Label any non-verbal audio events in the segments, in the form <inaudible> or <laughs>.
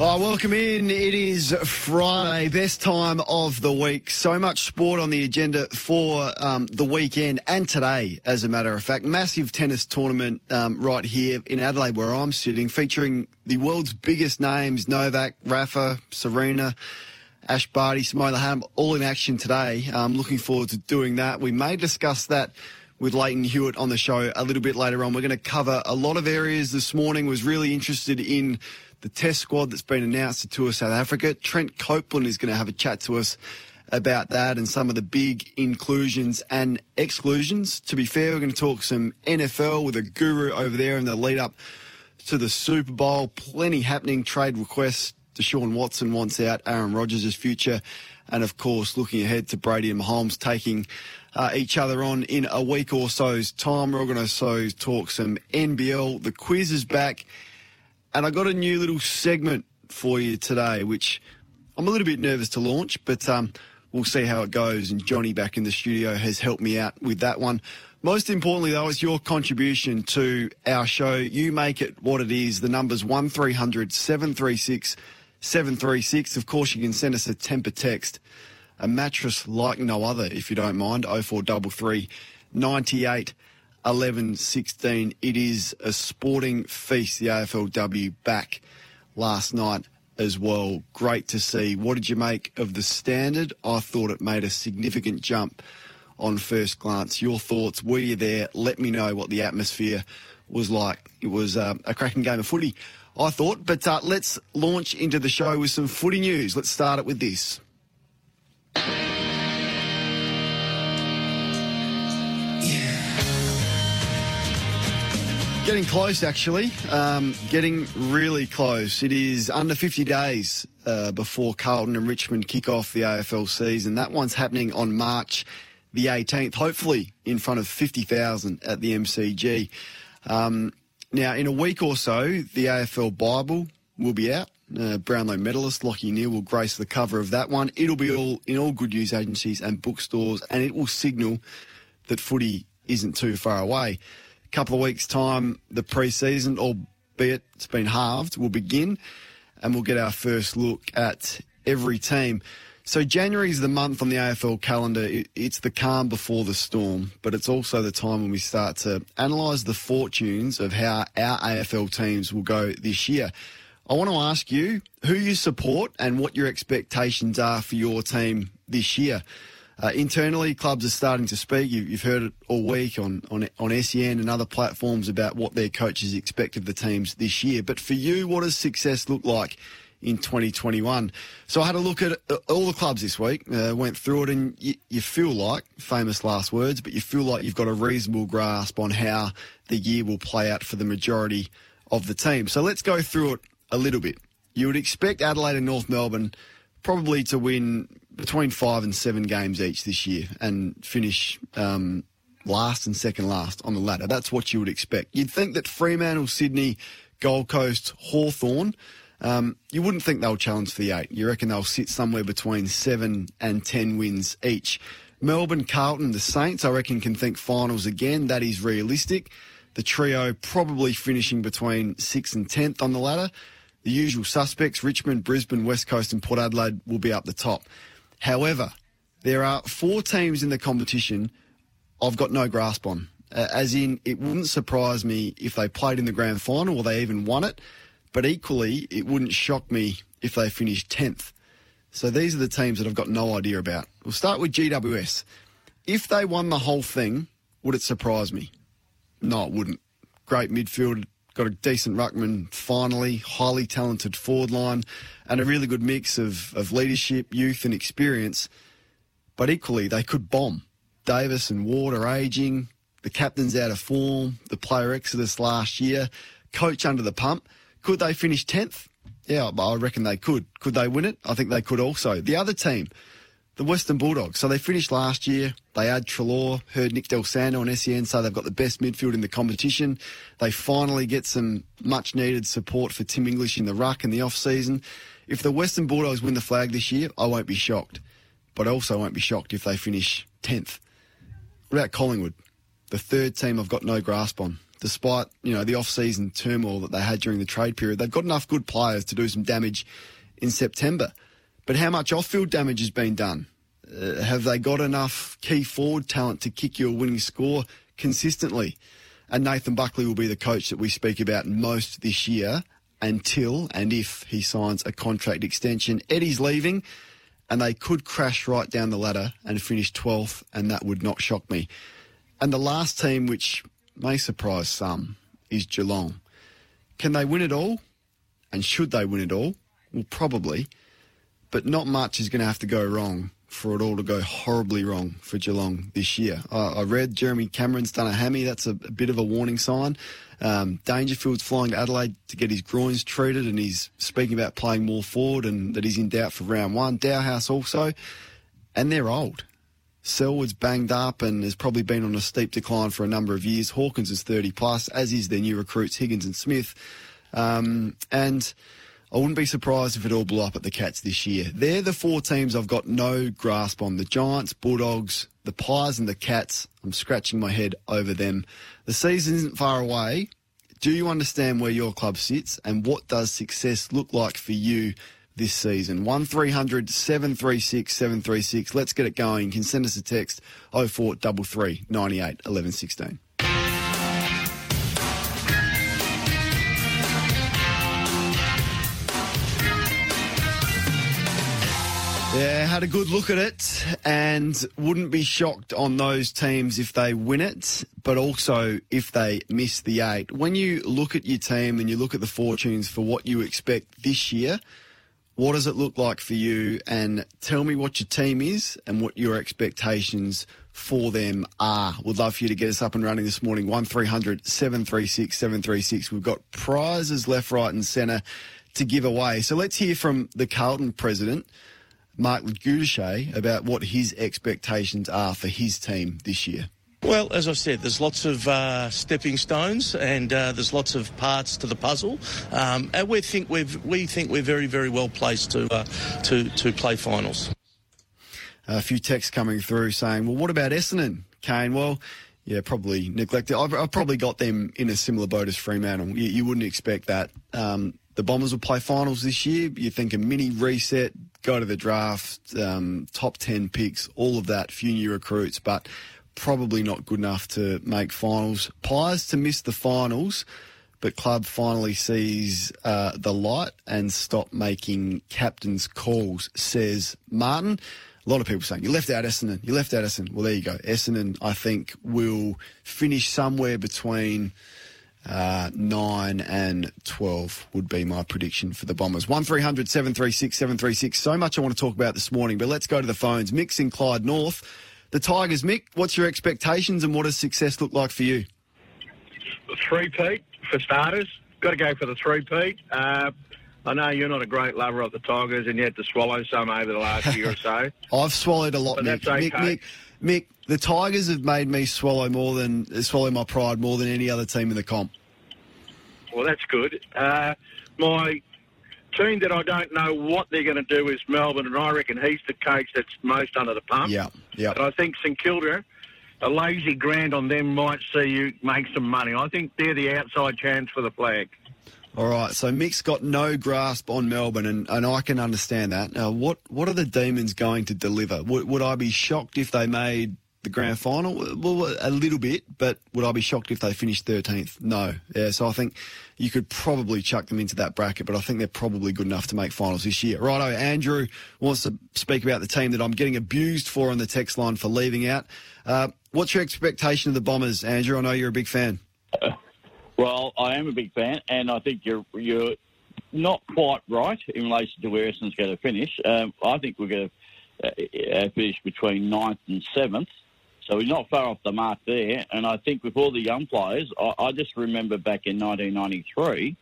Oh, welcome in. It is Friday, best time of the week. So much sport on the agenda for um, the weekend and today, as a matter of fact. Massive tennis tournament um, right here in Adelaide, where I'm sitting, featuring the world's biggest names Novak, Rafa, Serena. Ash Barty, Simona Halep, all in action today. Um, looking forward to doing that. We may discuss that with Lleyton Hewitt on the show a little bit later on. We're going to cover a lot of areas this morning. Was really interested in the test squad that's been announced to tour South Africa. Trent Copeland is going to have a chat to us about that and some of the big inclusions and exclusions. To be fair, we're going to talk some NFL with a guru over there in the lead up to the Super Bowl. Plenty happening. Trade requests. Deshaun Watson wants out. Aaron Rodgers' future. And of course, looking ahead to Brady and Mahomes taking uh, each other on in a week or so's time. We're going to talk some NBL. The quiz is back. And I got a new little segment for you today, which I'm a little bit nervous to launch, but um, we'll see how it goes. And Johnny back in the studio has helped me out with that one. Most importantly, though, is your contribution to our show. You make it what it is. The number's 1300 736 736. Of course, you can send us a temper text, a mattress like no other, if you don't mind, 0433 98 11 16. It is a sporting feast, the AFLW back last night as well. Great to see. What did you make of the standard? I thought it made a significant jump on first glance. Your thoughts? Were you there? Let me know what the atmosphere was like. It was uh, a cracking game of footy, I thought. But uh, let's launch into the show with some footy news. Let's start it with this. Getting close, actually. Um, getting really close. It is under 50 days uh, before Carlton and Richmond kick off the AFL season. That one's happening on March the 18th, hopefully in front of 50,000 at the MCG. Um, now, in a week or so, the AFL Bible will be out. Uh, Brownlow medalist Lachie Neale will grace the cover of that one. It'll be all in all good news agencies and bookstores, and it will signal that footy isn't too far away couple of weeks' time, the pre-season, albeit it's been halved, will begin, and we'll get our first look at every team. So January is the month on the AFL calendar. It's the calm before the storm, but it's also the time when we start to analyse the fortunes of how our AFL teams will go this year. I want to ask you who you support and what your expectations are for your team this year. Uh, internally, clubs are starting to speak. You, have heard it all week on, on on SEN and other platforms about what their coaches expect of the teams this year. But for you, what does success look like in 2021? So I had a look at uh, all the clubs this week, uh, went through it, and you, you feel like, famous last words, but you feel like you've got a reasonable grasp on how the year will play out for the majority of the team. So let's go through it a little bit. You would expect Adelaide and North Melbourne probably to win between five and seven games each this year and finish um, last and second last on the ladder. That's what you would expect. You'd think that Fremantle, Sydney, Gold Coast, Hawthorn, um, you wouldn't think they'll challenge for the eight. You reckon they'll sit somewhere between seven and ten wins each. Melbourne, Carlton, the Saints, I reckon, can think finals again. That is realistic. The trio probably finishing between sixth and tenth on the ladder. The usual suspects, Richmond, Brisbane, West Coast, and Port Adelaide, will be up the top. However, there are four teams in the competition I've got no grasp on. Uh, as in, it wouldn't surprise me if they played in the grand final or they even won it, but equally, it wouldn't shock me if they finished 10th. So these are the teams that I've got no idea about. We'll start with GWS. If they won the whole thing, would it surprise me? No, it wouldn't. Great midfield, got a decent ruckman finally, highly talented forward line, and a really good mix of, of leadership, youth, and experience. But equally, they could bomb. Davis and Ward are ageing. The captain's out of form. The player exodus last year. Coach under the pump. Could they finish 10th? Yeah, I reckon they could. Could they win it? I think they could also. The other team, the Western Bulldogs. So they finished last year. They add Treloar. Heard Nick Dal Santo on SEN say they've got the best midfield in the competition. They finally get some much needed support for Tim English in the ruck in the off season. If the Western Bulldogs win the flag this year, I won't be shocked. But I also won't be shocked if they finish 10th. What about Collingwood? The third team I've got no grasp on. Despite, you know, the off-season turmoil that they had during the trade period, they've got enough good players to do some damage in September. But how much off-field damage has been done? Uh, have they got enough key forward talent to kick you a winning score consistently? And Nathan Buckley will be the coach that we speak about most this year until and if he signs a contract extension. Eddie's leaving and they could crash right down the ladder and finish 12th, and that would not shock me. And the last team, which may surprise some, is Geelong. Can they win it all? And should they win it all? Well, probably. But not much is going to have to go wrong for it all to go horribly wrong for Geelong this year. I, I read Jeremy Cameron's done a hammy. That's a, a bit of a warning sign. Um, Dangerfield's flying to Adelaide to get his groins treated, and he's speaking about playing more forward and that he's in doubt for round one. Dahlhaus also, and they're old. Selwood's banged up and has probably been on a steep decline for a number of years. Hawkins is 30 plus, as is their new recruits, Higgins and Smith. Um, and I wouldn't be surprised if it all blew up at the Cats this year. They're the four teams I've got no grasp on. The Giants, Bulldogs, the Pies and the Cats. I'm scratching my head over them. The season isn't far away. Do you understand where your club sits and what does success look like for you this season. 1300 736 736. Let's get it going. You can send us a text 0433 98 11 had a good look at it and wouldn't be shocked on those teams if they win it, but also if they miss the eight. When you look at your team and you look at the fortunes for what you expect this year, what does it look like for you? And tell me what your team is and what your expectations for them are. Would love for you to get us up and running this morning. 1300 736 736. We've got prizes left, right, and centre to give away. So let's hear from the Carlton president. Mark Goodishay about what his expectations are for his team this year. Well, as I said, there's lots of uh, stepping stones and uh, there's lots of parts to the puzzle, um, and we think we we think we're very very well placed to uh, to to play finals. A few texts coming through saying, "Well, what about Essendon, Kane?" Well. Yeah, probably neglected. I've, I've, probably got them in a similar boat as Fremantle. You, you wouldn't expect that. Um, the Bombers will play finals this year. You think a mini reset, go to the draft, um, top 10 picks, all of that, few new recruits, but probably not good enough to make finals. Pies to miss the finals, but club finally sees uh, the light and stop making captain's calls, says Martin. A lot of people saying, you left out Essendon, you left out Essendon. Well, there you go. Essendon, I think, will finish somewhere between uh, 9 and 12 would be my prediction for the Bombers. 1300 736 736. So much I want to talk about this morning, but let's go to the phones. Mick's in Clyde North. The Tigers, Mick, what's your expectations and what does success look like for you? Three-peat, for starters. Got to go for the three-peat. Uh, I know you're not a great lover of the Tigers and you had to swallow some over the last year or so. <laughs> I've swallowed a lot, But Mick. that's okay. Mick, Mick. Mick, the Tigers have made me swallow more than swallow my pride more than any other team in the comp. Well, that's good. Uh, my team that I don't know what they're going to do is Melbourne, and I reckon he's the coach that's most under the pump. Yeah, yeah. But I think St Kilda, a lazy grand on them might see you make some money. I think they're the outside chance for the flag. All right, so Mick's got no grasp on Melbourne, and, and I can understand that. Now, what what are the Demons going to deliver? Would, would I be shocked if they made the grand final? Well, a little bit, but would I be shocked if they finished 13th? No. Yeah, so I think you could probably chuck them into that bracket, but I think they're probably good enough to make finals this year. Righto, Andrew wants to speak about the team that I'm getting abused for on the text line for leaving out. Uh, what's your expectation of the Bombers, Andrew? I know you're a big fan. <laughs> Well, I am a big fan, and I think you're you're not quite right in relation to where Essendon's going to finish. Um, I think we're going to uh, uh, finish between ninth and seventh, so we're not far off the mark there. And I think with all the young players, I, I just remember back in 1993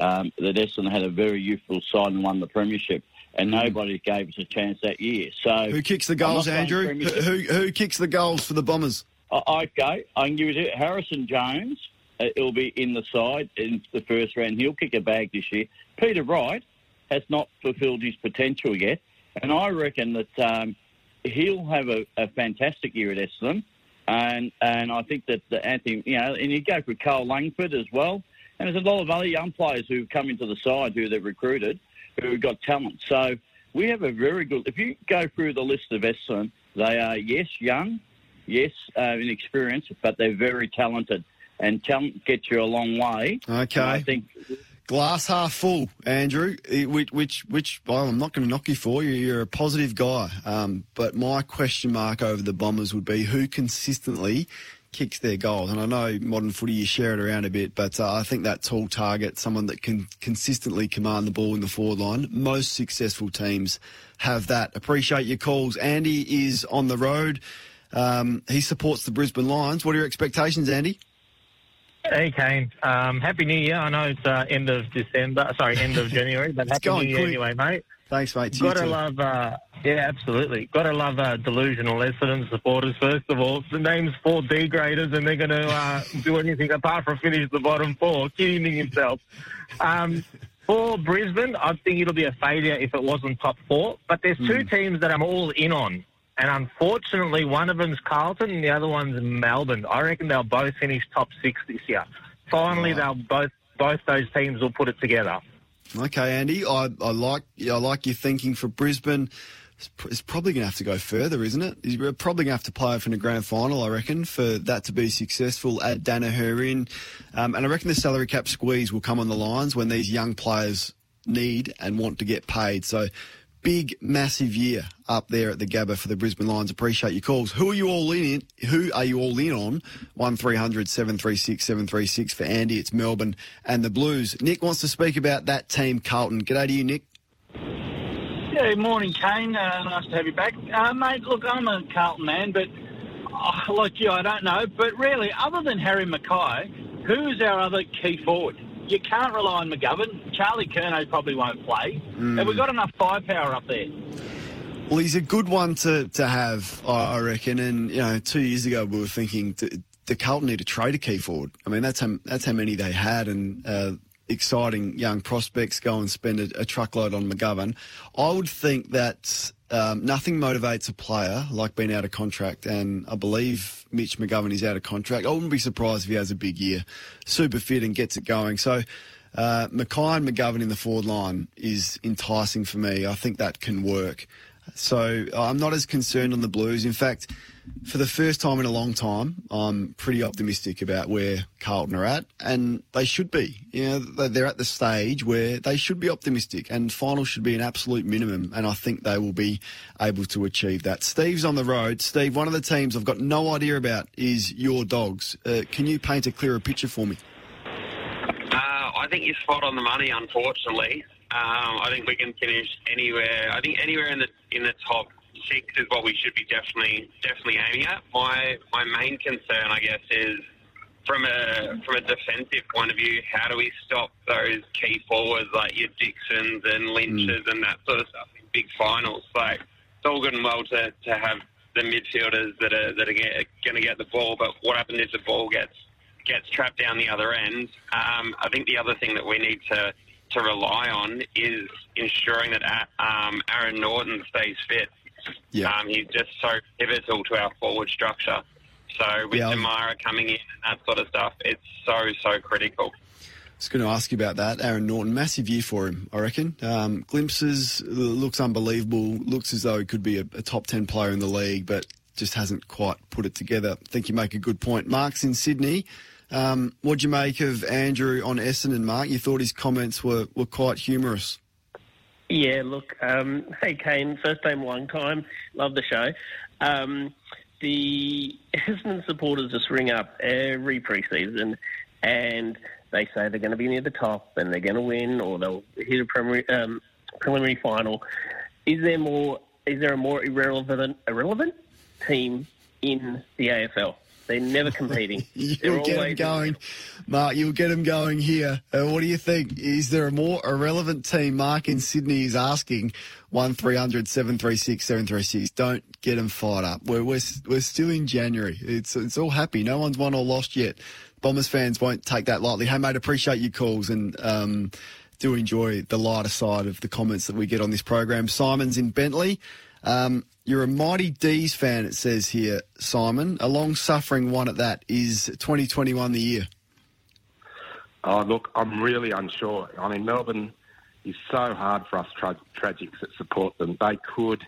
um, that Essendon had a very youthful side and won the premiership. And nobody gave us a chance that year. So Who kicks the goals, I'm not saying Andrew? Who, who, who kicks the goals for the Bombers? Uh, okay, I can give you it. Harrison Jones. Uh, he'll be in the side in the first round. He'll kick a bag this year. Peter Wright has not fulfilled his potential yet, and I reckon that um, he'll have a, a fantastic year at Essendon. And and I think that the Anthony, you know, and you go for Kyle Langford as well. And there's a lot of other young players who've come into the side who they've recruited who've got talent. So we have a very good. If you go through the list of Essendon, they are yes young, yes uh, inexperienced, but they're very talented. And talent gets you a long way. Okay. And I think Glass half full, Andrew. eh, Which, which, which well, I'm not going to knock you for you. You're a positive guy. Um, but my question mark over the Bombers would be who consistently kicks their goals. And I know modern footy you share it around a bit, but uh, I think that tall target, someone that can consistently command the ball in the forward line. Most successful teams have that. Appreciate your calls. Andy is on the road. Um, he supports the Brisbane Lions. What are your expectations, Andy? Hey, Kane. Um, happy New Year. I know it's uh, end of December, sorry, end of <laughs> January, but happy New Year quick. anyway, mate. Thanks, mate. To you Got to too. love, uh, yeah, absolutely. Got to love uh, delusional Essendon supporters, first of all. The name's four D graders, and they're going to uh, <laughs> do anything apart from finish the bottom four. Kidding himself. Um, for Brisbane, I think it'll be a failure if it wasn't top four. But there's two teams that I'm all in on. And unfortunately, one of them's Carlton and the other one's Melbourne. I reckon they'll both finish top six this year. Finally, they'll both both those teams will put it together. Okay, Andy, I, I like I like your thinking for Brisbane. It's, probably going to have to go further, isn't it? You're probably going to have to play for in a grand final, I reckon, for that to be successful at Danaher in. Um, and I reckon the salary cap squeeze will come on the lines when these young players need and want to get paid. So big, massive year up there at the Gabba for the Brisbane Lions. Appreciate your calls. Who are you all in? Who are you all in on? One 736 736 for Andy. It's Melbourne and the Blues. Nick wants to speak about that team, Carlton. G'day to you, Nick. Yeah, morning, Kane. Uh, nice to have you back. Uh, mate, look, I'm a Carlton man, but uh, like you, I don't know. But really, other than Harry McKay, who's our other key forward? You can't rely on McGovern. Charlie Curnow probably won't play. Have we got enough firepower up there? Well, he's a good one to, to have, I reckon. And, you know, two years ago we were thinking, the, do Carlton need to trade a key forward? I mean, that's how, that's how many they had and uh, exciting young prospects go and spend a, a truckload on McGovern. I would think that um, nothing motivates a player like being out of contract. And I believe Mitch McGovern is out of contract. I wouldn't be surprised if he has a big year, super fit and gets it going. So, uh, McKay and McGovern in the forward line is enticing for me. I think that can work. So I'm not as concerned on the Blues. In fact, for the first time in a long time, I'm pretty optimistic about where Carlton are at, and they should be. You know, they- they're at the stage where they should be optimistic, and final should be an absolute minimum, and I think they will be able to achieve that. Steve's on the road. Steve, one of the teams I've got no idea about is your Dogs. Uh, can you paint a clearer picture for me? Uh, I think you're spot on the money. Unfortunately, um, I think we can finish anywhere. I think anywhere in the in the top six is what we should be definitely definitely aiming at. My my main concern, I guess, is from a from a defensive point of view. How do we stop those key forwards like your Dixons and Lynches and that sort of stuff in big finals? Like it's all good and well to, to have the midfielders that are that are going to get the ball, but what happens if the ball gets gets trapped down the other end. Um, I think the other thing that we need to to rely on is ensuring that uh, um, Aaron Naughton stays fit. Yeah. Um, he's just so pivotal to our forward structure. So with Yeah, Jamarra coming in and that sort of stuff, it's so so critical. I was going to ask you about that. Aaron Naughton, massive year for him, I reckon. Um, glimpses, looks unbelievable. Looks as though he could be a, a top 10 player in the league, but just hasn't quite put it together. I think you make a good point. Mark's in Sydney. Um, what'd you make of Andrew on Essendon, and Mark? You thought his comments were, were quite humorous. Yeah, look, um, hey Kane, first time, long time. Love the show. Um, the Essendon supporters just ring up every preseason and they say they're going to be near the top and they're going to win or they'll hit a preliminary, um, preliminary final. Is there more? Is there a more irrelevant irrelevant team in the AFL? They're never competing. <laughs> You'll They're get them going, Mark. You'll get them going here. Uh, what do you think? Is there a more irrelevant team? Mark in Sydney is asking one 736 736 Don't get them fired up. We're, we're we're still in January. It's it's all happy. No one's won or lost yet. Bombers fans won't take that lightly. Hey mate, appreciate your calls and um, do enjoy the lighter side of the comments that we get on this program. Simon's in Bentley. Um, you're a Mighty D's fan, it says here, Simon. A long suffering one at that. Is 2021 the year? Oh, look, I'm really unsure. I mean, Melbourne is so hard for us tra- tragics that support them. They could,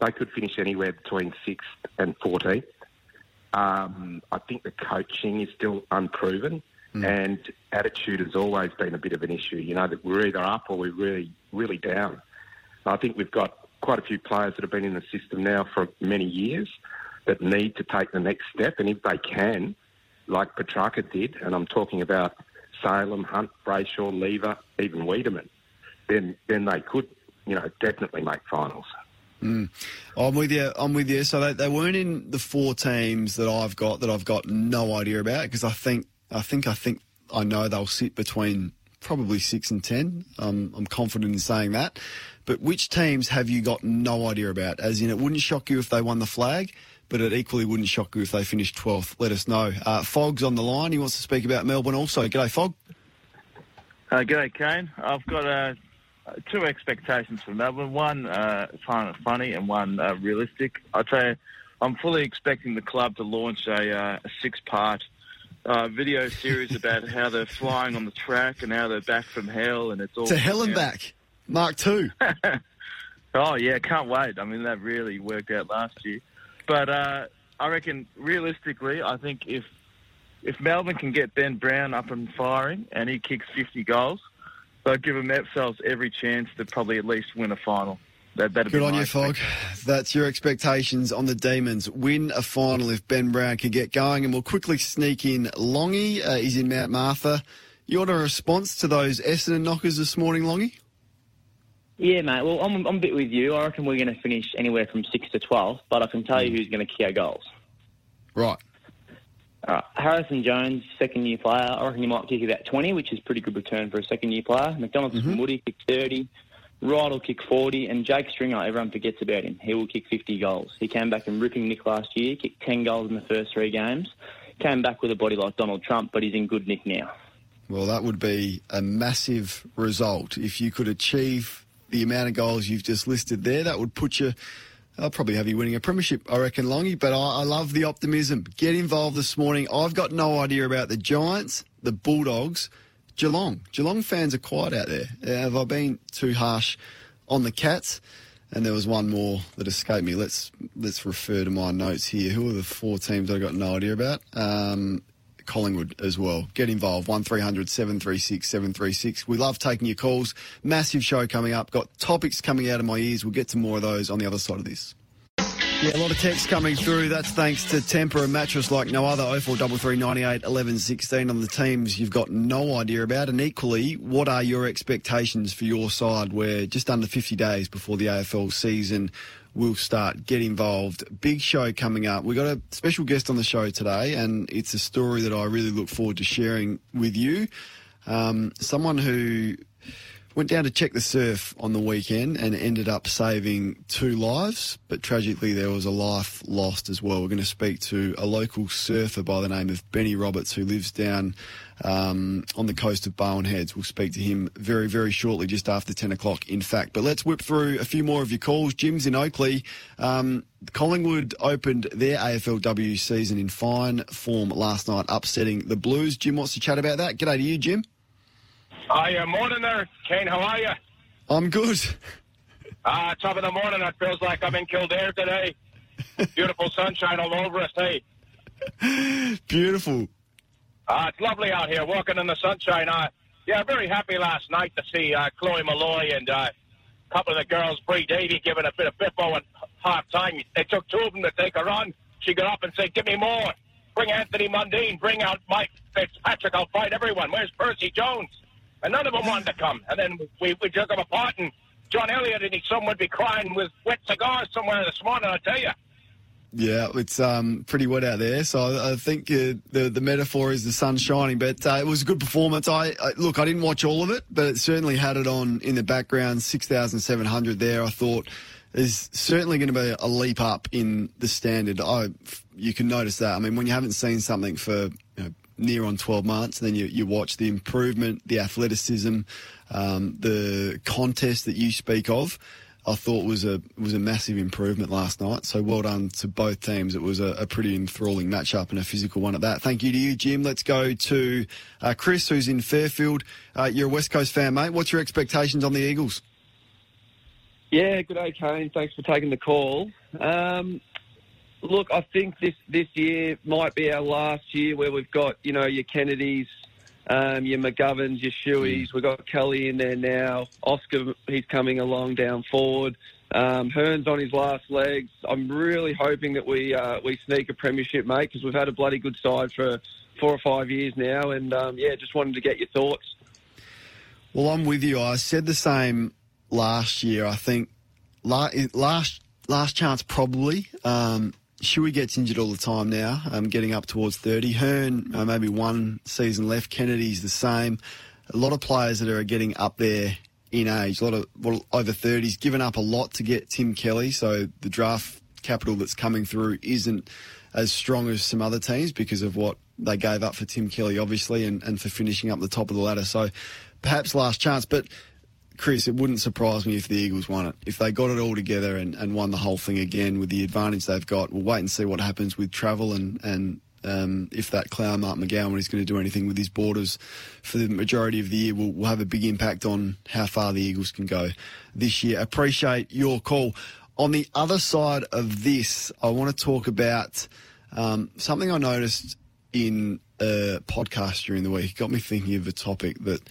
they could finish anywhere between sixth and fourteenth. Um, I think the coaching is still unproven, and attitude has always been a bit of an issue. You know that we're either up or we're really, really down. I think we've got quite a few players that have been in the system now for many years that need to take the next step, and if they can, like Petrarca did, and I'm talking about Salem, Hunt, Brayshaw, Lever, even Weideman, then then they could, you know, definitely make finals. Mm. I'm with you. I'm with you. So they, they weren't in the four teams that I've got that I've got no idea about because I think I think I think I know they'll sit between probably six and ten. Um, I'm confident in saying that. But which teams have you got no idea about? As in, it wouldn't shock you if they won the flag, but it equally wouldn't shock you if they finished 12th. Let us know. Uh, Fogg's on the line. He wants to speak about Melbourne also. G'day, Fogg. Uh, g'day, Kane. I've got uh, two expectations for Melbourne. One uh, kind of funny and one uh, realistic. I tell you, I'm fully expecting the club to launch a, uh, a six-part uh, video series about how they're flying on the track and how they're back from hell, and it's all To hell and back. Mark two. <laughs> Oh yeah, can't wait. I mean, that really worked out last year. But uh, I reckon, realistically, I think if if Melbourne can get Ben Brown up and firing and he kicks 50 goals, they'll give themselves every chance to probably at least win a final. That, Good on you, Fogg. That's your expectations on the Demons. Win a final if Ben Brown can get going. And we'll quickly sneak in Longy. Uh, he's in Mount Martha. You want a response to those Essendon knockers this morning, Longy? Yeah, mate. Well, I'm, I'm a bit with you. I reckon we're going to finish anywhere from 6 to 12, but I can tell you who's going to kick our goals. Right. Uh, Harrison Jones, second year player. I reckon he might kick about 20, which is a pretty good return for a second year player. McDonald's Moody kick 30. Wright will kick 40. And Jake Stringer, everyone forgets about him. He will kick 50 goals. He came back in ripping nick last year, kicked 10 goals in the first three games. Came back with a body like Donald Trump, but he's in good nick now. Well, that would be a massive result. If you could achieve the amount of goals you've just listed there, that would put you. I'll probably have you winning a premiership, I reckon, Longy. But I, I love the optimism. Get involved this morning. I've got no idea about the Giants, the Bulldogs, Geelong. Geelong fans are quiet out there. Uh, have I been too harsh on the Cats? And there was one more that escaped me. Let's let's refer to my notes here. Who are the four teams I got no idea about? Um, Collingwood as well. Get involved. 1300 736 736. We love taking your calls. Massive show coming up. Got topics coming out of my ears. We'll get to more of those on the other side of this. Yeah, a lot of text coming through. That's thanks to Temper, a mattress like no other. 0433 98 11 16 on the teams you've got no idea about. And equally, what are your expectations for your side? We're just under 50 days before the AFL season will start. Get involved. Big show coming up. We've got a special guest on the show today, and it's a story that I really look forward to sharing with you. Um, someone who went down to check the surf on the weekend and ended up saving two lives, but tragically there was a life lost as well. We're going to speak to a local surfer by the name of Benny Roberts who lives down um, on the coast of Barwon Heads. We'll speak to him very, very shortly, just after 10 o'clock, in fact. But let's whip through a few more of your calls. Jim's in Oakleigh. Um, Collingwood opened their AFLW season in fine form last night, upsetting the Blues. Jim wants to chat about that. G'day to you, Jim. Hi, uh, morning there, Kane. How are you? I'm good. Ah, top of the morning. It feels like I'm in Kildare today. <laughs> Beautiful sunshine all over us. Hey, Beautiful. Uh, it's lovely out here, walking in the sunshine. Uh, yeah, very happy last night to see uh, Chloe Molloy and uh, a couple of the girls, Bree Davey, giving a bit of biffo at half time. It took two of them to take her on. She got up and said, "Give me more." bring Anthony Mundine, bring out Mike Fitzpatrick. I'll fight everyone. Where's Percy Jones? And none of them wanted to come. And then we, we took them apart, and John Elliott and his son would be crying with wet cigars somewhere this morning, I tell you. Yeah, it's um, pretty wet out there, so I, think uh, the the metaphor is the sun shining. But uh, it was a good performance. I, I look, I didn't watch all of it, but it certainly had it on in the background. Six thousand seven hundred there. I thought there's certainly going to be a leap up in the standard. I, you can notice that. I mean, when you haven't seen something for you know, near on 12 months, then you, you watch the improvement, the athleticism, um, the contest that you speak of. I thought was a was a massive improvement last night. So well done to both teams. It was a, a pretty enthralling matchup and a physical one at that. Thank you to you, Jim. Let's go to uh, Chris, who's in Fairfield. Uh, you're a West Coast fan, mate. What's your expectations on the Eagles? Yeah, good day, Kane. Thanks for taking the call. Um, look, I think this this year might be our last year where we've got you know your Kennedys, um, your McGoverns, your Shueys. We've got Kelly in there now. Oscar, he's coming along down forward. Um, Hurn's on his last legs. I'm really hoping that we uh, we sneak a premiership, mate, because we've had a bloody good side for four or five years now. And um, yeah, just wanted to get your thoughts. Well, I'm with you. I said the same last year. I think last last chance probably. Um, Shuey gets injured all the time now, um, getting up towards 30. Hurn, uh, maybe one season left. Kennedy's the same. A lot of players that are getting up there in age, a lot of well, over 30s, given up a lot to get Tim Kelly. So the draft capital that's coming through isn't as strong as some other teams because of what they gave up for Tim Kelly, obviously, and, and for finishing up the top of the ladder. So perhaps last chance. But Chris, it wouldn't surprise me if the Eagles won it. If they got it all together and, and won the whole thing again with the advantage they've got, we'll wait and see what happens with travel and, and um, if that clown Mark McGowan is going to do anything with his borders for the majority of the year will, will have a big impact on how far the Eagles can go this year. Appreciate your call. On the other side of this, I want to talk about um, something I noticed in a podcast during the week. It got me thinking of a topic that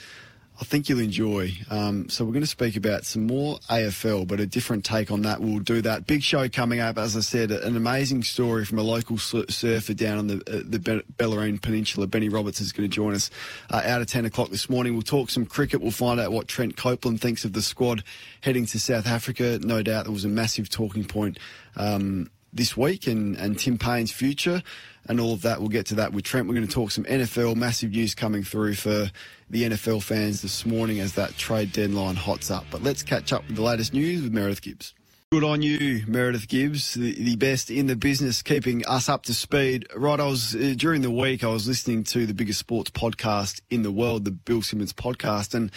I think you'll enjoy. Um, so we're going to speak about some more AFL, but a different take on that. We'll do that. Big show coming up, as I said, an amazing story from a local surfer down on the uh, the Bellarine Peninsula. Benny Roberts is going to join us uh, out of 10 o'clock this morning. We'll talk some cricket. We'll find out what Trent Copeland thinks of the squad heading to South Africa. No doubt there was a massive talking point um, this week and, and Tim Paine's future and all of that. We'll get to that with Trent. We're going to talk some NFL, massive news coming through for the NFL fans this morning as that trade deadline hots up. But let's catch up with the latest news with Meredith Gibbs. Good on you, Meredith Gibbs, the, the, best in the business, keeping us up to speed. Right, I was uh, during the week I was listening to the biggest sports podcast in the world, the Bill Simmons podcast, and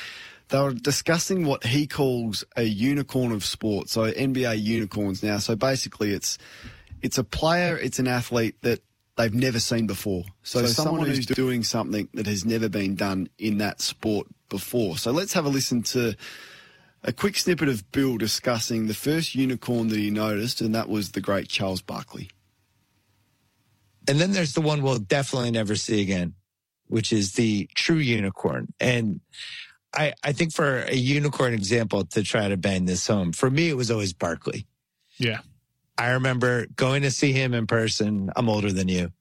they were discussing what he calls a unicorn of sport. So NBA unicorns now. So basically, it's it's a player, it's an athlete that they've never seen before. So, so someone, someone who's doing something that has never been done in that sport before. So let's have a listen to a quick snippet of Bill discussing the first unicorn that he noticed, and that was the great Charles Barkley. And then there's the one we'll definitely never see again, which is the true unicorn. And I, I think for a unicorn example to try to bang this home, for me, it was always Barkley. Yeah. I remember going to see him in person. I'm older than you.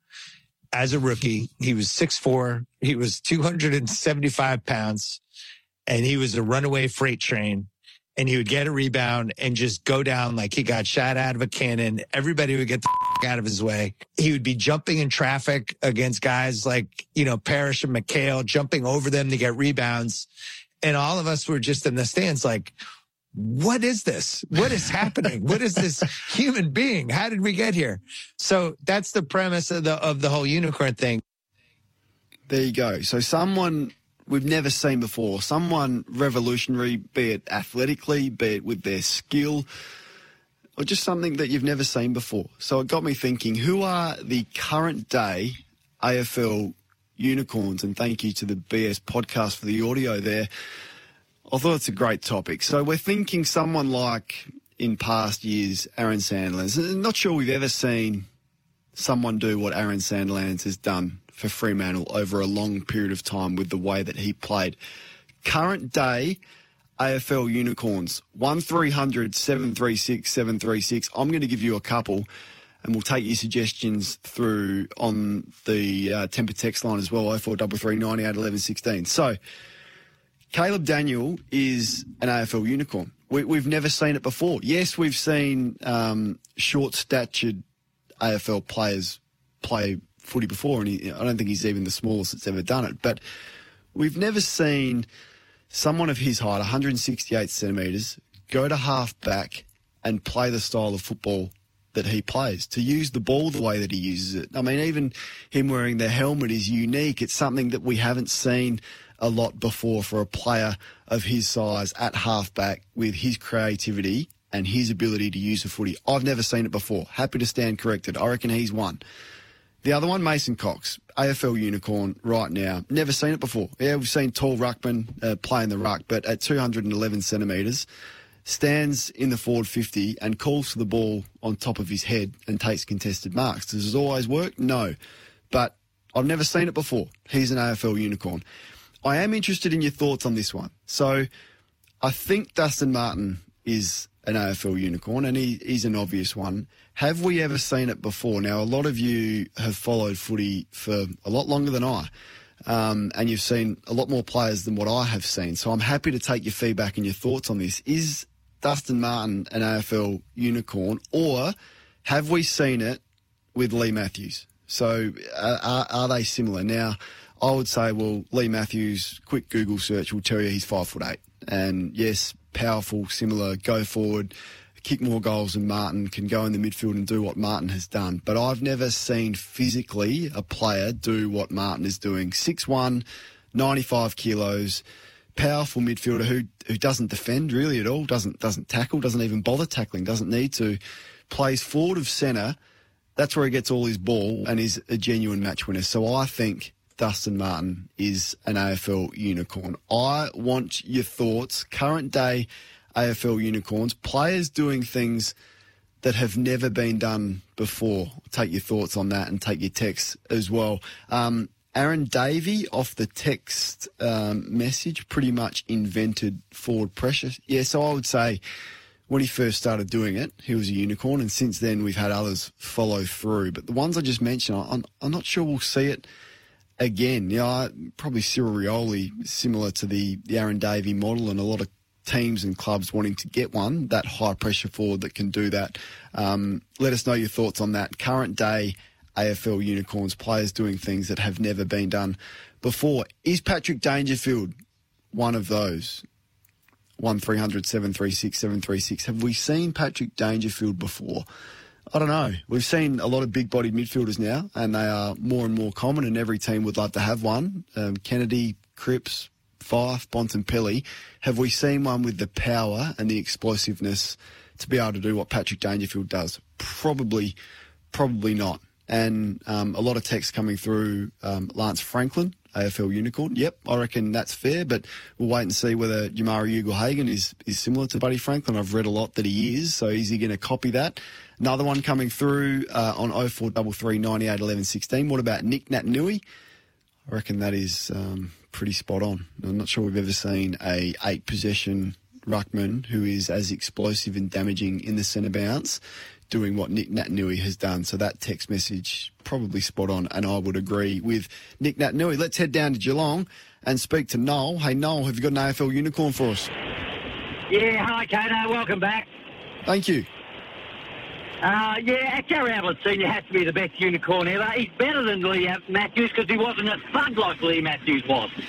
As a rookie, he was 6'4. He was 275 pounds and he was a runaway freight train and he would get a rebound and just go down like he got shot out of a cannon. Everybody would get the <laughs> out of his way. He would be jumping in traffic against guys like, you know, Parrish and McHale, jumping over them to get rebounds. And all of us were just in the stands like, what is this? What is happening? what is this <laughs> human being? How did we get here? So that's the premise of the of the whole unicorn thing. There you go. So someone we've never seen before, someone revolutionary, be it athletically, be it with their skill, or just something that you've never seen before. So it got me thinking, who are the current day AFL unicorns? And thank you to the BS podcast for the audio there. I thought it's a great topic. So we're thinking someone like in past years, Aaron Sandilands. Not sure we've ever seen someone do what Aaron Sandilands has done for Fremantle over a long period of time with the way that he played. Current day AFL unicorns, 1300 736 736. I'm going to give you a couple. And we'll take your suggestions through on the uh, temper text line as well, 0433 98 11 16. So, Caleb Daniel is an AFL unicorn. We, we've never seen it before. Yes, we've seen um, short statured AFL players play footy before, and he, I don't think he's even the smallest that's ever done it. But we've never seen someone of his height, 168 centimetres, go to half back and play the style of football that he plays, to use the ball the way that he uses it. I mean, even him wearing the helmet is unique. It's something that we haven't seen a lot before for a player of his size at halfback with his creativity and his ability to use the footy. I've never seen it before. Happy to stand corrected. I reckon he's one. The other one, Mason Cox, AFL unicorn right now. Never seen it before. Yeah, we've seen tall ruckman uh, playing the ruck, but at 211 centimetres, stands in the forward 50 and calls for the ball on top of his head and takes contested marks. Does it always work? No. But I've never seen it before. He's an AFL unicorn. I am interested in your thoughts on this one. So I think Dustin Martin is an AFL unicorn and he, he's an obvious one. Have we ever seen it before? Now, a lot of you have followed footy for a lot longer than I. Um, and you've seen a lot more players than what I have seen. So I'm happy to take your feedback and your thoughts on this. Is Dustin Martin an AFL unicorn, or have we seen it with Leigh Matthews? So uh, are, are they similar? Now, I would say, well, Leigh Matthews, quick Google search will tell you he's five foot eight, and yes, powerful, similar, go forward, kick more goals than Martin, can go in the midfield and do what Martin has done. But I've never seen physically a player do what Martin is doing. 6'1", 95 kilos powerful midfielder who who doesn't defend really at all, doesn't doesn't tackle, doesn't even bother tackling, doesn't need to, plays forward of centre. That's where he gets all his ball and is a genuine match winner. So I think Dustin Martin is an AFL unicorn. I want your thoughts. Current day AFL unicorns, players doing things that have never been done before. Take your thoughts on that and take your texts as well. Um, Aaron Davey off the text um, message pretty much invented forward pressure. Yeah, so I would say when he first started doing it, he was a unicorn, and since then we've had others follow through. But the ones I just mentioned, I'm, I'm not sure we'll see it again. Yeah, probably Cyril Rioli, similar to the, the Aaron Davey model, and a lot of teams and clubs wanting to get one, that high pressure forward that can do that. Um, let us know your thoughts on that. Current day AFL unicorns, players doing things that have never been done before. Is Patrick Dangerfield one of those? 1300 736 736. Have we seen Patrick Dangerfield before? I don't know. We've seen a lot of big bodied midfielders now, and they are more and more common, and every team would love to have one. Um, Kennedy, Cripps, Fyfe, Bontempelli. Have we seen one with the power and the explosiveness to be able to do what Patrick Dangerfield does? Probably, probably not and um, a lot of text coming through um, Lance Franklin, AFL unicorn. Yep, I reckon that's fair, but we'll wait and see whether Jamarra Ugle-Hagan is, is similar to Buddy Franklin. I've read a lot that he is, so is he going to copy that? Another one coming through uh, on 0433 98 11 16. What about Nick Naitanui? I reckon that is um, pretty spot on. I'm not sure we've ever seen a eight possession ruckman who is as explosive and damaging in the centre bounce doing what Nick Naitanui has done. So that text message probably spot on, and I would agree with Nick Naitanui. Let's head down to Geelong and speak to Noel. Hey, Noel, have you got an AFL unicorn for us? Yeah, hi, Kato. Welcome back. Thank you. Uh, yeah, Gary Ablett Senior has to be the best unicorn ever. He's better than Leigh Matthews because he wasn't a thug like Leigh Matthews was. <laughs>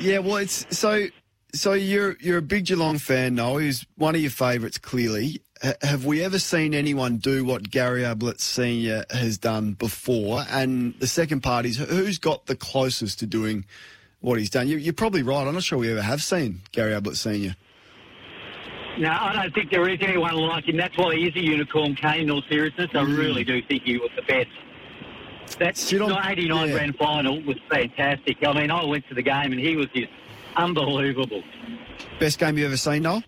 Yeah, well, it's so. So you're you're a big Geelong fan, Noel. He's one of your favourites, clearly have we ever seen anyone do what Gary Ablett Senior has done before? And the second part is who's got the closest to doing what he's done? You, are probably right. I'm not sure we ever have seen Gary Ablett Senior. No, I don't think there is anyone like him. That's why he is a unicorn, Kane, in all seriousness. I mm. really do think he was the best. That on, 89 yeah. grand final was fantastic. I mean, I went to the game and he was just unbelievable. Best game you ever seen, Noel?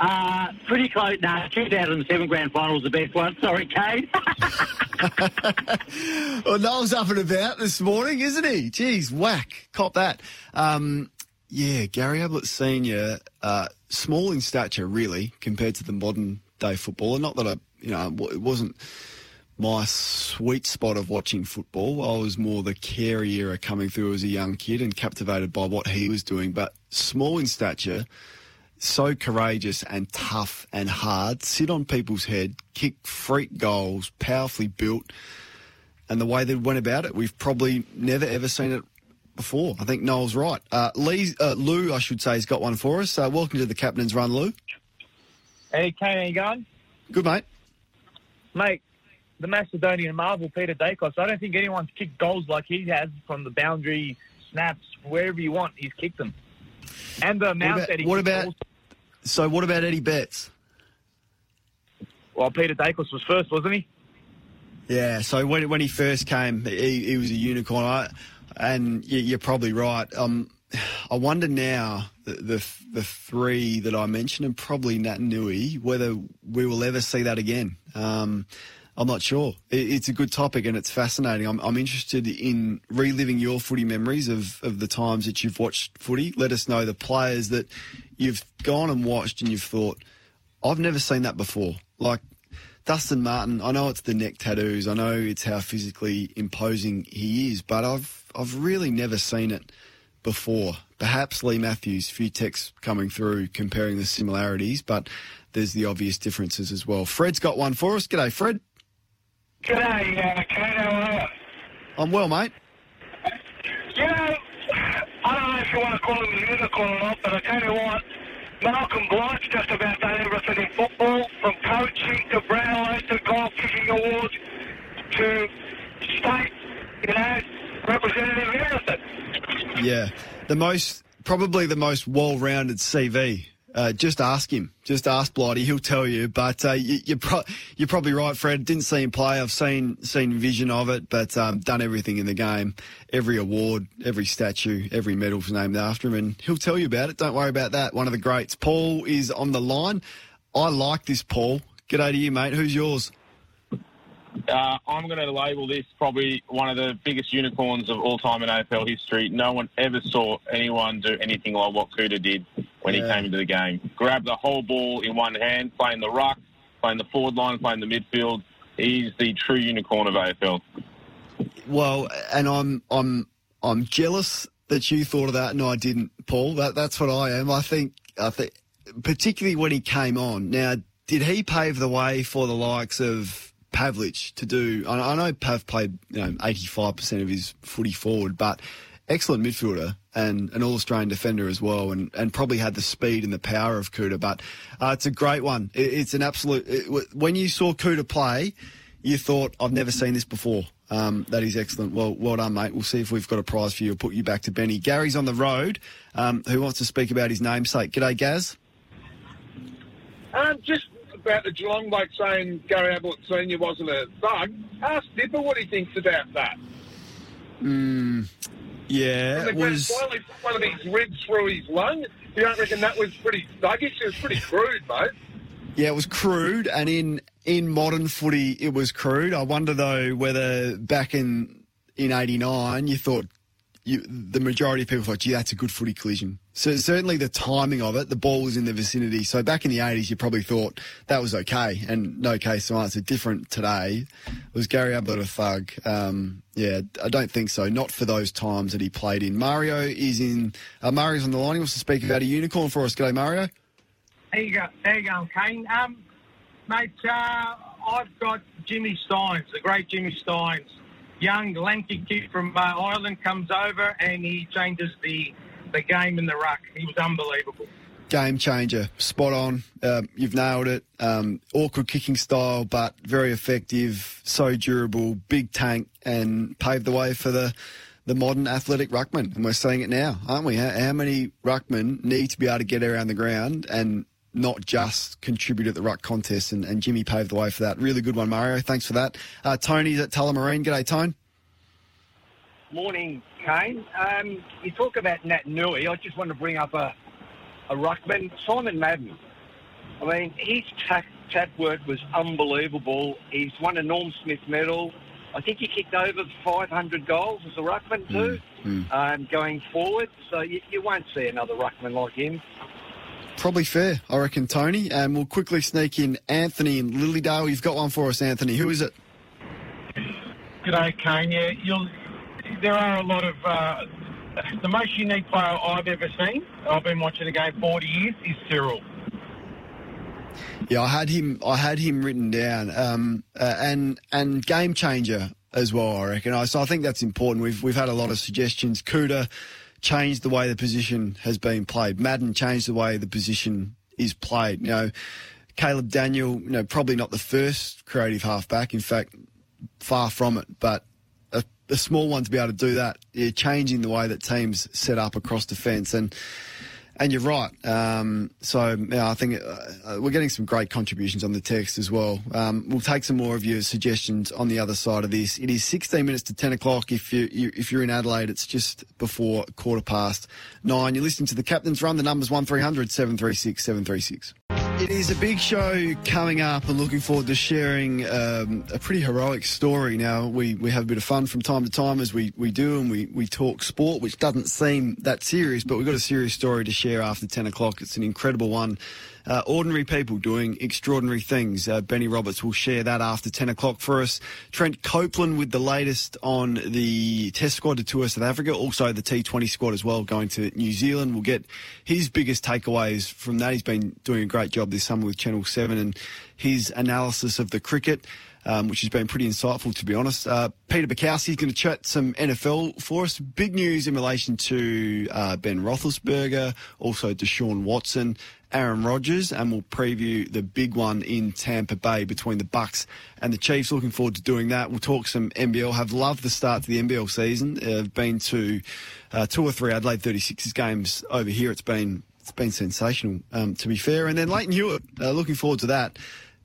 Uh, pretty close. No, 2007 grand final was the best one. Sorry, Kane. <laughs> <laughs> well, Noel's up and about this morning, isn't he? Jeez, whack. Cop that. Um, yeah, Gary Ablett Senior, uh, small in stature, really, compared to the modern day footballer. Not that I you know, it wasn't my sweet spot of watching football. I was more the Carey era coming through as a young kid and captivated by what he was doing. But small in stature, so courageous and tough and hard, sit on people's head, kick freak goals, powerfully built. And the way they went about it, we've probably never ever seen it before. I think Noel's right. Uh, Lee, uh, Lou, I should say, has got one for us. Uh, welcome to the Captain's Run, Lou. Hey, Kane, how you going? Good, mate. Mate, the Macedonian marvel, Peter Daicos, I don't think anyone's kicked goals like he has from the boundary, snaps, wherever you want, he's kicked them. And the amount What about, that he what kicked about goals- so? What about Eddie Betts? Well, Peter Daicos was first, wasn't he? Yeah, so when when he first came, he, he was a unicorn, I, and you, you're probably right. Um, I wonder now the, the the three that I mentioned, and probably Naitanui, whether we will ever see that again. Um, I'm not sure. It, it's a good topic and it's fascinating. I'm, I'm interested in reliving your footy memories of, of the times that you've watched footy. Let us know the players that you've gone and watched and you've thought, I've never seen that before. Like Dustin Martin, I know it's the neck tattoos, I know it's how physically imposing he is, but I've I've really never seen it before. Perhaps Leigh Matthews, few texts coming through comparing the similarities, but there's the obvious differences as well. Fred's got one for us. G'day, Fred. G'day, uh, Kane, how are you? I'm well, mate. You know, I don't know if you want to call him a unicorn or not, but I tell you what, Malcolm Blight's just about done everything in football, from coaching to Brownlow to goal kicking awards to state, you know, representative, everything. Yeah, the most probably the most well-rounded CV. Uh, just ask him. Just ask Blighty. He'll tell you. But uh, you, you're, pro- you're probably right, Fred. Didn't see him play. I've seen seen vision of it, but um, done everything in the game. Every award, every statue, every medal's named after him, and he'll tell you about it. Don't worry about that. One of the greats. Paul is on the line. I like this, Paul. G'day to you, mate. Who's yours? Uh, I'm going to label this probably one of the biggest unicorns of all time in AFL history. No one ever saw anyone do anything like what Kouta did when he came into the game. Grab the whole ball in one hand, playing the ruck, playing the forward line, playing the midfield. He's the true unicorn of AFL. Well, and I'm I'm I'm jealous that you thought of that and I didn't, Paul. That that's what I am. I think I think particularly when he came on. Now, did he pave the way for the likes of Pavlich to do? I, know Pav played you know 85 percent of his footy forward, but excellent midfielder and an all-Australian defender as well, and, and probably had the speed and the power of Kouta. But uh, it's a great one. It, it's an absolute. It, when you saw Kouta play, you thought, I've never seen this before. Um, that is excellent. Well, well done, mate. We'll see if we've got a prize for you. We'll put you back to Benny. Gary's on the road. Um, who wants to speak about his namesake? G'day, Gaz. Um, just about the Geelong bloke saying Gary Ablett Senior wasn't a thug. Ask Dipper what he thinks about that. Mm, yeah, it was. final, he put one of these ribs through his lung. You don't reckon that was pretty thuggish? It was pretty crude, mate. Yeah, it was crude, and in in modern footy, it was crude. I wonder though whether back in in '89, you thought you, the majority of people thought, "Gee, that's a good footy collision." So certainly the timing of it, the ball was in the vicinity. So back in the '80s, you probably thought that was okay, and no case to answer. Different today. Was Gary Ablett a thug? Um, yeah, I don't think so. Not for those times that he played in. Mario is in. Uh, Mario's on the line. He wants to speak about a unicorn for us. G'day, Mario. There you go. There you go, Kane. Um, mate, uh, I've got Jimmy Stynes, the great Jimmy Stynes. Young, lanky kid from uh, Ireland comes over and he changes the the game in the ruck. He was unbelievable. game changer, spot on. Um, you've nailed it. Um, awkward kicking style, but very effective, so durable, big tank, and paved the way for the the modern athletic ruckman. And we're seeing it now, aren't we? How, how many ruckmen need to be able to get around the ground and not just contribute at the ruck contest? And, and Jimmy paved the way for that. Really good one, Mario. Thanks for that. Uh, Tony's at Tullamarine. G'day, Tone. Morning, Kane. Um, you talk about Naitanui. I just want to bring up a, a ruckman, Simon Madden. I mean, his tack, tap work was unbelievable. He's won a Norm Smith medal. I think he kicked over 500 goals as a ruckman too, um, going forward. So you, you won't see another ruckman like him. Probably fair, I reckon, Tony. And we'll quickly sneak in Anthony in Lilydale. You've got one for us, Anthony. Who is it? G'day, Kane. Yeah, you'll, there are a lot of. Uh, the most unique player I've ever seen, I've been watching the game 40 years, is Cyril. Yeah, I had him. I had him written down, um, uh, and and game changer as well. I reckon. I, so I think that's important. We've we've had a lot of suggestions. Kouta changed the way the position has been played. Madden changed the way the position is played. You know, Caleb Daniel. You know, probably not the first creative halfback. In fact, far from it. But a, a small one to be able to do that, yeah, changing the way that teams set up across defence and. And you're right. Um, so yeah, I think uh, we're getting some great contributions on the text as well. Um, we'll take some more of your suggestions on the other side of this. It is 16 minutes to 10 o'clock. If you, you if you're in Adelaide, it's just before quarter past nine. You're listening to the Captain's Run. The number's one 736 736. It is a big show coming up and looking forward to sharing um, a pretty heroic story. Now, we, we have a bit of fun from time to time as we, we do and we, we talk sport, which doesn't seem that serious, but we've got a serious story to share after 10 o'clock. It's an incredible one. Uh, ordinary people doing extraordinary things. Uh, Benny Roberts will share that after 10 o'clock for us. Trent Copeland with the latest on the test squad to tour South Africa, also the T20 squad as well, going to New Zealand. We'll get his biggest takeaways from that. He's been doing a great job this summer with Channel 7 and his analysis of the cricket. Um, which has been pretty insightful, to be honest. Uh, Peter Bukowski is going to chat some NFL for us. Big news in relation to uh, Ben Roethlisberger, also Deshaun Watson. Aaron Rodgers, and we'll preview the big one in Tampa Bay between the Bucks and the Chiefs. Looking forward to doing that. We'll talk some NBL. Have loved the start to the NBL season. Uh, been to uh, two or three Adelaide 36ers games over here. It's been it's been sensational, um, to be fair. And then Lleyton Hewitt, uh, looking forward to that.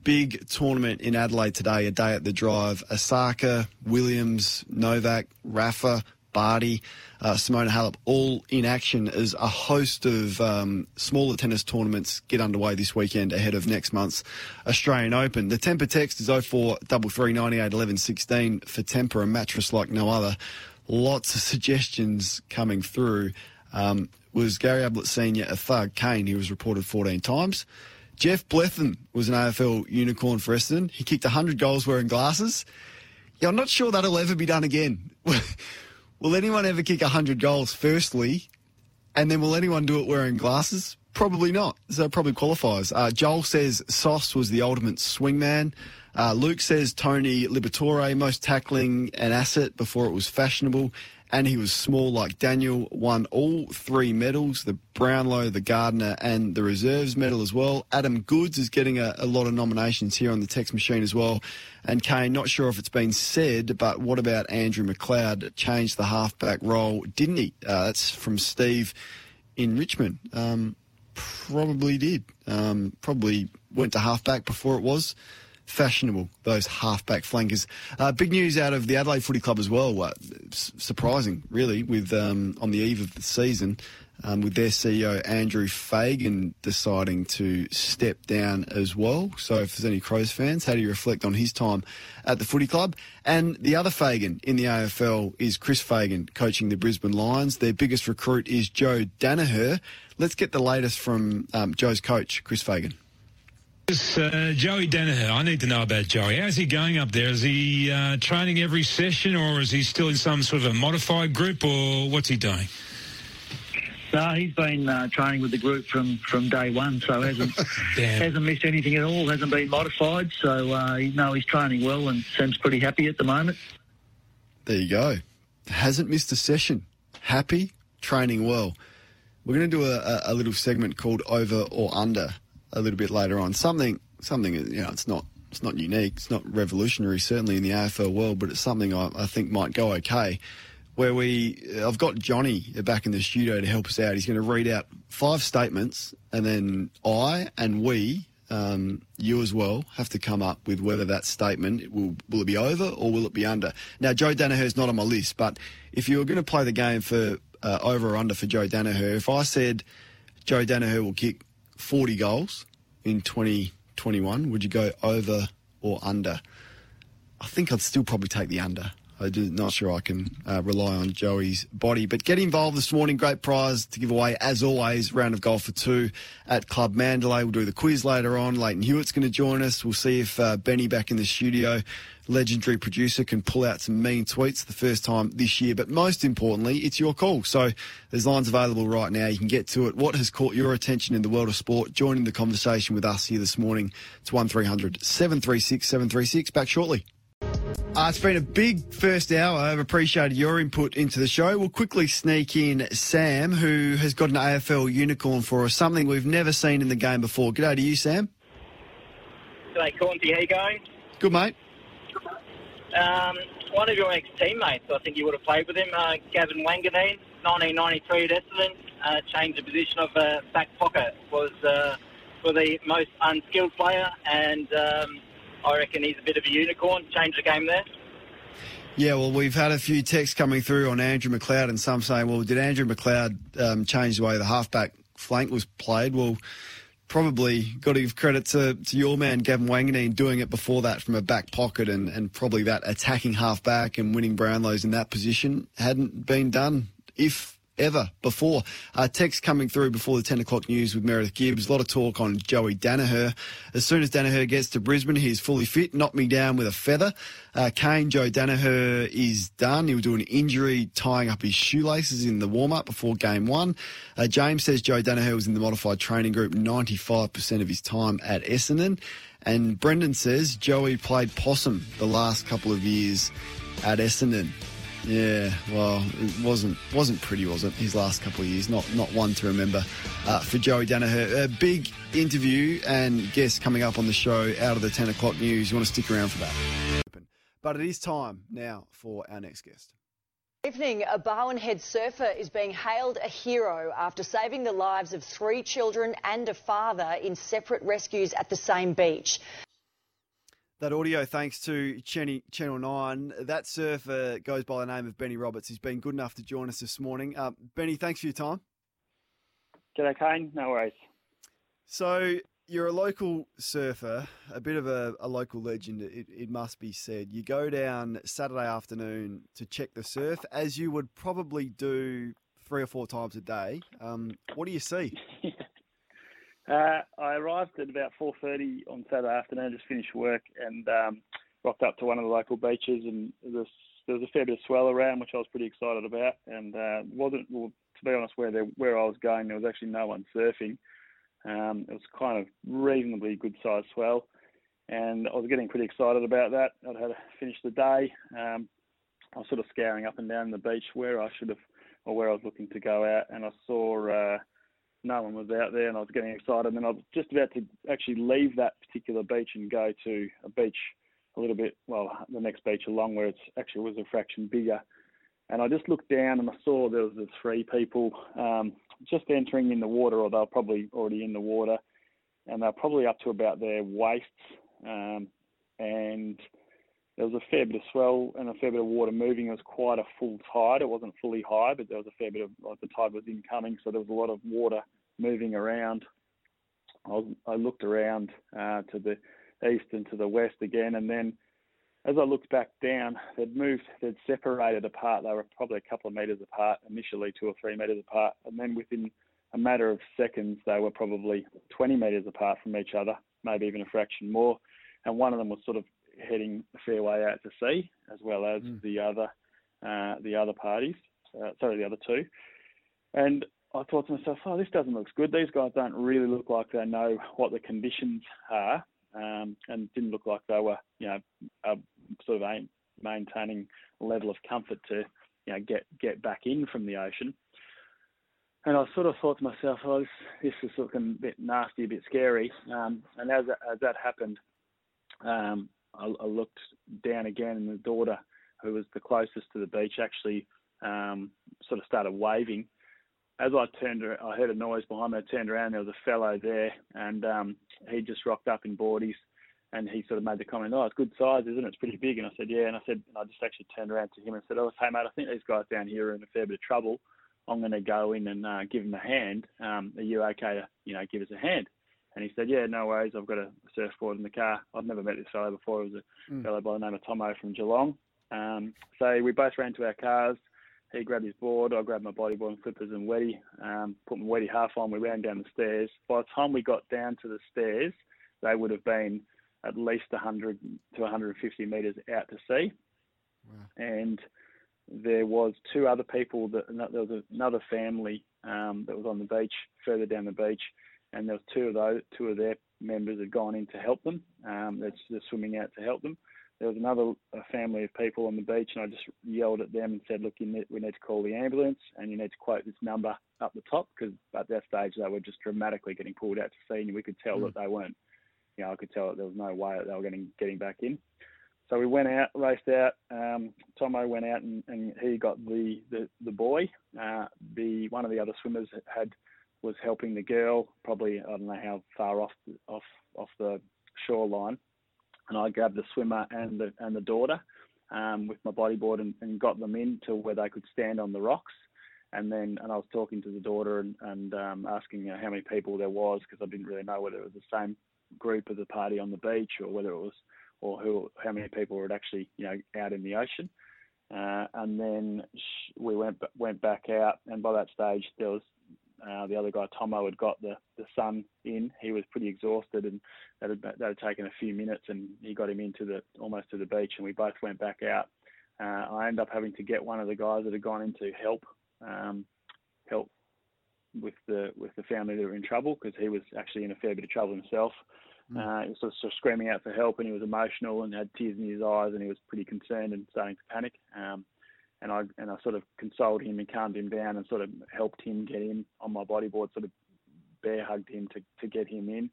Big tournament in Adelaide today, a day at the drive. Osaka, Williams, Novak, Rafa, Barty, uh, Simona Halep, all in action as a host of um, smaller tennis tournaments get underway this weekend ahead of next month's Australian Open. The Tempur text is 0433981116 for Tempur, a mattress like no other. Lots of <laughs> suggestions coming through. Um, was Gary Ablett Sr. a thug? Kane, he was reported 14 times. Geoff Blethyn was an AFL unicorn for Essendon. He kicked 100 goals wearing glasses. Yeah, I'm not sure that'll ever be done again. <laughs> will anyone ever kick 100 goals, firstly? And then will anyone do it wearing glasses? Probably not. So it probably qualifies. Uh, Joel says Sauce was the ultimate swingman. Uh, Luke says Tony Liberatore, most tackling an asset before it was fashionable and he was small like Daniel, won all three medals the Brownlow, the Gardner, and the Reserves medal as well. Adam Goodes is getting a, a, lot of nominations here on the text machine as well. And Kane, not sure if it's been said, but what about Andrew McLeod? Changed the halfback role, didn't he? Uh, that's from Steve in Richmond. Um, probably did. Um, probably went to halfback before it was fashionable, those halfback flankers. Uh, big news out of the Adelaide Footy Club as well. Uh, surprising, really, with um, on the eve of the season, um, with their CEO Andrew Fagan deciding to step down as well. So, if there's any Crows fans, how do you reflect on his time at the Footy Club? And the other Fagan in the AFL is Chris Fagan, coaching the Brisbane Lions. Their biggest recruit is Joe Daniher. Let's get the latest from um, Joe's coach, Chris Fagan. Uh, Joey Daniher, I need to know about Joey. How's he going up there? Is he uh, training every session, or is he still in some sort of a modified group, or what's he doing? No, he's been uh, training with the group from, from day one, so hasn't <laughs> hasn't missed anything at all. Hasn't been modified, so uh, you know he's training well and seems pretty happy at the moment. There you go. Hasn't missed a session. Happy, training well. We're going to do a, a little segment called Over or Under a little bit later on. Something, something, you know, it's not, it's not unique. It's not revolutionary, certainly in the AFL world, but it's something I, I think might go okay. Where we, I've got Johnny back in the studio to help us out. He's going to read out five statements, and then I and we, um, you as well, have to come up with whether that statement will will it be over or will it be under. Now, Joe Daniher's not on my list, but if you were going to play the game for uh, over or under for Joe Daniher, if I said Joe Daniher will kick 40 goals in 2021, would you go over or under? I think I'd still probably take the under. I'm not sure I can uh, rely on Joey's body. But get involved this morning. Great prize to give away, as always. Round of golf for two at Club Mandalay. We'll do the quiz later on. Lleyton Hewitt's going to join us. We'll see if uh, Benny back in the studio, legendary producer, can pull out some mean tweets the first time this year. But most importantly, it's your call. So there's lines available right now. You can get to it. What has caught your attention in the world of sport? Joining the conversation with us here this morning. It's 1300 736 736. Back shortly. Uh, it's been a big first hour. I've appreciated your input into the show. We'll quickly sneak in Sam, who has got an AFL unicorn for us, something we've never seen in the game before. G'day to you, Sam. G'day, Cornsy. How you going? Good, mate. Um, one of your ex-teammates, I think you would have played with him, uh, Gavin Wanganeen, 1993 at Essendon, uh, changed the position of uh, back pocket, was uh, for the most unskilled player, and um, I reckon he's a bit of a unicorn, Change the game there. Yeah, well, we've had a few texts coming through on Andrew McLeod, and some saying, well, did Andrew McLeod um, change the way the halfback flank was played? Well, probably got to give credit to, to your man, Gavin Wanganeen, doing it before that from a back pocket, and, and probably that attacking halfback and winning Brownlows in that position hadn't been done, if ever before. Uh, text coming through before the 10 o'clock news with Meredith Gibbs. A lot of talk on Joey Daniher. As soon as Daniher gets to Brisbane, he's fully fit. Knocked me down with a feather. Uh, Kane, Joe Daniher is done. He was doing an injury tying up his shoelaces in the warm up before game one. Uh, James says Joe Daniher was in the modified training group 95% of his time at Essendon. And Brendan says Joey played possum the last couple of years at Essendon. Yeah, well, it wasn't wasn't pretty, was it? His last couple of years, not not one to remember uh, for Joey Daniher. A big interview and guest coming up on the show out of the ten o'clock news. You want to stick around for that? But it is time now for our next guest. Evening, a Barwon Head surfer is being hailed a hero after saving the lives of three children and a father in separate rescues at the same beach. That audio, thanks to Chenny, Channel 9. That surfer goes by the name of Benny Roberts. He's been good enough to join us this morning. Uh, Benny, thanks for your time. G'day, Kane. No worries. So, you're a local surfer, a bit of a, a local legend, it, it, must be said. You go down Saturday afternoon to check the surf, as you would probably do three or four times a day. Um, what do you see? <laughs> Uh, I arrived at about 4.30 on Saturday afternoon, just finished work and um, rocked up to one of the local beaches and there was a fair bit of swell around, which I was pretty excited about. And uh, wasn't, well, to be honest, where where I was going, there was actually no one surfing. Um, it was kind of reasonably good sized swell, and I was getting pretty excited about that. I'd had to finish the day. Um, I was sort of scouring up and down the beach where I should have, or where I was looking to go out, and I saw uh, no one was out there, and I was getting excited. And I was just about to actually leave that particular beach and go to a beach a little bit, well, the next beach along where it's actually was a fraction bigger. And I just looked down and I saw there was the three people um, just entering in the water, or they were probably already in the water, and they're probably up to about their waists. Um, and there was a fair bit of swell and a fair bit of water moving. It was quite a full tide. It wasn't fully high, but there was a fair bit of like the tide was incoming, so there was a lot of water moving around. I, was, I looked around uh, to the east and to the west again, and then as I looked back down, they'd moved, they'd separated apart. They were probably a couple of metres apart initially, two or three metres apart, and then within a matter of seconds, they were probably 20 metres apart from each other, maybe even a fraction more. And one of them was sort of heading a fair way out to sea, as well as mm. the other uh, the other parties. Uh, sorry, the other two. And I thought to myself, oh, this doesn't look good. These guys don't really look like they know what the conditions are, um, and didn't look like they were, you know, uh, sort of aim, maintaining a level of comfort to, you know, get get back in from the ocean. And I sort of thought to myself, oh, this, this is looking a bit nasty, a bit scary. Um, and as, as that happened, um, I, I, looked down again, and the daughter, who was the closest to the beach, actually um, sort of started waving. As I turned, I heard a noise behind me. I turned around. There was a fellow there, and um, he just rocked up in boardies, and he sort of made the comment, "Oh, it's good size, isn't it? It's pretty big." And I said, "Yeah." And I said, and I just actually turned around to him and said, "Oh, hey mate, I think these guys down here are in a fair bit of trouble. I'm going to go in and uh, give them a hand. Um, are you okay to, you know, give us a hand?" And he said, Yeah, no worries. I've got a surfboard in the car. I've never met this fellow before. It was a mm. fellow by the name of Tomo from Geelong. Um, so we both ran to our cars. He grabbed his board, I grabbed my bodyboard and flippers and wetty, um, put my wetty half on. We ran down the stairs. By the time we got down to the stairs, they would have been at least 100 to 150 metres out to sea. And there was two other people that there was another family um, that was on the beach further down the beach, and there was two of those two of their members had gone in to help them. Um, that's just swimming out to help them. There was another a family of people on the beach, and I just yelled at them and said, "Look, you need, we need to call the ambulance, and you need to quote this number up the top because at that stage they were just dramatically getting pulled out to sea, and we could tell Mm. that they weren't. You know, I could tell that there was no way that they were getting getting back in. So we went out, raced out. Um, Tomo went out and, and he got the the, the boy. Uh, the one of the other swimmers had was helping the girl, probably I don't know how far off off off the shoreline, and I grabbed the swimmer and the and the daughter um, with my bodyboard and, and got them in to where they could stand on the rocks. And then and I was talking to the daughter and, and um, asking know, how many people there was because I didn't really know whether it was the same group of the party on the beach or whether it was or who how many people were actually you know out in the ocean. Uh, and then we went went back out, and by that stage there was uh, the other guy Tomo had got the the son in. He was pretty exhausted, and that had, that had taken a few minutes, and he got him into the almost to the beach, and we both went back out. Uh, I ended up having to get one of the guys that had gone in to help um, help with the with the family that were in trouble because he was actually in a fair bit of trouble himself. Uh, he was sort of, sort of screaming out for help, and he was emotional and had tears in his eyes, and he was pretty concerned and starting to panic. Um, and I and I sort of consoled him and calmed him down, and sort of helped him get in on my bodyboard, sort of bear hugged him to to get him in.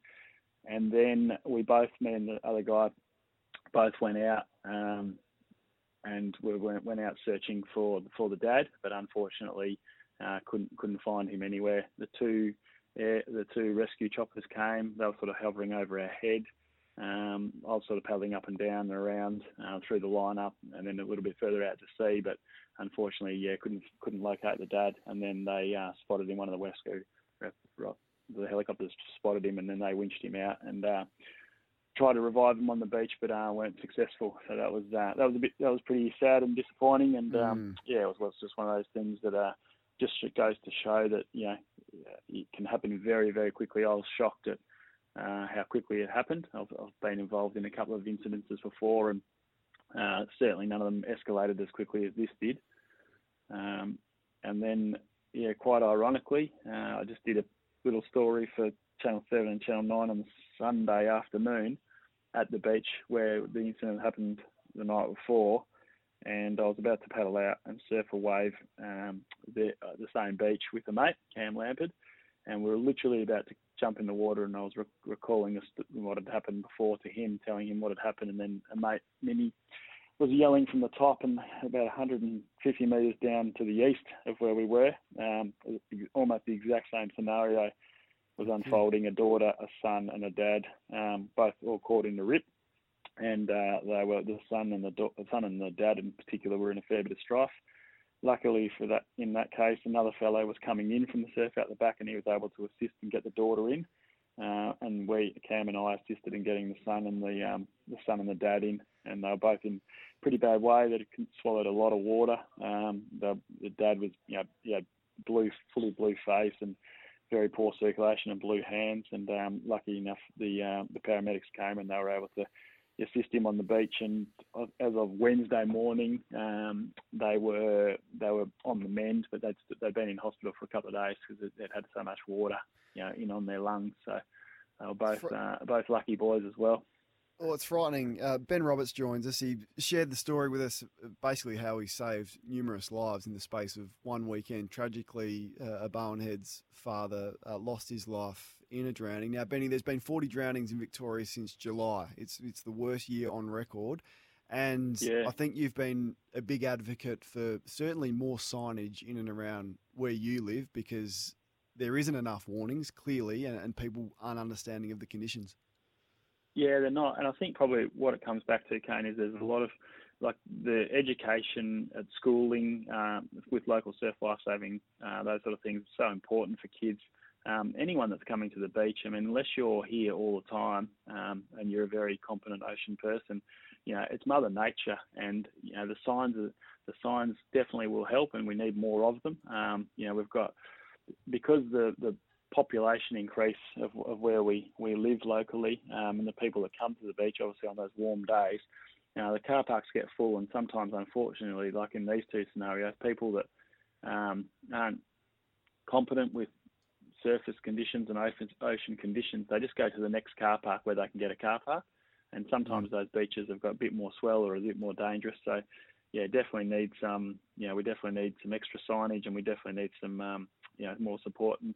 And then we both, me and the other guy, both went out. Um, and we went, went out searching for for the dad, but unfortunately uh, couldn't couldn't find him anywhere. The two air, the two rescue choppers came. They were sort of hovering over our head. Um, I was sort of paddling up and down and around uh, through the lineup, and then a little bit further out to sea. But unfortunately, yeah, couldn't couldn't locate the dad. And then they uh, spotted him. One of the rescue the helicopters spotted him, and then they winched him out and uh, tried to revive him on the beach, but uh, weren't successful. So that was uh, that was a bit that was pretty sad and disappointing. And um, yeah, it was, was just one of those things that uh, just goes to show that you know it can happen very very quickly. I was shocked at uh, how quickly it happened. I've, I've been involved in a couple of incidences before, and uh, certainly none of them escalated as quickly as this did. Um, and then, yeah, quite ironically, uh, I just did a little story for Channel 7 and Channel 9 on Sunday afternoon at the beach where the incident happened the night before. And I was about to paddle out and surf a wave um, the, uh, the same beach with a mate, Cam Lampard. And we were literally about to jump in the water, and I was re- recalling this, what had happened before to him, telling him what had happened. And then a mate, Mimi, was yelling from the top and about 150 metres down to the east of where we were. Um, almost the exact same scenario was unfolding a daughter, a son, and a dad, um, both all caught in the rip. And uh, they were the son and the, da- the son and the dad in particular were in a fair bit of strife. Luckily for that, in that case, another fellow was coming in from the surf out the back, and he was able to assist and get the daughter in. Uh, and we, Cam and I, assisted in getting the son and the um, the son and the dad in, and they were both in pretty bad way. They swallowed a lot of water. Um, the, the dad was, you know, he had blue, fully blue face and very poor circulation and blue hands. And um, lucky enough, the um, the paramedics came and they were able to assist him on the beach. And as of Wednesday morning, um, they were they were on the mend, but they'd they'd been in hospital for a couple of days because they'd had so much water, you know, in on their lungs. So they were both uh, both lucky boys as well. Oh, it's frightening. Uh, ben Roberts joins us. He shared the story with us, uh, basically how he saved numerous lives in the space of one weekend. Tragically, uh, a Barwon Heads father uh, lost his life in a drowning. Now, Benny, there's been 40 drownings in Victoria since July. It's it's the worst year on record, and Yeah. I think you've been a big advocate for certainly more signage in and around where you live because there isn't enough warnings clearly, and, and people aren't understanding of the conditions. Yeah, they're not, and I think probably what it comes back to, Kane, is there's a lot of like the education at schooling um, with local surf lifesaving, uh, those sort of things, are so important for kids. Um, anyone that's coming to the beach, I mean, unless you're here all the time um, and you're a very competent ocean person, you know, it's Mother Nature, and you know the signs are, the signs definitely will help, and we need more of them. Um, you know, we've got because the the population increase of, of where we, we live locally um, and the people that come to the beach, obviously on those warm days, you know, the car parks get full, and sometimes, unfortunately, like in these two scenarios, people that um, aren't competent with surface conditions and ocean, ocean conditions, they just go to the next car park where they can get a car park. And sometimes those beaches have got a bit more swell or a bit more dangerous. So, yeah, definitely need some. You know, we definitely need some extra signage, and we definitely need some, um, you know, more support. And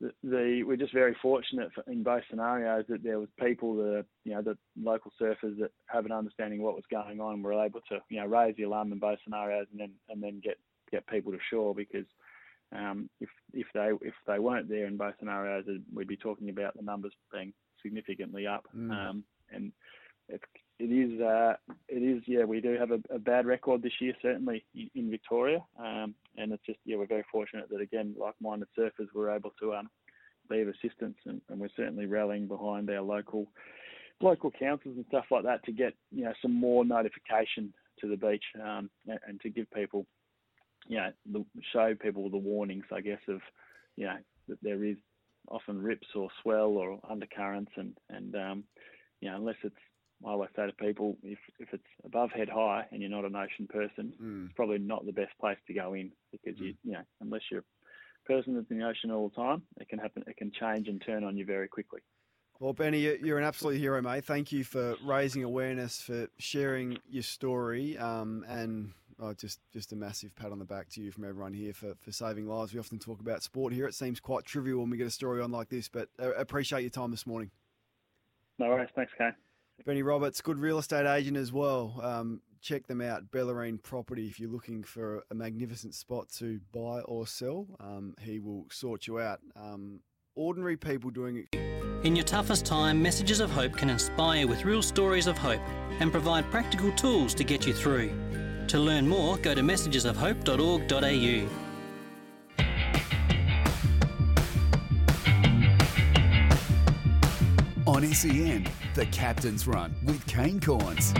the, the we're just very fortunate for, in both scenarios that there was people that you know the local surfers that have an understanding of what was going on were able to you know raise the alarm in both scenarios and then and then get get people to shore because um, if if they if they weren't there in both scenarios, we'd be talking about the numbers being significantly up. Mm. Um, and it, it is uh, it is yeah we do have a, a, bad record this year certainly in Victoria, um, and it's just yeah we're very fortunate that again like-minded surfers were able to um, be of assistance, and, and, we're certainly rallying behind our local local councils and stuff like that to get you know some more notification to the beach um, and, and, to give people you know, the, show people the warnings, I guess, of, you know, that there is often rips or swell or undercurrents, and and um, you know, unless it's, I always say to people, if if it's above head high and you're not an ocean person, mm. it's probably not the best place to go in because mm. you, you know, unless you're a person that's in the ocean all the time, it can happen, it can change and turn on you very quickly. Well, Benny, you're an absolute hero, mate. Thank you for raising awareness, for sharing your story, um, and oh, just just a massive pat on the back to you from everyone here for, for saving lives. We often talk about sport here. It seems quite trivial when we get a story on like this, but uh, appreciate your time this morning. No worries. Thanks, Kane. Benny Roberts, good real estate agent as well. Um, check them out, Bellarine Property. If you're looking for a magnificent spot to buy or sell, um, he will sort you out. Um, ordinary people doing it. In your toughest time, Messages of Hope can inspire with real stories of hope and provide practical tools to get you through. To learn more, go to messagesofhope.org.au. On SEN, the Captain's Run with Kane Cornes.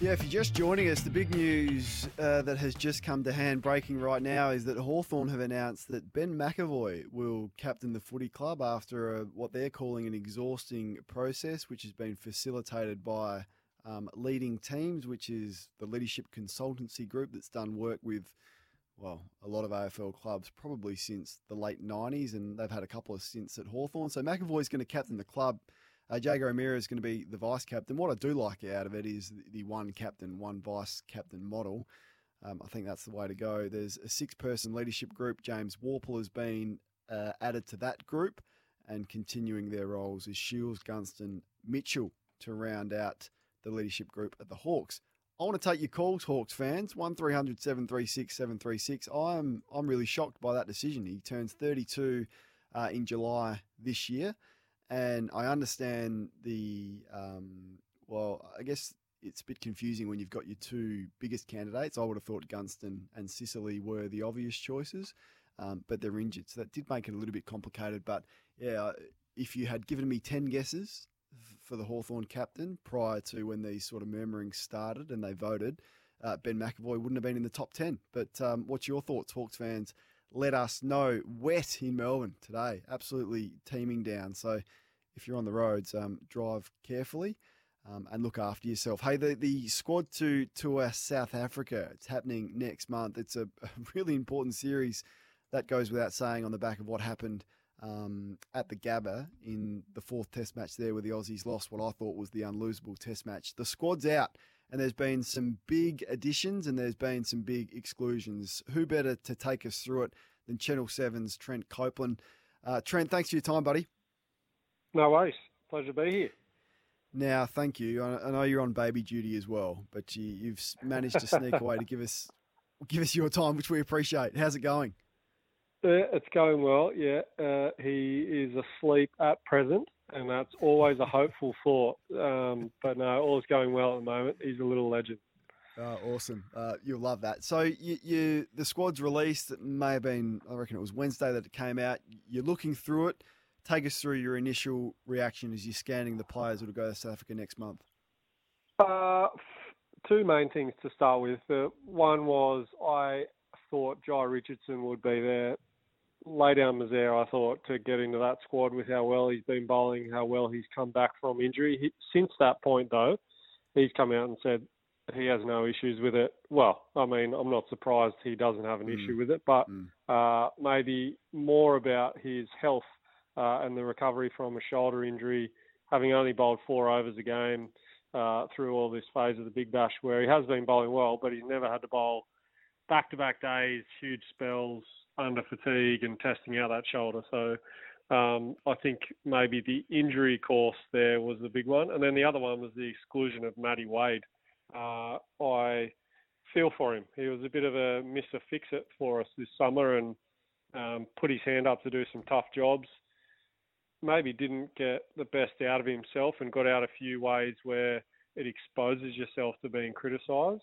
Yeah, if you're just joining us, the big news uh, that has just come to hand breaking right now is that Hawthorn have announced that Ben McEvoy will captain the footy club after a, what they're calling an exhausting process, which has been facilitated by um, leading teams, which is the leadership consultancy group that's done work with, well, a lot of AFL clubs probably since the late 90s, and they've had a couple of stints at Hawthorn. So McEvoy's going to captain the club. Uh, Jaeger O'Meara is going to be the vice captain. What I do like out of it is the one captain, one vice captain model. Um, I think that's the way to go. There's a six person leadership group. James Worpel has been uh, added to that group, and continuing their roles is Shields, Gunston, Mitchell to round out the leadership group at the Hawks. I want to take your calls, Hawks fans. One 736 736. I'm I'm really shocked by that decision. He turns 32 uh, in July this year, and I understand the um, well. I guess it's a bit confusing when you've got your two biggest candidates. I would have thought Gunston and Sicily were the obvious choices, um, but they're injured, so that did make it a little bit complicated. But yeah, if you had given me ten guesses, for the Hawthorn captain prior to when these sort of murmurings started and they voted, uh, Ben McEvoy wouldn't have been in the top 10. But um, what's your thoughts, Hawks fans? Let us know. Wet in Melbourne today, absolutely teeming down. So if you're on the roads, um, drive carefully. Um, and look after yourself. Hey, the, the squad to tour South Africa. It's happening next month. It's a, <laughs> a really important series. That goes without saying on the back of what happened um, at the Gabba in the fourth Test match there, where the Aussies lost what I thought was the unlosable Test match. The squad's out, and there's been some big additions and there's been some big exclusions. Who better to take us through it than Channel 7's Trent Copeland? Uh, Trent, thanks for your time, buddy. No worries. Pleasure to be here. Now, thank you. I know you're on baby duty as well, but you, have managed to sneak away to give us give us your time, which we appreciate. How's it going? Uh, it's going well, yeah. Uh, he is asleep at present, and that's always a hopeful thought. Um, but no, all is going well at the moment. He's a little legend. Oh, awesome! Uh, you'll love that. So, you, you, the squad's released. It may have been, I reckon it was Wednesday that it came out. You're looking through it. Take us through your initial reaction as you're scanning the players that'll go to South Africa next month. Uh, two main things to start with. Uh, one was I thought Jai Richardson would be there. Lay down Mazaire, I thought, to get into that squad with how well he's been bowling, how well he's come back from injury. He, since that point, though, he's come out and said he has no issues with it. Well, I mean, I'm not surprised he doesn't have an Mm. issue with it, but uh, maybe more about his health uh, and the recovery from a shoulder injury, having only bowled four overs a game uh, through all this phase of the Big Bash, where he has been bowling well, but he's never had to bowl back-to-back days, huge spells under fatigue and testing out that shoulder. So um, I think maybe the injury course there was the big one, and then the other one was the exclusion of Matty Wade. Uh, I feel for him. He was a bit of a Mr. Fix-It for us this summer and um, put his hand up to do some tough jobs. Maybe didn't get the best out of himself and got out a few ways where it exposes yourself to being criticised,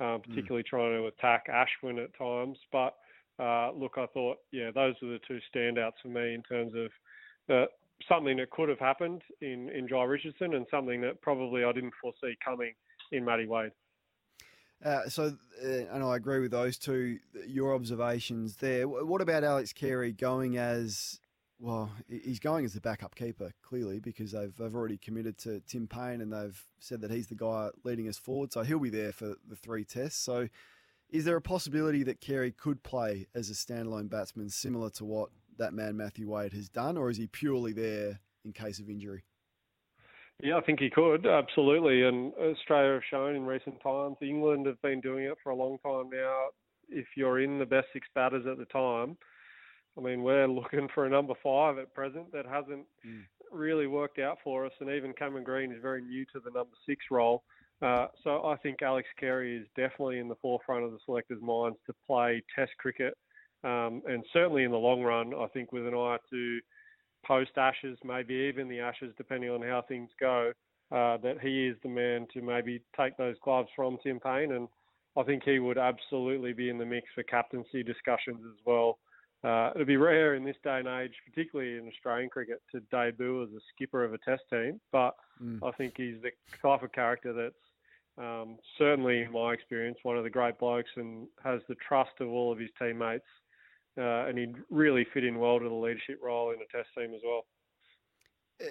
um, particularly trying to attack Ashwin at times. But uh, look, I thought, yeah, those are the two standouts for me in terms of uh, something that could have happened in, in Jhye Richardson and something that probably I didn't foresee coming in Matty Wade. Uh, so, uh, and I agree with those two. Your observations there. What about Alex Carey going as well? He's going as the backup keeper clearly because they've they've already committed to Tim Paine and they've said that he's the guy leading us forward. So he'll be there for the three tests. So, is there a possibility that Carey could play as a standalone batsman, similar to what that man Matthew Wade has done, or is he purely there in case of injury? Yeah, I think he could absolutely, and Australia have shown in recent times. England have been doing it for a long time now. If you're in the best six batters at the time, I mean, we're looking for a number five at present that hasn't mm. really worked out for us, and even Cameron Green is very new to the number six role. Uh, so I think Alex Carey is definitely in the forefront of the selectors' minds to play Test cricket, um, and certainly in the long run, I think with an eye to post Ashes, maybe even the Ashes, depending on how things go, uh, that he is the man to maybe take those gloves from Tim Paine. And I think he would absolutely be in the mix for captaincy discussions as well. Uh, it'd be rare in this day and age, particularly in Australian cricket, to debut as a skipper of a test team. But Mm. I think he's the type of character that's um, certainly, in my experience, one of the great blokes and has the trust of all of his teammates. Uh, and he'd really fit in well to the leadership role in the test team as well.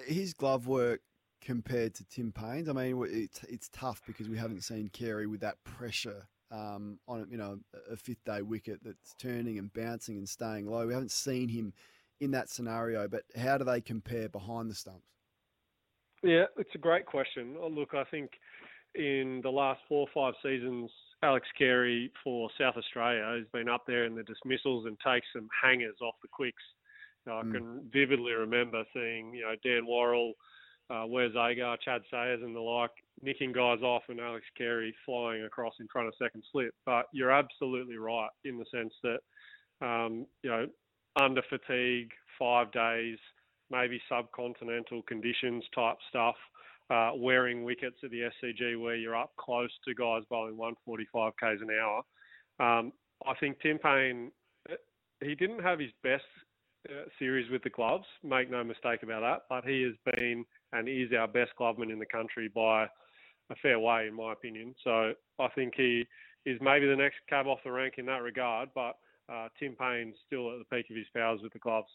his glove work compared to Tim Paine's, I mean, it's it's tough because we haven't seen Carey with that pressure um, on you know a fifth day wicket that's turning and bouncing and staying low. We haven't seen him in that scenario. But how do they compare behind the stumps? Yeah, it's a great question. Oh, Look, I think in the last four or five seasons, Alex Carey for South Australia has been up there in the dismissals and takes some hangers off the quicks. Know, I Mm. can vividly remember seeing, you know, Dan Worrall, uh, Wes Agar, Chad Sayers and the like nicking guys off and Alex Carey flying across in front of second slip. But you're absolutely right in the sense that, um, you know, under fatigue, five days, maybe subcontinental conditions type stuff, uh, wearing wickets at the SCG where you're up close to guys bowling 145 k's an hour. Um, I think Tim Paine, uh, he didn't have his best uh, series with the gloves, make no mistake about that, but he has been and is our best gloveman in the country by a fair way, in my opinion. So I think he is maybe the next cab off the rank in that regard, but uh, Tim Paine's still at the peak of his powers with the gloves.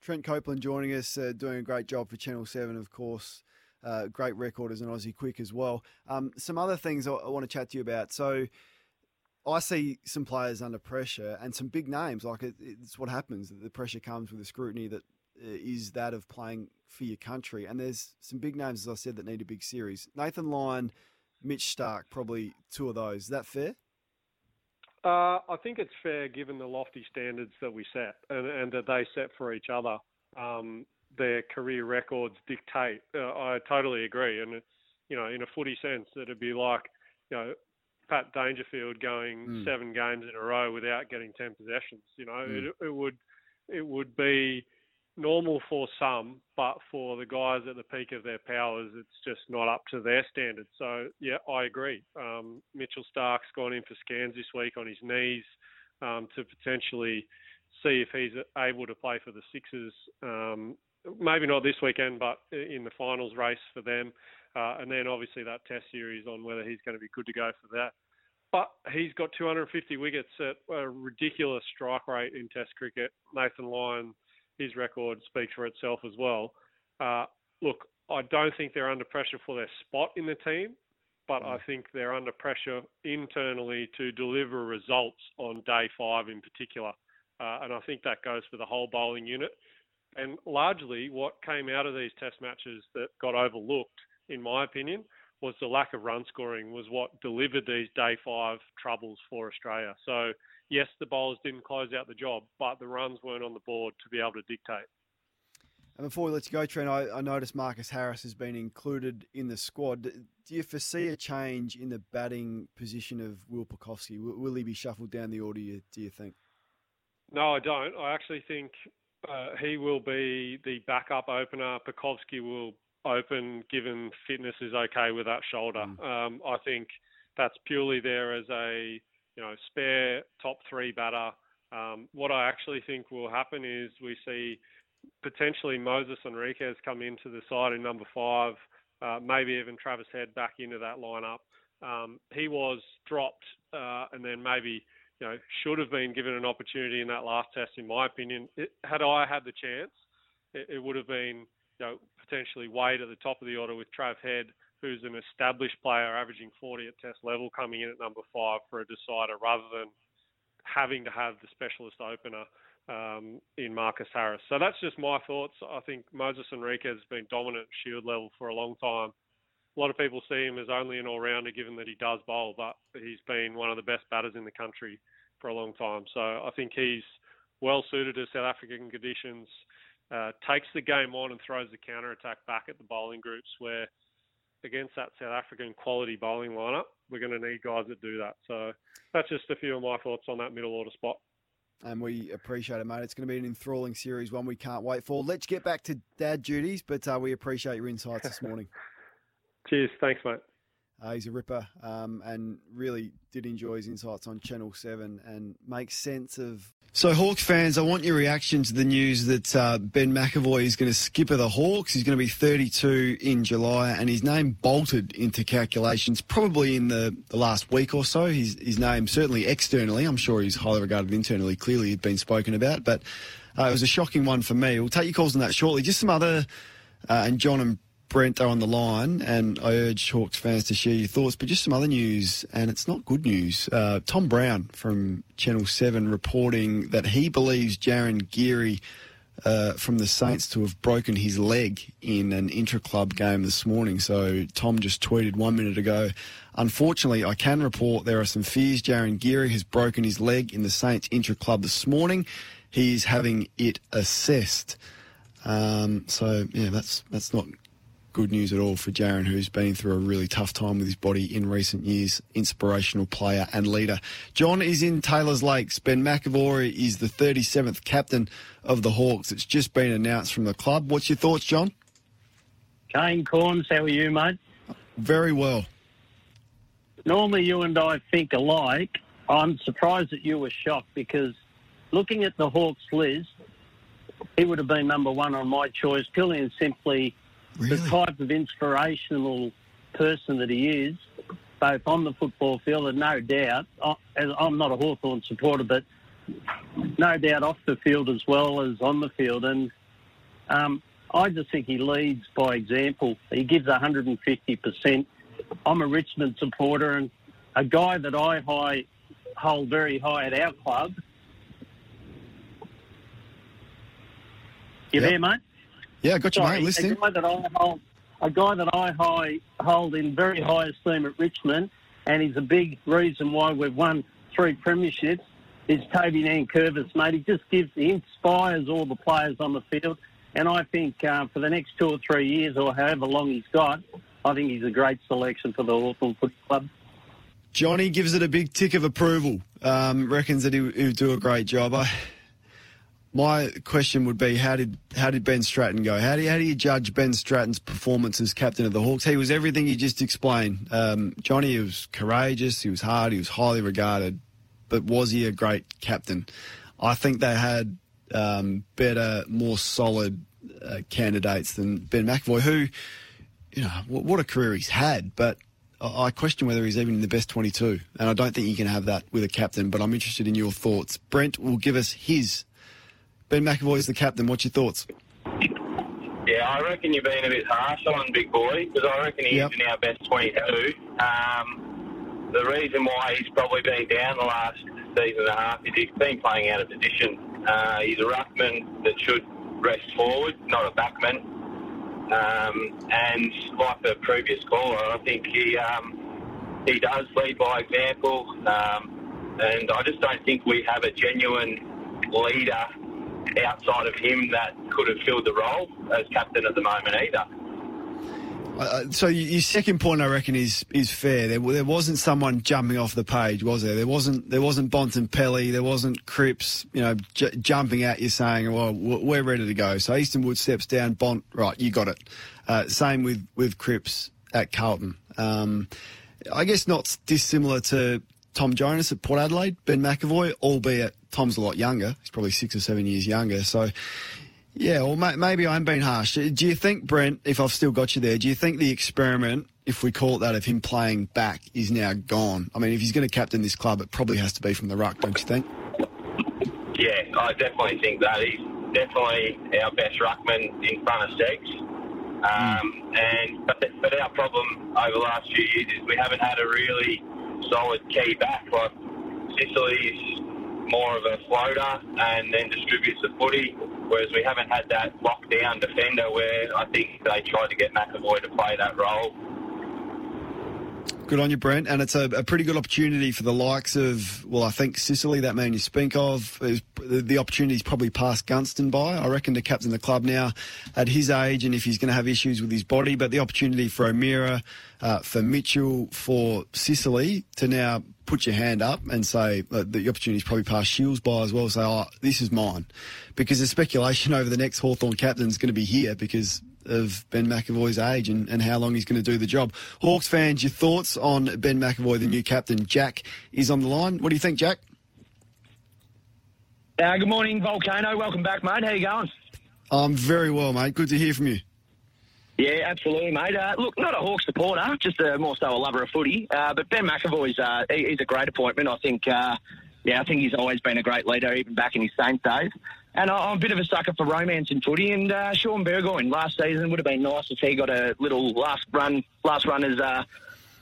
Trent Copeland joining us, uh, doing a great job for Channel 7, of course. Uh, great record as an Aussie quick as well. Um, some other things I, I want to chat to you about. So, I see some players under pressure and some big names. Like it, it's what happens. The pressure comes with the scrutiny that uh, that of playing for your country. And there's some big names, as I said, that need a big series. Nathan Lyon, Mitch Starc, probably two of those. Is that fair? Uh, I think it's fair given the lofty standards that we set and, and that they set for each other. Um, their career records dictate. Uh, I totally agree. And, you know, in a footy sense, it'd be like, you know, Pat Dangerfield going Mm. seven games in a row without getting 10 possessions. You know, Mm. it, it would it would be normal for some, but for the guys at the peak of their powers, it's just not up to their standards. So, yeah, I agree. Um, Mitchell Starc's gone in for scans this week on his knees um, to potentially see if he's able to play for the Sixers. Um, maybe not this weekend, but in the finals race for them. Uh, and then obviously that Test series on whether he's going to be good to go for that. But he's got 250 wickets at a ridiculous strike rate in Test cricket. Nathan Lyon, his record speaks for itself as well. Uh, look, I don't think they're under pressure for their spot in the team, but I think they're under pressure internally to deliver results on day five in particular. Uh, and I think that goes for the whole bowling unit. And largely, what came out of these test matches that got overlooked, in my opinion, was the lack of run scoring was what delivered these day five troubles for Australia. So yes, the bowlers didn't close out the job, but the runs weren't on the board to be able to dictate. And before we let you go, Trent, I, I noticed Marcus Harris has been included in the squad. Do you foresee a change in the batting position of Will Pucovski? Will, will he be shuffled down the order, do you think? No, I don't. I actually think uh, he will be the backup opener. Pucovski will open given fitness is okay with that shoulder. Mm. Um, I think that's purely there as a you know spare top three batter. Um, what I actually think will happen is we see potentially Moises Henriques come into the side in number five, uh, maybe even Travis Head back into that lineup. Um, he was dropped uh, and then maybe you know should have been given an opportunity in that last test, in my opinion. It, had I had the chance, it, it would have been you know potentially Wade at the top of the order with Trav Head, who's an established player averaging 40 at test level, coming in at number five for a decider, rather than having to have the specialist opener um, in Marcus Harris. So that's just my thoughts. I think Moises Henriques has been dominant at Shield level for a long time. A lot of people see him as only an all-rounder, given that he does bowl, but he's been one of the best batters in the country for a long time. So I think he's well suited to South African conditions. Uh, takes the game on and throws the counter attack back at the bowling groups. Where against that South African quality bowling lineup, we're going to need guys that do that. So that's just a few of my thoughts on that middle order spot and we appreciate it, mate. It's going to be an enthralling series, one we can't wait for. Let's get back to dad duties, but uh, we appreciate your insights this morning. <laughs> Cheers. Thanks, mate. Uh, he's a ripper um, and really did enjoy his insights on Channel 7 and makes sense of. So, Hawks fans, I want your reaction to the news that uh, Ben McEvoy is going to skipper the Hawks. He's going to be 32 in July, and his name bolted into calculations probably in the, the last week or so. His, his name, certainly externally, I'm sure he's highly regarded internally, clearly had been spoken about, but uh, it was a shocking one for me. We'll take your calls on that shortly. Just some other, uh, and John and Brent are on the line, and I urge Hawks fans to share your thoughts. But just some other news, and it's not good news. Uh, Tom Brown from Channel 7 reporting that he believes Jarryn Geary uh, from the Saints to have broken his leg in an intra club game this morning. So Tom just tweeted one minute ago. Unfortunately, I can report there are some fears Jarryn Geary has broken his leg in the Saints intra club this morning. He is having it assessed. Um, so yeah, that's that's not good news at all for Jarryn, who's been through a really tough time with his body in recent years. Inspirational player and leader. John is in Taylor's Lakes. Ben McEvoy is the 37th captain of the Hawks. It's just been announced from the club. What's your thoughts, John? Kane Cornes, how are you, mate? Very well. Normally, you and I think alike. I'm surprised that you were shocked because looking at the Hawks list, he would have been number one on my choice purely and simply Really? The type of inspirational person that he is, both on the football field and no doubt, I'm not a Hawthorn supporter, but no doubt off the field as well as on the field. And um, I just think he leads by example. He gives 150%. I'm a Richmond supporter and a guy that I high, hold very high at our club. You yep. there, mate? Yeah, got you, Sorry, mate. Listening. A guy that I hold, a guy that I high, hold in very high esteem at Richmond, and he's a big reason why we've won three premierships. Is Toby Nankervis, mate? He just gives, he inspires all the players on the field, and I think uh, for the next two or three years, or however long he's got, I think he's a great selection for the Hawthorn Football Club. Johnny gives it a big tick of approval. Um, reckons that he would do a great job. I, my question would be how did how did Ben Stratton go? How do you, how do you judge Ben Stratton's performance as captain of the Hawks? He was everything you just explained. Um, Johnny was courageous, he was hard, he was highly regarded, but was he a great captain? I think they had um, better, more solid uh, candidates than Ben McEvoy, who, you know, what, what a career he's had, but I question whether he's even in the best 22. And I don't think you can have that with a captain, but I'm interested in your thoughts. Brent will give us his. Ben McEvoy is the captain. What's your thoughts? Yeah, I reckon you're being a bit harsh on Big Boy because I reckon he's Yep. in our best 22. Um, the reason why he's probably been down the last season and a half is he's been playing out of position. Uh, he's a ruckman that should rest forward, not a backman. Um, and like the previous caller, I think he um, he does lead by example. Um, and I just don't think we have a genuine leader outside of him that could have filled the role as captain at the moment either. Uh, so your second point, I reckon, is is fair. There, there wasn't someone jumping off the page, was there? There wasn't. There wasn't Bontempelli. There wasn't Cripps. You know, j- jumping at you saying, "Well, we're ready to go." So Easton Wood steps down. Bont, right? You got it. Uh, same with with Cripps at Carlton. Um, I guess not dissimilar to Tom Jonas at Port Adelaide. Ben McEvoy, albeit Tom's a lot younger. He's probably six or seven years younger. So. Yeah, well, ma- maybe I'm being harsh. Do you think, Brent, if I've still got you there, do you think the experiment, if we call it that, of him playing back is now gone? I mean, if he's going to captain this club, it probably has to be from the ruck, don't you think? Yeah, I definitely think that he's definitely our best ruckman in front of Segs. Um, and but, but our problem over the last few years is we haven't had a really solid key back. Like Sicily's more of a floater and then distributes the footy, whereas we haven't had that lockdown defender where I think they tried to get McEvoy to play that role. Good on you, Brent. And it's a, a pretty good opportunity for the likes of, well, I think Sicily, that man you speak of, is, the, the opportunity's probably passed Gunston by. I reckon to captain of the club now at his age and if he's going to have issues with his body, but the opportunity for O'Meara, uh, for Mitchell, for Sicily to now put your hand up and say uh, the opportunity's probably passed Shiels by as well. Say, oh, this is mine. Because the speculation <laughs> over the next Hawthorn captain is going to be here because of Ben McEvoy's age and, and how long he's going to do the job. Hawks fans, your thoughts on Ben McEvoy, the new captain? Jack is on the line. What do you think, Jack? Uh, good morning, Volcano. Welcome back, mate. How are you going? I'm very well, mate. Good to hear from you. Yeah, absolutely, mate. Uh, look, not a Hawk supporter, just a, more so a lover of footy. Uh, but Ben McEvoy's uh, he, he's a great appointment. I think, uh, yeah, I think he's always been a great leader, even back in his Saints days. And I- I'm a bit of a sucker for romance in footy. And uh, Shaun Burgoyne last season would have been nice if he got a little last run, last run as uh,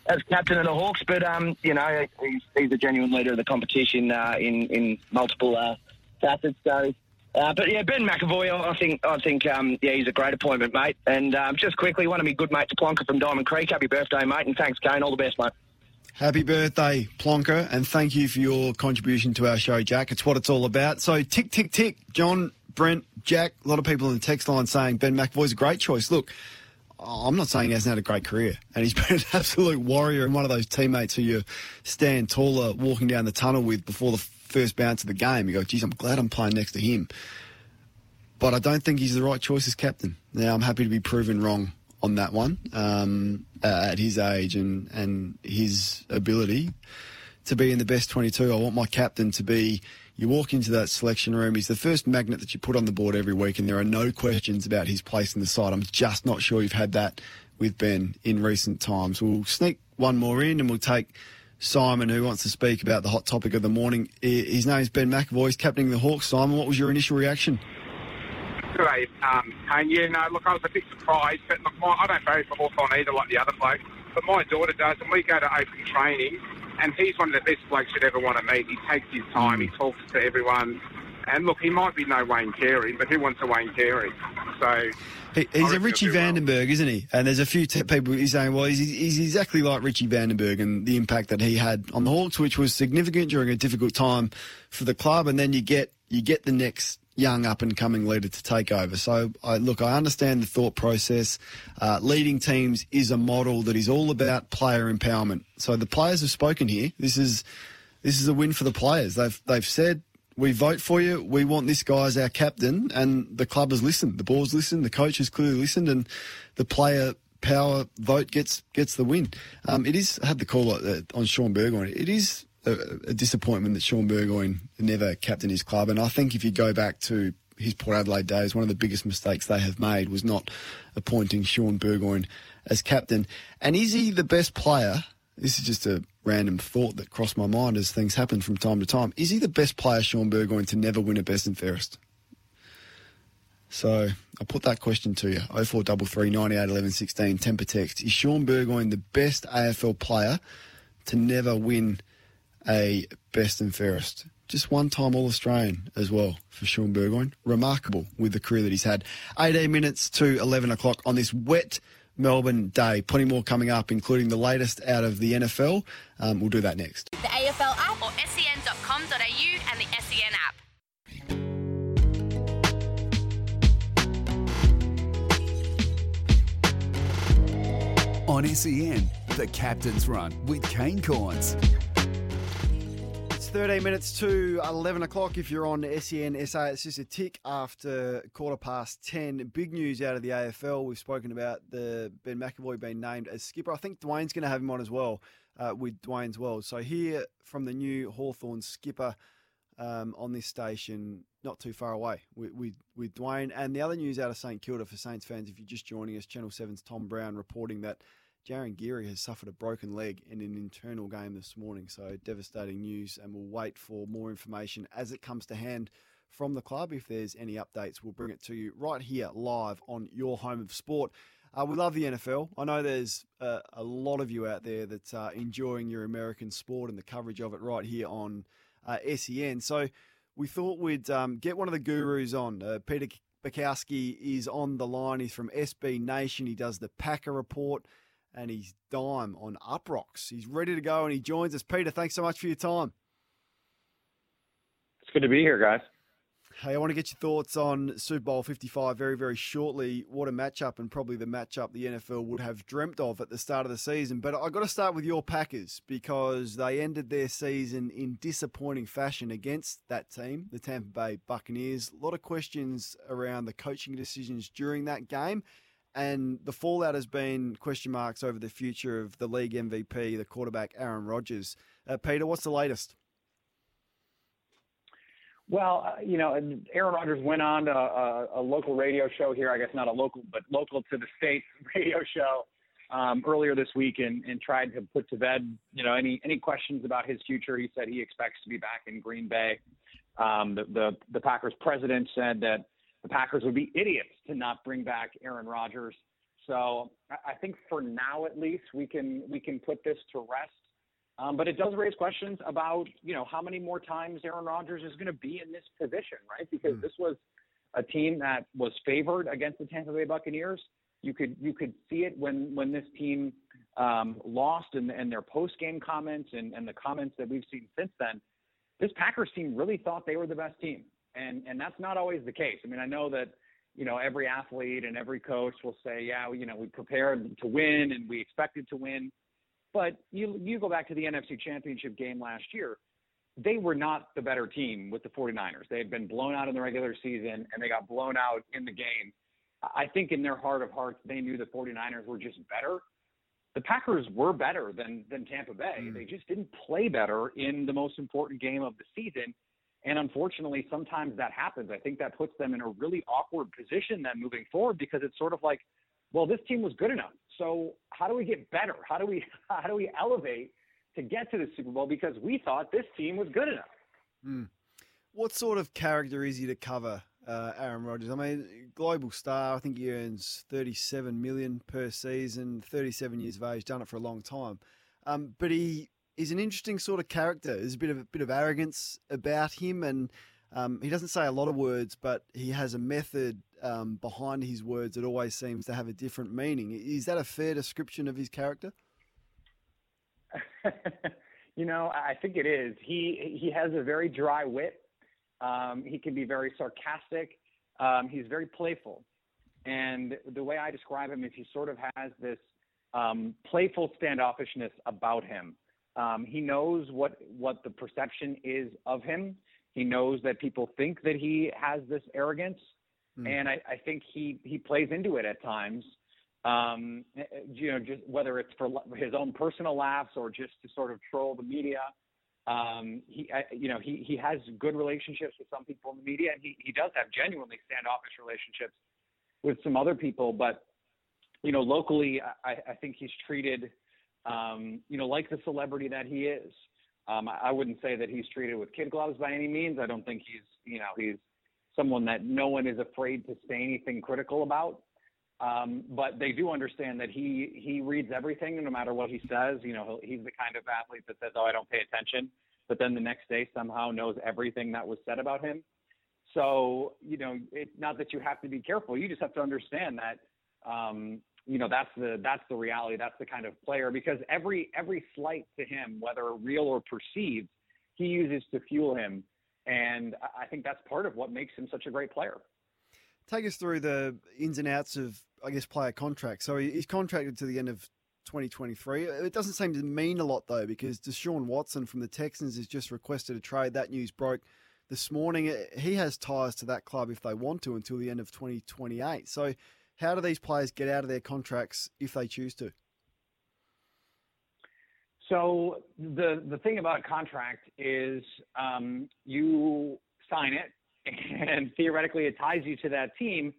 as captain of the Hawks. But um, you know, he's, he's a genuine leader of the competition uh, in in multiple uh, facets. So. Uh, but yeah, Ben McEvoy, I I think, I think, um, yeah, he's a great appointment, mate. And um, just quickly, one of my good mates, Plonker from Diamond Creek. Happy birthday, mate, and thanks, Kane. All the best, mate. Happy birthday, Plonker, and thank you for your contribution to our show, Jack. It's what it's all about. So, tick, tick, tick. John, Brent, Jack, a lot of people in the text line saying Ben McEvoy's a great choice. Look, I'm not saying he hasn't had a great career, and he's <laughs> been an absolute warrior and one of those teammates who you stand taller walking down the tunnel with before the first bounce of the game. You go, geez, I'm glad I'm playing next to him. But I don't think he's the right choice as captain. Now, I'm happy to be proven wrong on that one um, uh, at his age and, and his ability to be in the best 22. I want my captain to be. You walk into that selection room, he's the first magnet that you put on the board every week, and there are no questions about his place in the side. I'm just not sure you've had that with Ben in recent times. We'll sneak one more in and we'll take Simon, who wants to speak about the hot topic of the morning. His name's Ben McEvoy. He's captaining the Hawks. Simon, what was your initial reaction? G'day, um, Kane. Yeah, no, look, I was a bit surprised, but look, my, I don't vote for Hawthorn either, like the other bloke. But my daughter does, and we go to open training, and he's one of the best blokes you'd ever want to meet. He takes his time, he talks to everyone, and look, he might be no Wayne Carey, but who wants a Wayne Carey? So He, he's a Richie Vandenberg, isn't he? And there's a few te- people he's saying, well, he's, he's exactly like Richie Vandenberg and the impact that he had on the Hawks, which was significant during a difficult time for the club. And then you get you get the next young up and coming leader to take over. So, I, look, I understand the thought process. Uh, leading teams is a model that is all about player empowerment. So the players have spoken here. This is this is a win for the players. They've they've said we vote for you. We want this guy as our captain, and the club has listened. The board's listened. The coach has clearly listened, and the player power vote gets gets the win. Um, it is I had the call uh, on Shaun Burgoyne. It is a, a disappointment that Shaun Burgoyne never captained his club, and I think if you go back to his Port Adelaide days, one of the biggest mistakes they have made was not appointing Shaun Burgoyne as captain. And is he the best player? This is just a random thought that crossed my mind as things happen from time to time. Is he the best player, Shaun Burgoyne, to never win a best and fairest? So I'll put that question to you. 0433 98 11 16, temper text. Is Shaun Burgoyne the best AFL player to never win a best and fairest? Just one time All Australian as well for Shaun Burgoyne. Remarkable with the career that he's had. 18 minutes to 11 o'clock on this wet Melbourne day. Plenty more coming up, including the latest out of the NFL. Um, we'll do that next. The AFL app or sen.com.au and the SEN app. On SEN, the Captain's Run with Kane Cornes. It's 13 minutes to 11 o'clock if you're on SEN SA. It's just a tick after quarter past 10. Big news out of the AFL. We've spoken about the Ben McEvoy being named as skipper. I think Dwayne's going to have him on as well uh, with Dwayne's World. So here from the new Hawthorn skipper um, on this station, not too far away with, with, with Dwayne. And the other news out of St Kilda for Saints fans, if you're just joining us, Channel 7's Tom Brown reporting that Jarryn Geary has suffered a broken leg in an internal game this morning. So devastating news, and we'll wait for more information as it comes to hand from the club. If there's any updates, we'll bring it to you right here live on your home of sport. Uh, we love the NFL. I know there's uh, a lot of you out there that are enjoying your American sport and the coverage of it right here on uh, SEN. So we thought we'd um, get one of the gurus on. Uh, Peter Bukowski is on the line. He's from SB Nation. He does the Packer Report and he's dime on Uprocks. He's ready to go and he joins us. Peter, thanks so much for your time. It's good to be here, guys. Hey, I want to get your thoughts on Super Bowl 55 very, very shortly. What a matchup, and probably the matchup the NFL would have dreamt of at the start of the season. But I've got to start with your Packers because they ended their season in disappointing fashion against that team, the Tampa Bay Buccaneers. A lot of questions around the coaching decisions during that game. And the fallout has been question marks over the future of the league MVP, the quarterback Aaron Rodgers. Uh, Peter, what's the latest? Well, uh, you know, Aaron Rodgers went on a, a, local radio show here. I guess not a local, but local to the state <laughs> radio show um, earlier this week, and, and tried to put to bed, you know, any any questions about his future. He said he expects to be back in Green Bay. Um, the, the the Packers president said that the Packers would be idiots to not bring back Aaron Rodgers. So I think for now, at least, we can we can put this to rest. Um, but it does raise questions about you know how many more times Aaron Rodgers is going to be in this position, right? Because mm. this was a team that was favored against the Tampa Bay Buccaneers. You could you could see it when when this team um, lost and, and their post game comments and, and the comments that we've seen since then. This Packers team really thought they were the best team and and that's not always the case. I mean, I know that you know every athlete and every coach will say, yeah, you know, we prepared to win and we expected to win, but you you go back to the NFC Championship game last year. They were not the better team with the 49ers. They had been blown out in the regular season and they got blown out in the game. I think in their heart of hearts, they knew the 49ers were just better. The Packers were better than than Tampa Bay. Mm. They just didn't play better in the most important game of the season and unfortunately, sometimes that happens. I think that puts them in a really awkward position then moving forward because it's sort of like, well, this team was good enough. So how do we get better? How do we <laughs> how do we elevate to get to the Super Bowl? Because we thought this team was good enough. Mm. What sort of character is he to cover, uh, Aaron Rodgers? I mean, global star. I think he earns thirty-seven million per season. Thirty-seven years of age, done it for a long time. Um, but he he's an interesting sort of character. There's a bit of a bit of arrogance about him, and um, he doesn't say a lot of words, but he has a method um, behind his words that always seems to have a different meaning. Is that a fair description of his character? <laughs> you know, I think it is. He he has a very dry wit. Um, he can be very sarcastic. Um, he's very playful, and the way I describe him is he sort of has this um, playful standoffishness about him. Um, he knows what what the perception is of him. He knows that people think that he has this arrogance, mm. and I, I, think he he plays into it at times. Um, you know, just whether it's for his own personal laughs or just to sort of troll the media. Um, he, I, you know, he he has good relationships with some people in the media, and he he does have genuinely standoffish relationships with some other people. But you know, locally, I, I think he's treated, um, you know, like the celebrity that he is. Um, I, wouldn't say that he's treated with kid gloves by any means. I don't think he's, you know, he's someone that no one is afraid to say anything critical about. Um, but they do understand that he he reads everything, no matter what he says. You know, he's the kind of athlete that says, "Oh, I don't pay attention," but then the next day somehow knows everything that was said about him. So, you know, it's not that you have to be careful. You just have to understand that, um, you know, that's the that's the reality. That's the kind of player because every every slight to him, whether real or perceived, he uses to fuel him, and I think that's part of what makes him such a great player. Take us through the ins and outs of, I guess, player contract. So he's contracted to the end of 2023. It doesn't seem to mean a lot though, because Deshaun Watson from the Texans has just requested a trade. That news broke this morning. He has ties to that club if they want to until the end of 2028. So, how do these players get out of their contracts if they choose to? So the the thing about a contract is um, you sign it, <laughs> and theoretically it ties you to that team.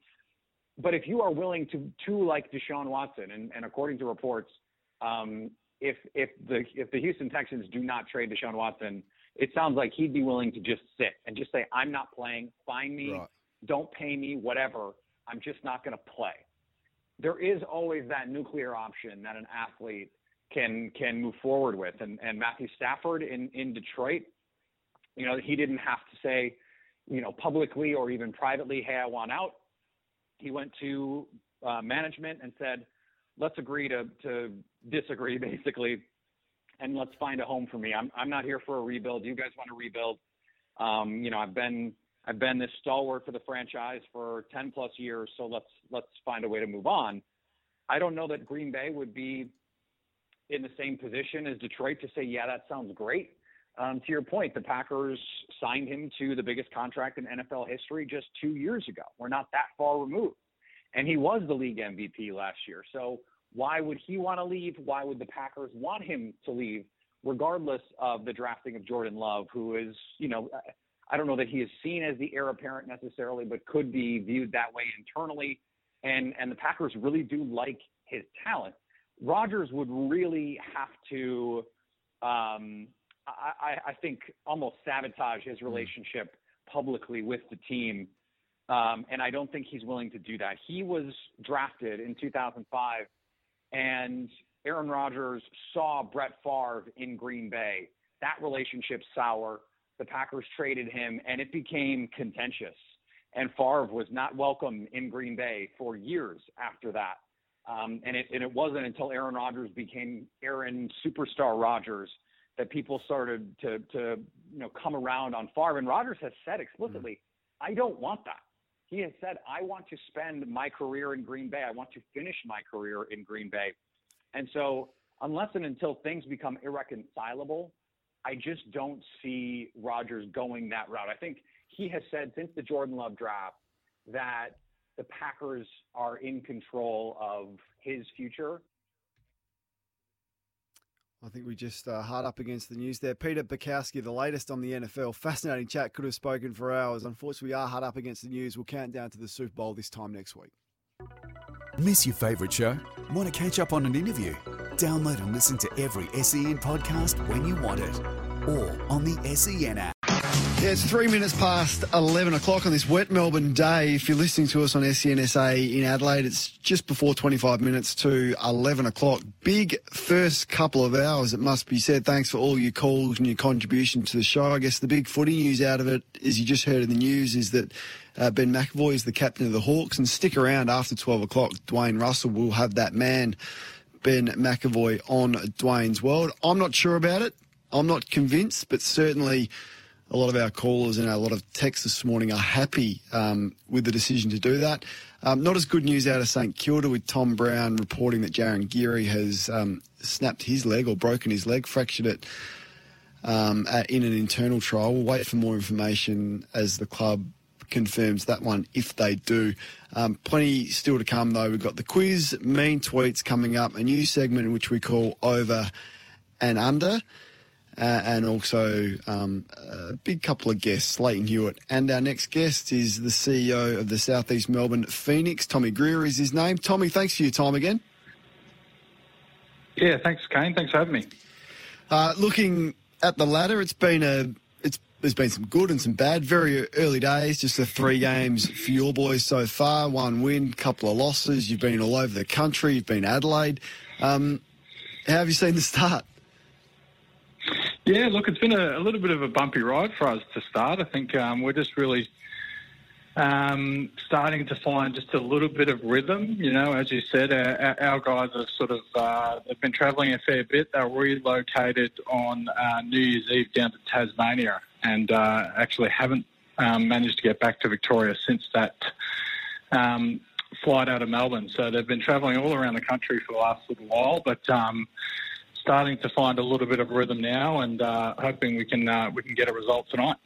But if you are willing to to like Deshaun Watson, and, and according to reports, um, if if the if the Houston Texans do not trade Deshaun Watson, it sounds like he'd be willing to just sit and just say, I'm not playing. Find me. Right. Don't pay me. Whatever. I'm just not going to play. There is always that nuclear option that an athlete can can move forward with. And, and Matthew Stafford in, in Detroit, you know, he didn't have to say, you know, publicly or even privately, hey, I want out. He went to uh, management and said, let's agree to, to disagree, <laughs> basically and let's find a home for me. I'm I'm not here for a rebuild. You guys want to rebuild. Um, you know, I've been I've been this stalwart for the franchise for 10 plus years, so let's let's find a way to move on. I don't know that Green Bay would be in the same position as Detroit to say, yeah, that sounds great. Um, to your point, the Packers signed him to the biggest contract in NFL history just two years ago. We're not that far removed. And he was the league MVP last year. So why would he want to leave? Why would the Packers want him to leave, regardless of the drafting of Jordan Love, who is, you know, I don't know that he is seen as the heir apparent necessarily, but could be viewed that way internally. And and the Packers really do like his talent. Rodgers would really have to, um, I, I think, almost sabotage his hmm. relationship publicly with the team. Um, and I don't think he's willing to do that. He was drafted in 2005 and Aaron Rodgers saw Brett Favre in Green Bay. That relationship sour. The Packers traded him, and it became contentious. And Favre was not welcome in Green Bay for years after that. Um, and, it, and it wasn't until Aaron Rodgers became Aaron Superstar Rodgers that people started to, to you know come around on Favre. And Rodgers has said explicitly, mm-hmm. "I don't want that." He has said, I want to spend my career in Green Bay. I want to finish my career in Green Bay. And so, unless and until things become irreconcilable, I just don't see Rodgers going that route. I think he has said since the Jordan Love draft that the Packers are in control of his future I think we just uh, hard up against the news there. Peter Bukowski, the latest on the NFL. Fascinating chat. Could have spoken for hours. Unfortunately, we are hard up against the news. We'll count down to the Super Bowl this time next week. Miss your favourite show? Want to catch up on an interview? Download and listen to every SEN podcast when you want it, or on the SEN app. Yeah, it's three minutes past 11 o'clock on this wet Melbourne day. If you're listening to us on SENSA in Adelaide, it's just before 25 minutes to 11 o'clock. Big first couple of hours, it must be said. Thanks for all your calls and your contribution to the show. I guess the big footy news out of it, as you just heard in the news, is that uh, Ben McEvoy is the captain of the Hawks. And stick around after 12 o'clock. Dwayne Russell will have that man, Ben McEvoy on Dwayne's World. I'm not sure about it. I'm not convinced, but certainly a lot of our callers and a lot of texts this morning are happy um, with the decision to do that. Um, not as good news out of St Kilda with Tom Brown reporting that Jarryn Geary has um, snapped his leg or broken his leg, fractured it um, at, in an internal trial. We'll wait for more information as the club confirms that one if they do. Um, plenty still to come though. We've got the quiz, mean tweets coming up, a new segment which we call Over and Under. Uh, and also um, a big couple of guests, Lleyton Hewitt. And our next guest is the CEO of the Southeast Melbourne Phoenix. Tommy Greer is his name. Tommy, thanks for your time again. Yeah, thanks, Kane. Thanks for having me. Uh, looking at the ladder, it's been a it's there's been some good and some bad. Very early days, just the three games for your boys so far. One win, couple of losses. You've been all over the country. You've been Adelaide. Um, how have you seen the start? Yeah, look, it's been a, a, little bit of a bumpy ride for us to start. I think um, we're just really um, starting to find just a little bit of rhythm. You know, as you said, our, our guys have sort of uh, they've been travelling a fair bit. They were relocated on uh, New Year's Eve down to Tasmania, and uh, actually haven't um, managed to get back to Victoria since that um, flight out of Melbourne. So they've been travelling all around the country for the last little while, but um, starting to find a little bit of rhythm now, and uh, hoping we can uh, we can get a result tonight.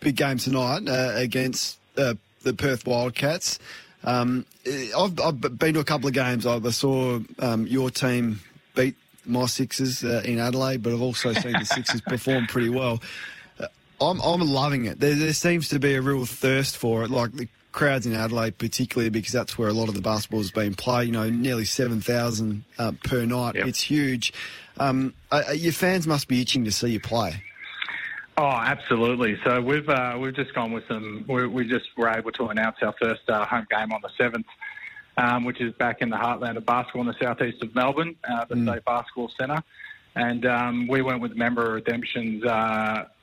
Big game tonight uh, against uh, the Perth Wildcats. Um, I've, I've, been to a couple of games. I saw um, your team beat my Sixers uh, in Adelaide, but I've also seen the Sixers <laughs> perform pretty well. Uh, I'm, I'm loving it. There, there, seems to be a real thirst for it. Like the crowds in Adelaide, particularly because that's where a lot of the basketball has been played. You know, nearly seven thousand uh, per night. Yep. It's huge. Um, uh, uh, your fans must be itching to see you play. Oh, absolutely. So we've uh, we've just gone with some. We, we, just were able to announce our first uh, home game on the seventh, um, which is back in the heartland of basketball in the southeast of Melbourne, uh, the mm. State Basketball Centre, and um, we went with member of redemptions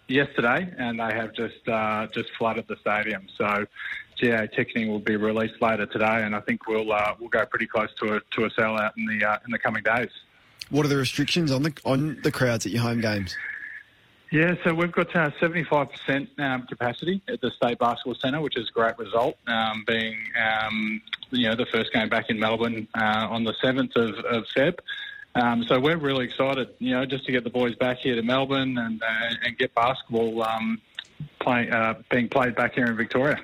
yesterday, and they have just just flooded the stadium. So GA ticketing will be released later today, and I think we'll uh, we'll go pretty close to a to a sellout in the uh, in the coming days. What are the restrictions on the on the crowds at your home games? Yeah, so we've got uh, 75% um, capacity at the State Basketball Centre, which is a great result, um, being um, you know the first game back in Melbourne uh, on the 7th of, of Feb. Um, so we're really excited, you know, just to get the boys back here to Melbourne and uh, and get basketball um, play, uh, being played back here in Victoria.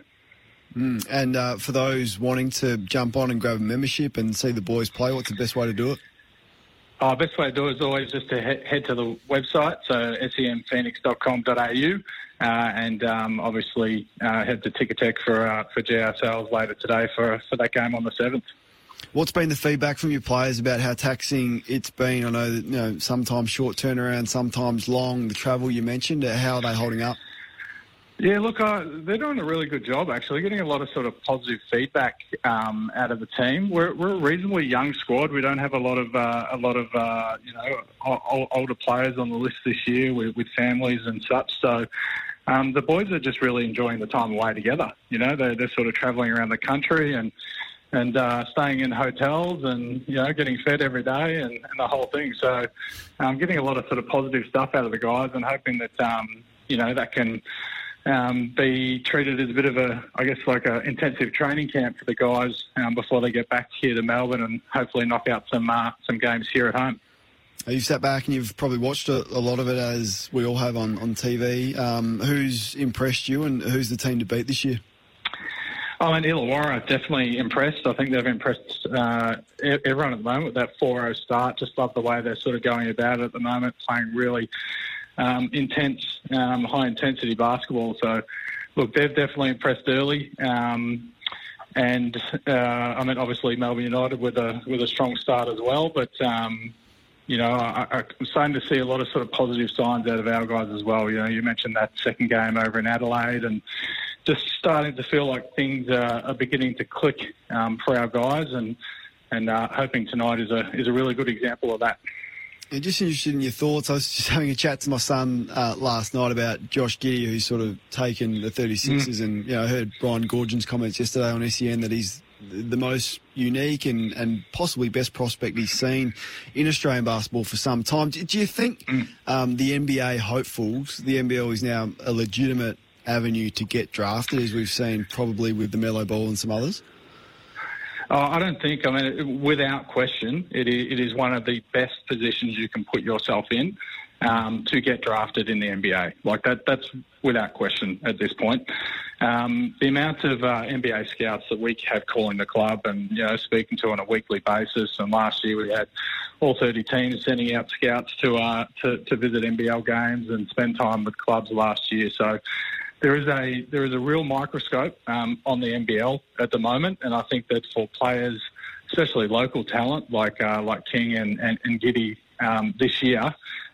Mm. And uh, for those wanting to jump on and grab a membership and see the boys play, what's the best way to do it? Oh, best way to do it is always just to he- head to the website, so semphoenix.com.au, uh, and um, obviously uh, head to Ticketek for uh, for GR sales later today for for that game on the seventh. What's been the feedback from your players about how taxing it's been? I know that you know sometimes short turnaround, sometimes long. The travel you mentioned, how are they holding up? Yeah, look, uh, they're doing a really good job actually, getting a lot of sort of positive feedback um, out of the team. We're, we're a reasonably young squad. We don't have a lot of uh, a lot of uh, you know older players on the list this year with, with families and such. So um, the boys are just really enjoying the time away together. You know, they're, they're sort of travelling around the country and and uh, staying in hotels and you know getting fed every day and, and the whole thing. So I'm um, getting a lot of sort of positive stuff out of the guys and hoping that um, you know that can um, be treated as a bit of a, I guess, like an intensive training camp for the guys um, before they get back here to Melbourne and hopefully knock out some uh, some games here at home. You've sat back and you've probably watched a, a lot of it as we all have on, on TV. Um, who's impressed you and who's the team to beat this year? Oh, and Illawarra definitely impressed. I think they've impressed uh, everyone at the moment with that 4-0 start. Just love the way they're sort of going about it at the moment, playing really um, intense, um, high intensity basketball. So, look, they've definitely impressed early. Um, and uh, I mean, obviously Melbourne United with a with a strong start as well. But um, you know, I, I'm starting to see a lot of sort of positive signs out of our guys as well. You know, you mentioned that second game over in Adelaide, and just starting to feel like things are, are beginning to click um, for our guys, and and uh, hoping tonight is a is a really good example of that. And just interested in your thoughts. I was just having a chat to my son uh, last night about Josh Giddey, who's sort of taken the 36ers, mm. and you know, I heard Brian Goorjian's comments yesterday on SEN that he's the most unique and, and possibly best prospect he's seen in Australian basketball for some time. Do, do you think mm. um, the NBA hopefuls, the NBL is now a legitimate avenue to get drafted, as we've seen probably with LaMelo Ball and some others? Oh, I don't think. I mean, without question, it is, it is one of the best positions you can put yourself in um, to get drafted in the NBA. Like that, that's without question at this point. Um, the amount of uh, NBA scouts that we have calling the club and you know speaking to on a weekly basis, and last year we had all 30 teams sending out scouts to uh, to, to visit NBL games and spend time with clubs last year. So there is a there is a real microscope um, on the NBL at the moment, and I think that for players, especially local talent like uh, like King and and, and Giddey um, this year,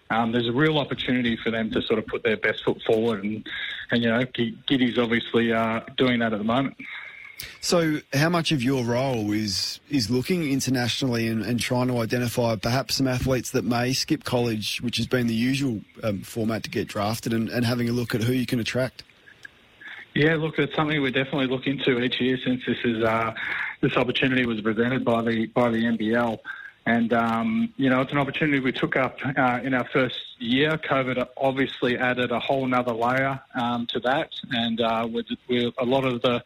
um, there's a real opportunity for them to sort of put their best foot forward, and and you know Giddey's obviously uh, doing that at the moment. So, how much of your role is is looking internationally and, and trying to identify perhaps some athletes that may skip college, which has been the usual um, format to get drafted, and, and having a look at who you can attract? Yeah, look, it's something we definitely look into each year since this is uh, this opportunity was presented by the by the NBL. And, um, you know, it's an opportunity we took up uh, in our first year. COVID obviously added a whole nother layer um, to that. And uh, with, with a lot of the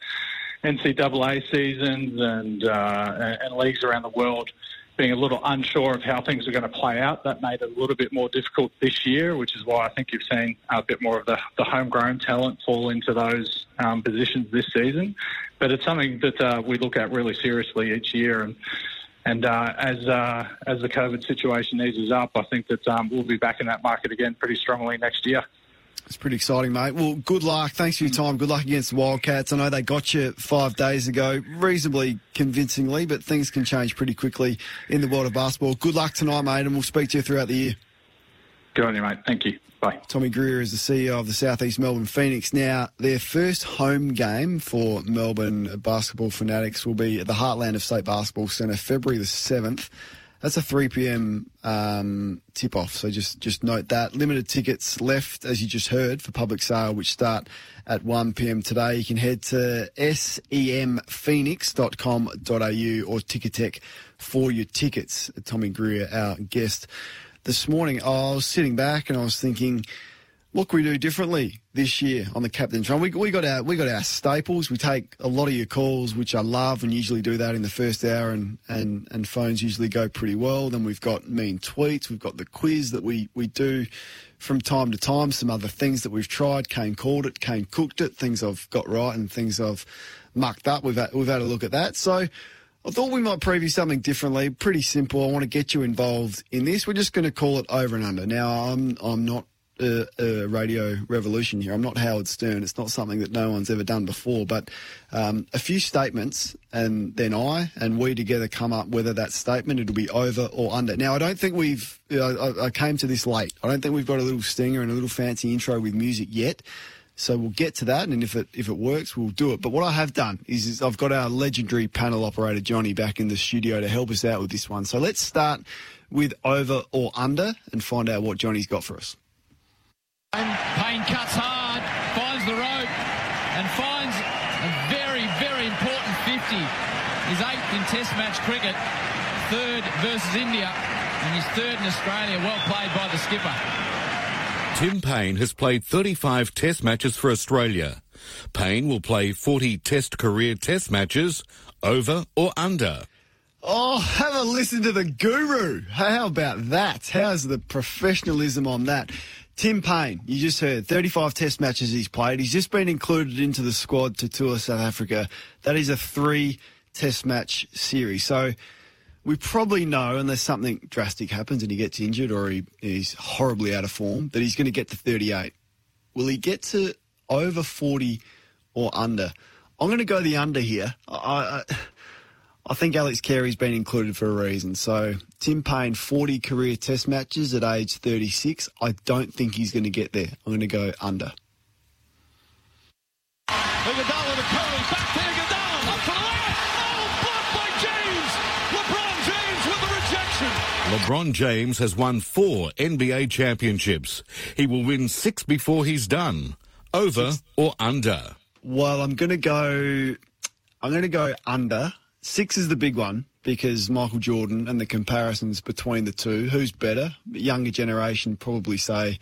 NCAA seasons and, uh, and leagues around the world being a little unsure of how things are going to play out. That made it a little bit more difficult this year, which is why I think you've seen a bit more of the, the homegrown talent fall into those um, positions this season. But it's something that uh, we look at really seriously each year. And and uh, as uh, as the COVID situation eases up, I think that um, we'll be back in that market again pretty strongly next year. It's pretty exciting, mate. Well, good luck. Thanks for your time. Good luck against the Wildcats. I know they got you five days ago, reasonably convincingly, but things can change pretty quickly in the world of basketball. Good luck tonight, mate, and we'll speak to you throughout the year. Good on you, mate. Thank you. Bye. Tommy Greer is the CEO of the Southeast Melbourne Phoenix. Now, their first home game for Melbourne basketball fanatics will be at the Heartland of State Basketball Centre, February the 7th. That's a 3 p.m. Um, tip off, so just just note that. Limited tickets left, as you just heard, for public sale, which start at 1 p.m. today. You can head to semphoenix.com.au or Ticketek for your tickets. Tommy Greer, our guest this morning. I was sitting back and I was thinking, what we do differently this year on the captain's run? We, we got our we got our staples. We take a lot of your calls, which I love, and usually do that in the first hour, and, and, and phones usually go pretty well. Then we've got mean tweets. We've got the quiz that we, we do from time to time. Some other things that we've tried. Kane called it. Kane cooked it. Things I've got right and things I've mucked up. We've had, we've had a look at that. So. I thought we might preview something differently. Pretty simple. I want to get you involved in this. We're just going to call it over and under. Now, I'm I'm not a, a, radio revolution here. I'm not Howard Stern. It's not something that no one's ever done before. But um, a few statements, and then I and we together come up whether that statement it'll be over or under. Now, I don't think we've. I, I came to this late. I don't think we've got a little stinger and a little fancy intro with music yet. So we'll get to that, and if it if it works, we'll do it. But what I have done is, is I've got our legendary panel operator Johnny back in the studio to help us out with this one. So let's start with over or under and find out what Johnny's got for us. Paine cuts hard, finds the rope, and finds a very, very important 50. His eighth in Test match cricket, third versus India, and his third in Australia. Well played by the skipper. Tim Paine has played 35 Test matches for Australia. Paine will play 40 Test career Test matches, over or under. Oh, have a listen to the guru. How about that? How's the professionalism on that? Tim Paine, you just heard 35 test matches he's played. He's just been included into the squad to tour South Africa. That is a three test match series. So we probably know, unless something drastic happens and he gets injured or he, he's horribly out of form, that he's going to get to 38. Will he get to over 40 or under? I'm going to go the under here. I, I, I think Alex Carey's been included for a reason. So Tim Paine, 40 career test matches at age 36. I don't think he's going to get there. I'm going to go under. Iguodala to Curry, back to Iguodala, up for the layup. Oh, blocked by James. LeBron James with the rejection. LeBron James has won four NBA championships. He will win six before he's done. Over or under? Well, I'm going to go. I'm going to go under. Six is the big one because Michael Jordan and the comparisons between the two. Who's better? Younger generation probably say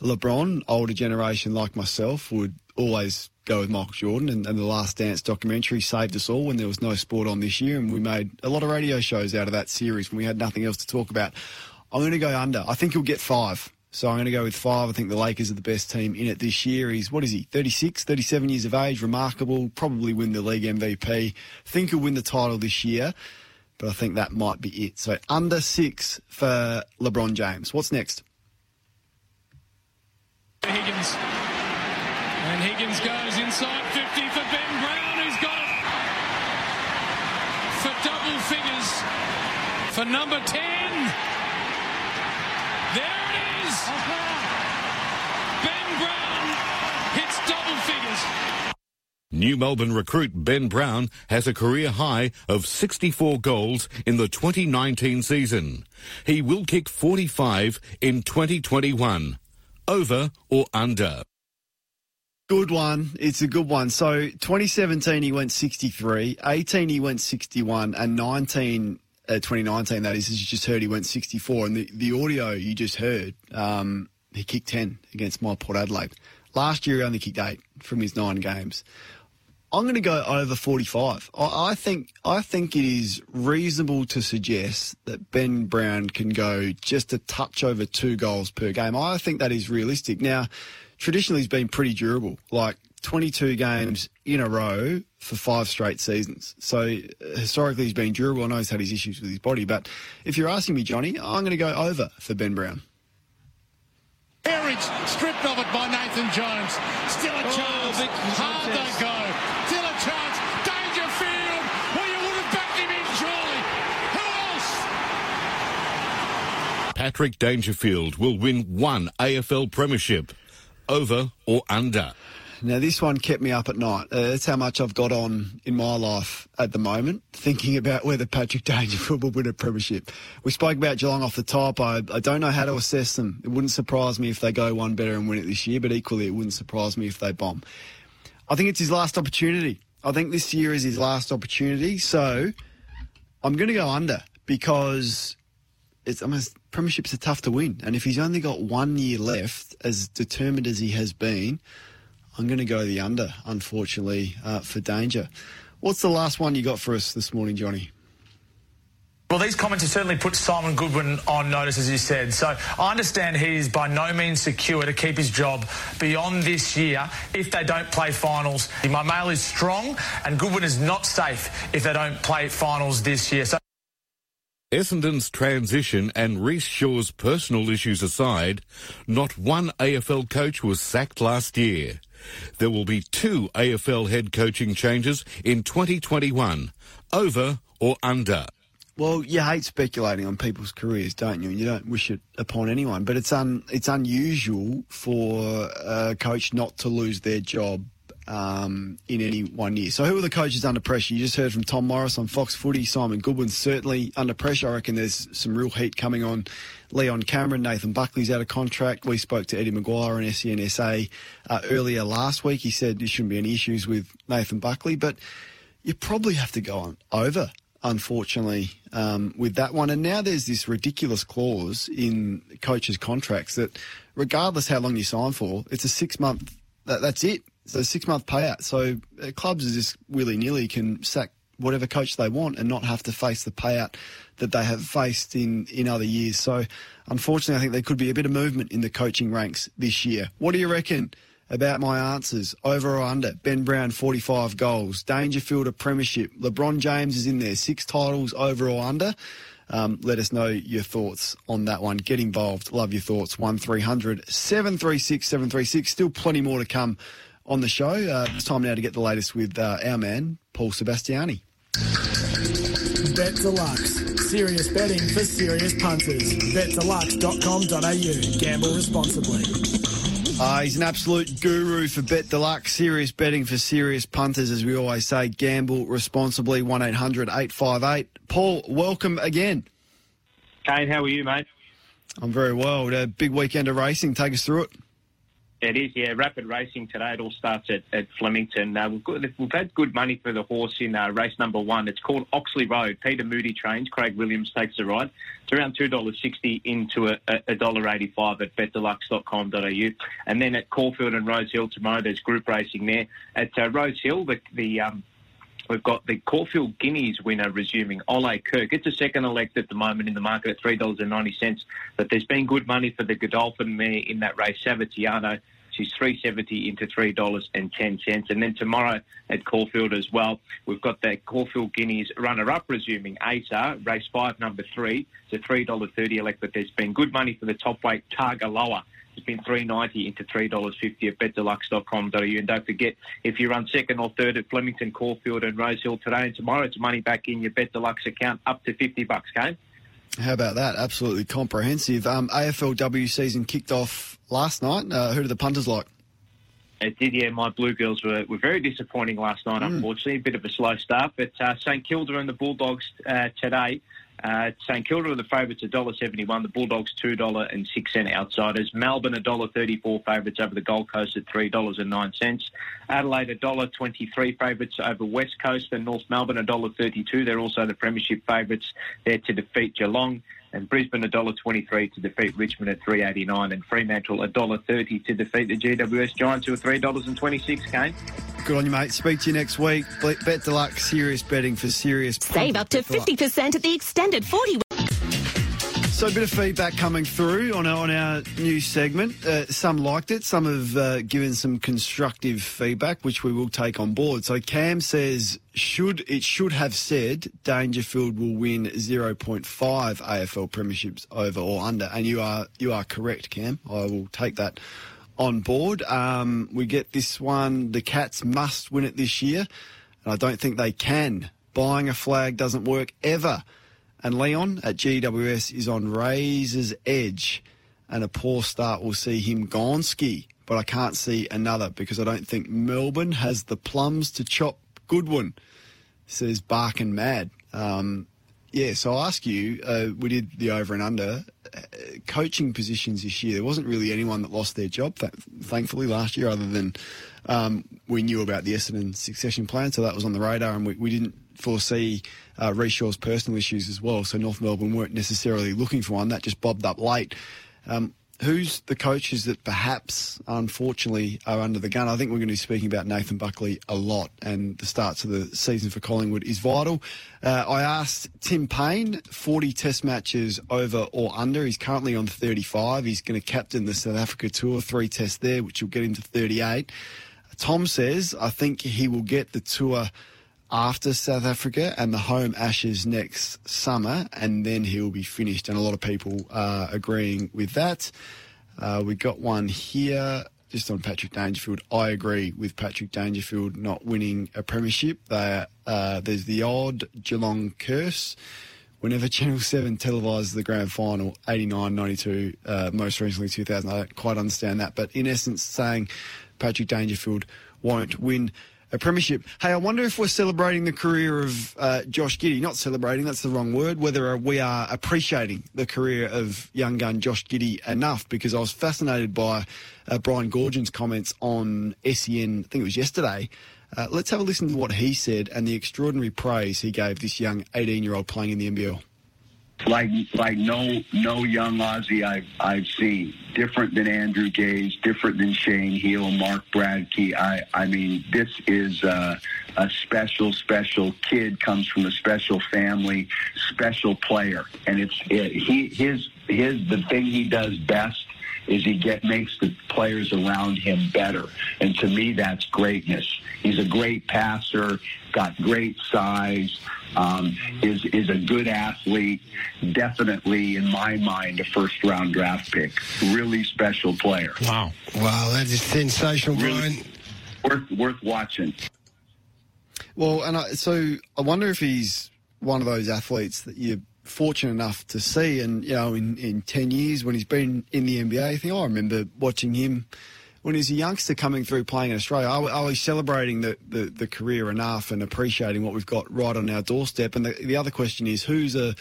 LeBron. Older generation like myself would always go with Michael Jordan. And, and, the Last Dance documentary saved us all when there was no sport on this year, and we made a lot of radio shows out of that series when we had nothing else to talk about. I'm going to go under. I think he'll get five. So I'm going to go with five. I think the Lakers are the best team in it this year. He's, what is he, 36, 37 years of age, remarkable, probably win the league MVP. Think he'll win the title this year, but I think that might be it. So under six for LeBron James. What's next? Higgins. And Higgins goes inside 50 for Ben Brown, who's got it for double figures for number 10. There it is. Ben Brown hits double figures. New Melbourne recruit Ben Brown has a career high of 64 goals in the 2019 season. He will kick 45 in 2021. Over or under? Good one. It's a good one. So 2017 he went 63, 18 he went 61, and 19, uh, 2019 that is, as you just heard, he went 64. And the, the audio you just heard, um, he kicked 10 against my Port Adelaide. Last year he only kicked eight from his nine games. I'm going to go over 45. I, I think I think it is reasonable to suggest that Ben Brown can go just a touch over two goals per game. I think that is realistic. Now, traditionally, he's been pretty durable, like 22 games in a row for five straight seasons. So uh, historically, he's been durable. I know he's had his issues with his body, but if you're asking me, Johnny, I'm going to go over for Ben Brown. Heritage stripped of it by Nathan Jones. Still a chance. Hard they go. Still a chance. Dangerfield. Well, you would have backed him in, surely. Who else? Patrick Dangerfield will win one AFL Premiership. Over or under? Now, this one kept me up at night. Uh, that's how much I've got on in my life at the moment, thinking about whether Patrick <laughs> Dangerfield will win a premiership. We spoke about Geelong off the top. I, I don't know how to assess them. It wouldn't surprise me if they go one better and win it this year, but equally, it wouldn't surprise me if they bomb. I think it's his last opportunity. I think this year is his last opportunity. So I'm going to go under because it's mean, premierships are tough to win, and if he's only got one year left, as determined as he has been, I'm going to go the under. Unfortunately, uh, for danger. What's the last one you got for us this morning, Johnny? Well, these comments have certainly put Simon Goodwin on notice, as you said. So I understand he is by no means secure to keep his job beyond this year if they don't play finals. My mail is strong, and Goodwin is not safe if they don't play finals this year. So Essendon's transition and Rhyce Shaw's personal issues aside, not one AFL coach was sacked last year. There will be two AFL head coaching changes in 2021. Over or under? Well, you hate speculating on people's careers, don't you? And you don't wish it upon anyone. But it's un, it's unusual for a coach not to lose their job um, in any one year. So who are the coaches under pressure? You just heard from Tom Morris on Fox Footy. Simon Goodwin's certainly under pressure. I reckon there's some real heat coming on Leon Cameron. Nathan Buckley's out of contract. We spoke to Eddie McGuire on SEN SA uh, earlier last week. He said there shouldn't be any issues with Nathan Buckley, but you probably have to go on over unfortunately, um, with that one. And now there's this ridiculous clause in coaches' contracts that, regardless how long you sign for, it's a six month. That, that's it. A six month payout. So uh, clubs just willy nilly can sack whatever coach they want and not have to face the payout that they have faced in in other years. So, unfortunately, I think there could be a bit of movement in the coaching ranks this year. What do you reckon? about my answers. Over or under? Ben Brown, 45 goals. Dangerfield, a premiership. LeBron James is in there. Six titles, over or under? Um, let us know your thoughts on that one. Get involved. Love your thoughts. 1300 736 736. Still plenty more to come on the show. Uh, it's time now to get the latest with uh, our man, Paul Sebastiani. Bet Deluxe. Serious betting for serious punters. BetDeluxe.com.au. Gamble responsibly. Uh, he's an absolute guru for Bet Deluxe, serious betting for serious punters, as we always say. Gamble responsibly, 1 800 858. Paul, welcome again. Kane, how are you, mate? I'm very well. A big weekend of racing. Take us through it. It is, yeah. Rapid racing today. It all starts at, at Flemington. Uh, we've, got, we've had good money for the horse in uh, race number one. It's called Oxley Road. Peter Moody trains. Craig Williams takes the ride. It's around $2.60 into a, a $1.85 at betdeluxe.com.au. And then at Caulfield and Rose Hill tomorrow, there's group racing there. At uh, Rose Hill, the, the um, We've got the Caulfield Guineas winner resuming, Ole Kirk. It's a second elect at the moment in the market at $3.90. But there's been good money for the Godolphin mare in that race, Savatiano. She's three seventy into three dollars and ten cents. And then tomorrow at Caulfield as well, we've got that Caulfield Guineas runner-up resuming Aysar, race five, number three, to three dollar thirty elect. But there's been good money for the top weight Tagaloa. It's been three ninety into three dollars fifty at betdeluxe.com.au. And don't forget, if you run second or third at Flemington, Caulfield, and Rosehill today and tomorrow, it's money back in your Bet Deluxe account up to fifty bucks, Kane. How about that? Absolutely comprehensive. Um, AFLW season kicked off last night. Uh, who do the punters like? It did, yeah. My Blue Girls were, were very disappointing last night, unfortunately. A bit of a slow start. But uh, St Kilda and the Bulldogs uh, today. Uh, St Kilda are the favourites, $1.71. The Bulldogs, $2.06 outsiders. Melbourne, $1.34 favourites over the Gold Coast at $3.09. Adelaide, $1.23 favourites over West Coast. And North Melbourne, $1.32. They're also the Premiership favourites there to defeat Geelong and Brisbane $1.23 to defeat Richmond at 3.89 and Fremantle $1.30 to defeat the GWS Giants who are $3.26, Kane. Good on you, mate. Speak to you next week. Bet Deluxe, serious betting for serious. Save up to 50% at the extended 40 So a bit of feedback coming through on our, on our new segment. Uh, some liked it. Some have uh, given some constructive feedback, which we will take on board. So Cam says should it should have said Dangerfield will win 0.5 AFL premierships over or under, and you are you are correct, Cam. I will take that on board. Um, we get this one. The Cats must win it this year, and I don't think they can. Buying a flag doesn't work ever. And Leon at GWS is on razor's edge, and a poor start will see him gone ski. But I can't see another because I don't think Melbourne has the plums to chop Goodwin. Says Bark and Mad. Um, yeah, so I'll ask you. Uh, we did the over and under uh, coaching positions this year. There wasn't really anyone that lost their job, th- thankfully, last year, other than um, we knew about the Essendon succession plan, so that was on the radar, and we, we didn't foresee uh, personal issues as well. So North Melbourne weren't necessarily looking for one. That just bobbed up late. Um, who's the coaches that perhaps, unfortunately, are under the gun? I think we're going to be speaking about Nathan Buckley a lot, and the starts of the season for Collingwood is vital. Uh, I asked Tim Paine, 40 test matches over or under. He's currently on 35. He's going to captain the South Africa tour, three tests there, which will get him to 38. Tom says, I think he will get the tour after South Africa and the home Ashes next summer, and then he'll be finished. And a lot of people are agreeing with that. Uh, we got one here just on Patrick Dangerfield. I agree with Patrick Dangerfield not winning a premiership. They, uh, there's the odd Geelong curse. Whenever Channel 7 televises the grand final, 89, 92, uh, most recently 2000, I don't quite understand that. But in essence, saying Patrick Dangerfield won't win a premiership. Hey, I wonder if we're celebrating the career of uh, Josh Giddey. Not celebrating, that's the wrong word. Whether we are appreciating the career of young gun Josh Giddey enough, because I was fascinated by uh, Brian Goorjian's comments on SEN, I think it was yesterday. Uh, let's have a listen to what he said and the extraordinary praise he gave this young 18 year old playing in the NBL like like no no young Aussie I've I've seen. Different than Andrew Gaze, different than Shane Heal, Mark Bradtke. I I mean this is a special special kid comes from a special family, special player, and it's it, he his his the thing he does best is he get makes the players around him better. And to me, that's greatness. He's a great passer, got great size, um, is is a good athlete. Definitely, in my mind, a first round draft pick. Really special player. Wow, wow, that is sensational, Brian. Worth worth watching. Well, and I, so I wonder if he's one of those athletes that you're fortunate enough to see, and you know, in, in ten years when he's been in the NBA, I think oh, I remember watching him when he's a youngster coming through playing in Australia. Are, are we celebrating the, the, the career enough and appreciating what we've got right on our doorstep? And the, the other question is, who's a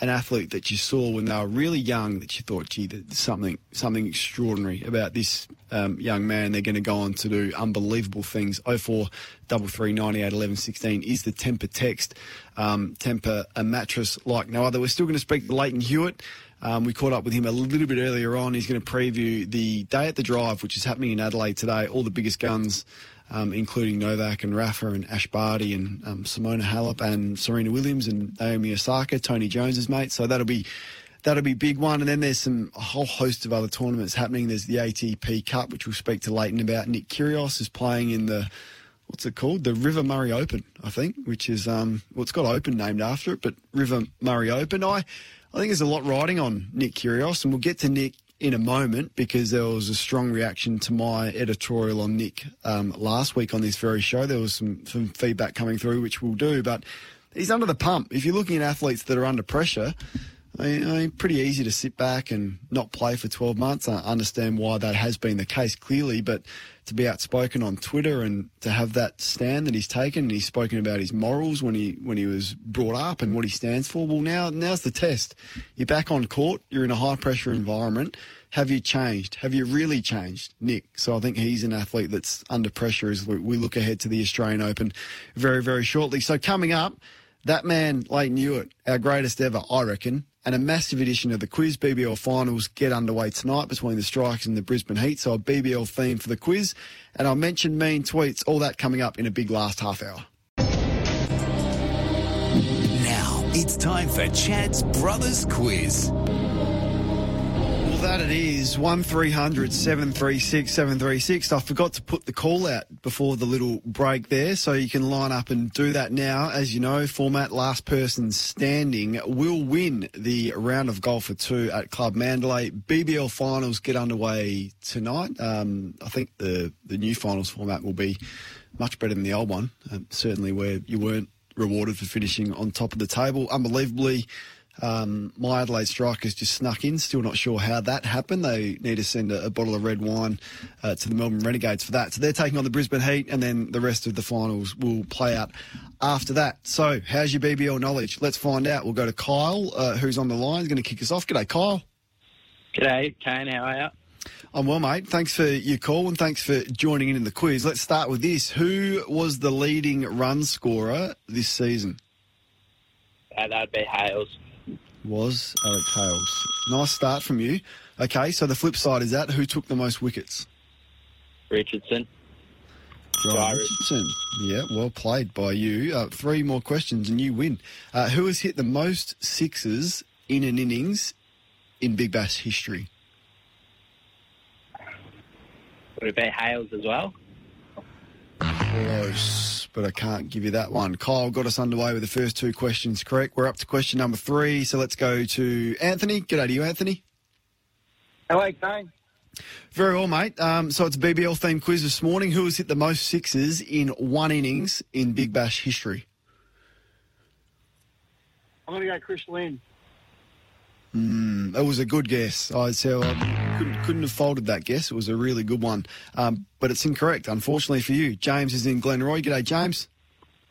an athlete that you saw when they were really young that you thought, gee, there's something something extraordinary about this um, young man. They're going to go on to do unbelievable things. 04 33 98 11 16 is the temper text. Um, Tempur, a mattress like no other. We're still going to speak to Lleyton Hewitt. Um, we caught up with him a little bit earlier on. He's going to preview the day at the drive, which is happening in Adelaide today. All the biggest guns um, including Novak and Rafa and Ash Barty and um, Simona Halep and Serena Williams and Naomi Osaka, Tony Jones's mate. So that'll be that'll be big one. And then there's some a whole host of other tournaments happening. There's the ATP Cup, which we'll speak to Lleyton about. Nick Kyrgios is playing in the what's it called? The River Murray Open, I think, which is um, well, it's got Open named after it, but River Murray Open. I I think there's a lot riding on Nick Kyrgios, and we'll get to Nick in a moment because there was a strong reaction to my editorial on Nick um, last week on this very show. There was some, some feedback coming through, which we'll do, but he's under the pump. If you're looking at athletes that are under pressure, I mean, pretty easy to sit back and not play for 12 months. I understand why that has been the case clearly, but to be outspoken on Twitter and to have that stand that he's taken, and he's spoken about his morals when he when he was brought up and what he stands for. Well, now now's the test. You're back on court. You're in a high pressure environment. Have you changed? Have you really changed, Nick? So I think he's an athlete that's under pressure as we look ahead to the Australian Open very very shortly. So coming up. That man, Lleyton Hewitt, our greatest ever, I reckon, and a massive edition of the quiz. BBL finals get underway tonight between the Strikers and the Brisbane Heat. So a BBL theme for the quiz. And I mentioned mean tweets, all that coming up in a big last half hour. Now it's time for Chad's Brothers Quiz. That it is. 1300 736 736. I forgot to put the call out before the little break there, so you can line up and do that now. As you know, format last person standing will win the round of golf for two at Club Mandalay. BBL finals get underway tonight. Um, I think the, the new finals format will be much better than the old one, um, certainly where you weren't rewarded for finishing on top of the table. Unbelievably, um, my Adelaide Strikers just snuck in. Still not sure how that happened. They need to send a, a bottle of red wine uh, to the Melbourne Renegades for that. So they're taking on the Brisbane Heat, and then the rest of the finals will play out after that. So, how's your BBL knowledge? Let's find out. We'll go to Kyle, uh, who's on the line. He's going to kick us off. G'day, Kyle. G'day, Kane. How are you? I'm well, mate. Thanks for your call and thanks for joining in in the quiz. Let's start with this. Who was the leading run scorer this season? Uh, that'd be Hales. Was Alex Hales. Nice start from you. Okay, so the flip side is that who took the most wickets? Richardson. Richardson. Yeah, well played by you. Uh, three more questions and you win. Uh, who has hit the most sixes in an innings in Big Bash history? Would it be Hales as well? Close, but I can't give you that one. Kyle got us underway with the first two questions correct. We're up to question number three, so let's go to Anthony. Good day to you, Anthony. Hello, Kane. Very well, mate. Um, so it's a BBL themed quiz this morning. Who has hit the most sixes in one innings in Big Bash history? I'm going to go Chris Lynn. Mm, that was a good guess. I so I couldn't, couldn't have folded that guess. It was a really good one, um, but it's incorrect, unfortunately for you. James is in Glenroy. G'day, James.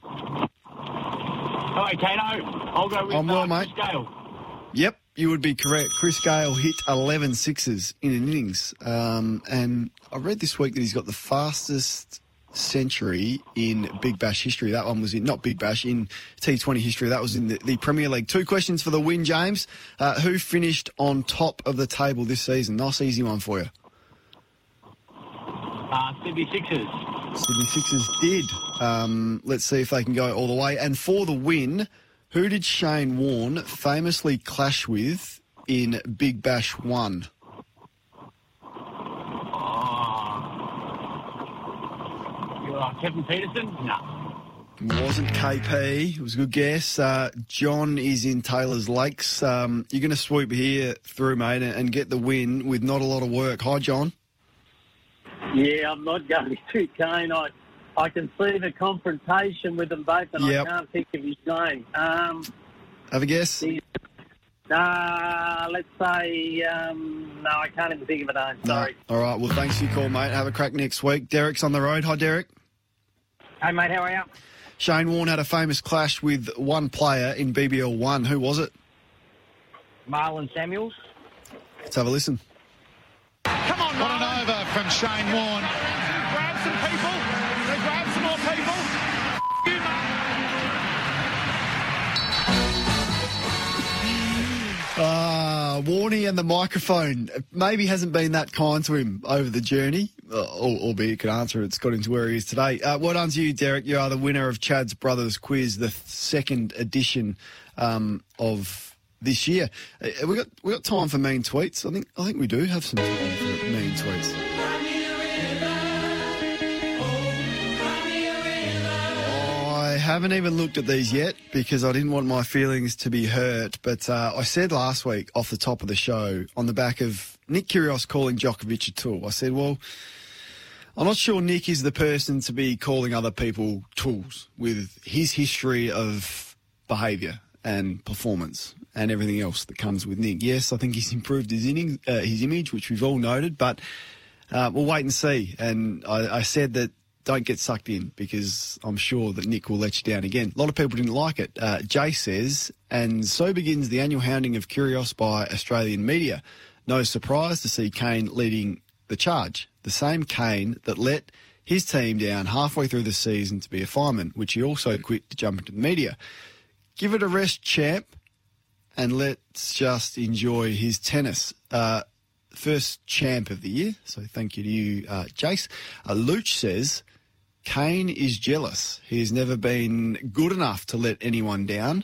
Hello, Kano. I'll go with I'm well, uh, mate. Chris Gayle. Yep, you would be correct. Chris Gayle hit 11 sixes in an innings, um, and I read this week that he's got the fastest century in Big Bash history. That one was in not Big Bash in T20 history. That was in the, the Premier League. Two questions for the win, James. Uh, who finished on top of the table this season? Nice, easy one for you. Uh, Sydney Sixers. Sydney Sixers did. Um, let's see if they can go all the way. And for the win, who did Shane Warne famously clash with in Big Bash 1? You're Kevin Pietersen? No. Wasn't KP. It was a good guess. Uh, John is in Taylor's Lakes. Um, you're going to swoop here through, mate, and, and get the win with not a lot of work. Hi, John. Yeah, I'm not going to <laughs> be too keen. I, I can see the confrontation with them both, and Yep. I can't think of his name. Um, Have a guess. uh, let's say, um, no, I can't even think of a name. Sorry. All right. Well, thanks for your call, mate. Have a crack next week. Derek's on the road. Hi, Derek. Hey, mate, how are you? Shane Warne had a famous clash with one player in BBL 1. Who was it? Marlon Samuels. Let's have a listen. Come on, what an over from Shane Warne. Grab some people. They grab some more people. You, Ah, Warney and the microphone maybe hasn't been that kind to him over the journey, uh, al- albeit could answer it. It's got him to where he is today. Uh, well done to you, Derek. You are the winner of Chad's Brothers Quiz, the second edition um, of this year. Uh, we got we got time for mean tweets. I think I think we do have some time for mean tweets. Haven't even looked at these yet because I didn't want my feelings to be hurt. But uh, I said last week off the top of the show on the back of Nick Kyrgios calling Djokovic a tool, I said, well, I'm not sure Nick is the person to be calling other people tools with his history of behaviour and performance and everything else that comes with Nick. Yes, I think he's improved his, inning, uh, his image, which we've all noted, but uh, we'll wait and see. And I, I said that don't get sucked in because I'm sure that Nick will let you down again. A lot of people didn't like it. Uh, Jay says, and so begins the annual hounding of Kyrgios by Australian media. No surprise to see Kane leading the charge. The same Kane that let his team down halfway through the season to be a fireman, which he also quit to jump into the media. Give it a rest, champ, and let's just enjoy his tennis. Uh, first champ of the year, so thank you to you, uh, Jace. Uh, Luch says, Kane is jealous. He has never been good enough to let anyone down.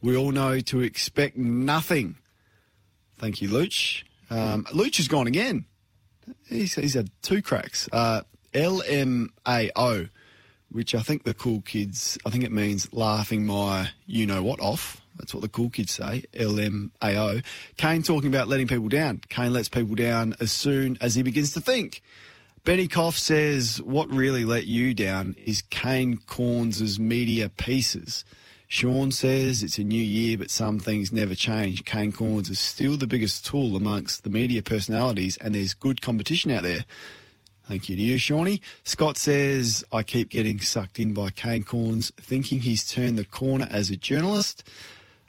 We all know to expect nothing. Thank you, Luch. Um, Luch has gone again. He's, he's had two cracks. Uh, LMAO, which I think the cool kids, I think it means laughing my you know what off. That's what the cool kids say, LMAO. Kane talking about letting people down. Kane lets people down as soon as he begins to think. Benny Koff says, What really let you down is Kane Cornes' media pieces. Sean says it's a new year, but some things never change. Kane Cornes is still the biggest tool amongst the media personalities, and there's good competition out there. Thank you to you, Shawnee. Scott says, I keep getting sucked in by Kane Cornes, thinking he's turned the corner as a journalist.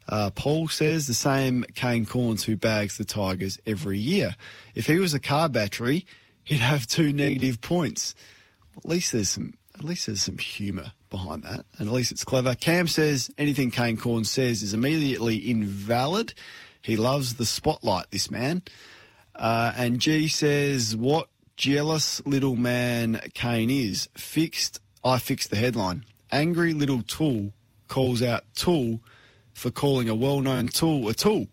Uh, Paul says the same Kane Cornes who bags the Tigers every year. If he was a car battery, he'd have two negative points. At least there's some, at least there's some humour behind that, and at least it's clever. Cam says anything Kane Cornes says is immediately invalid. He loves the spotlight, this man. Uh, and G says what jealous little man Kane is. Fixed. I fixed the headline. Angry little tool calls out tool for calling a well-known tool a tool.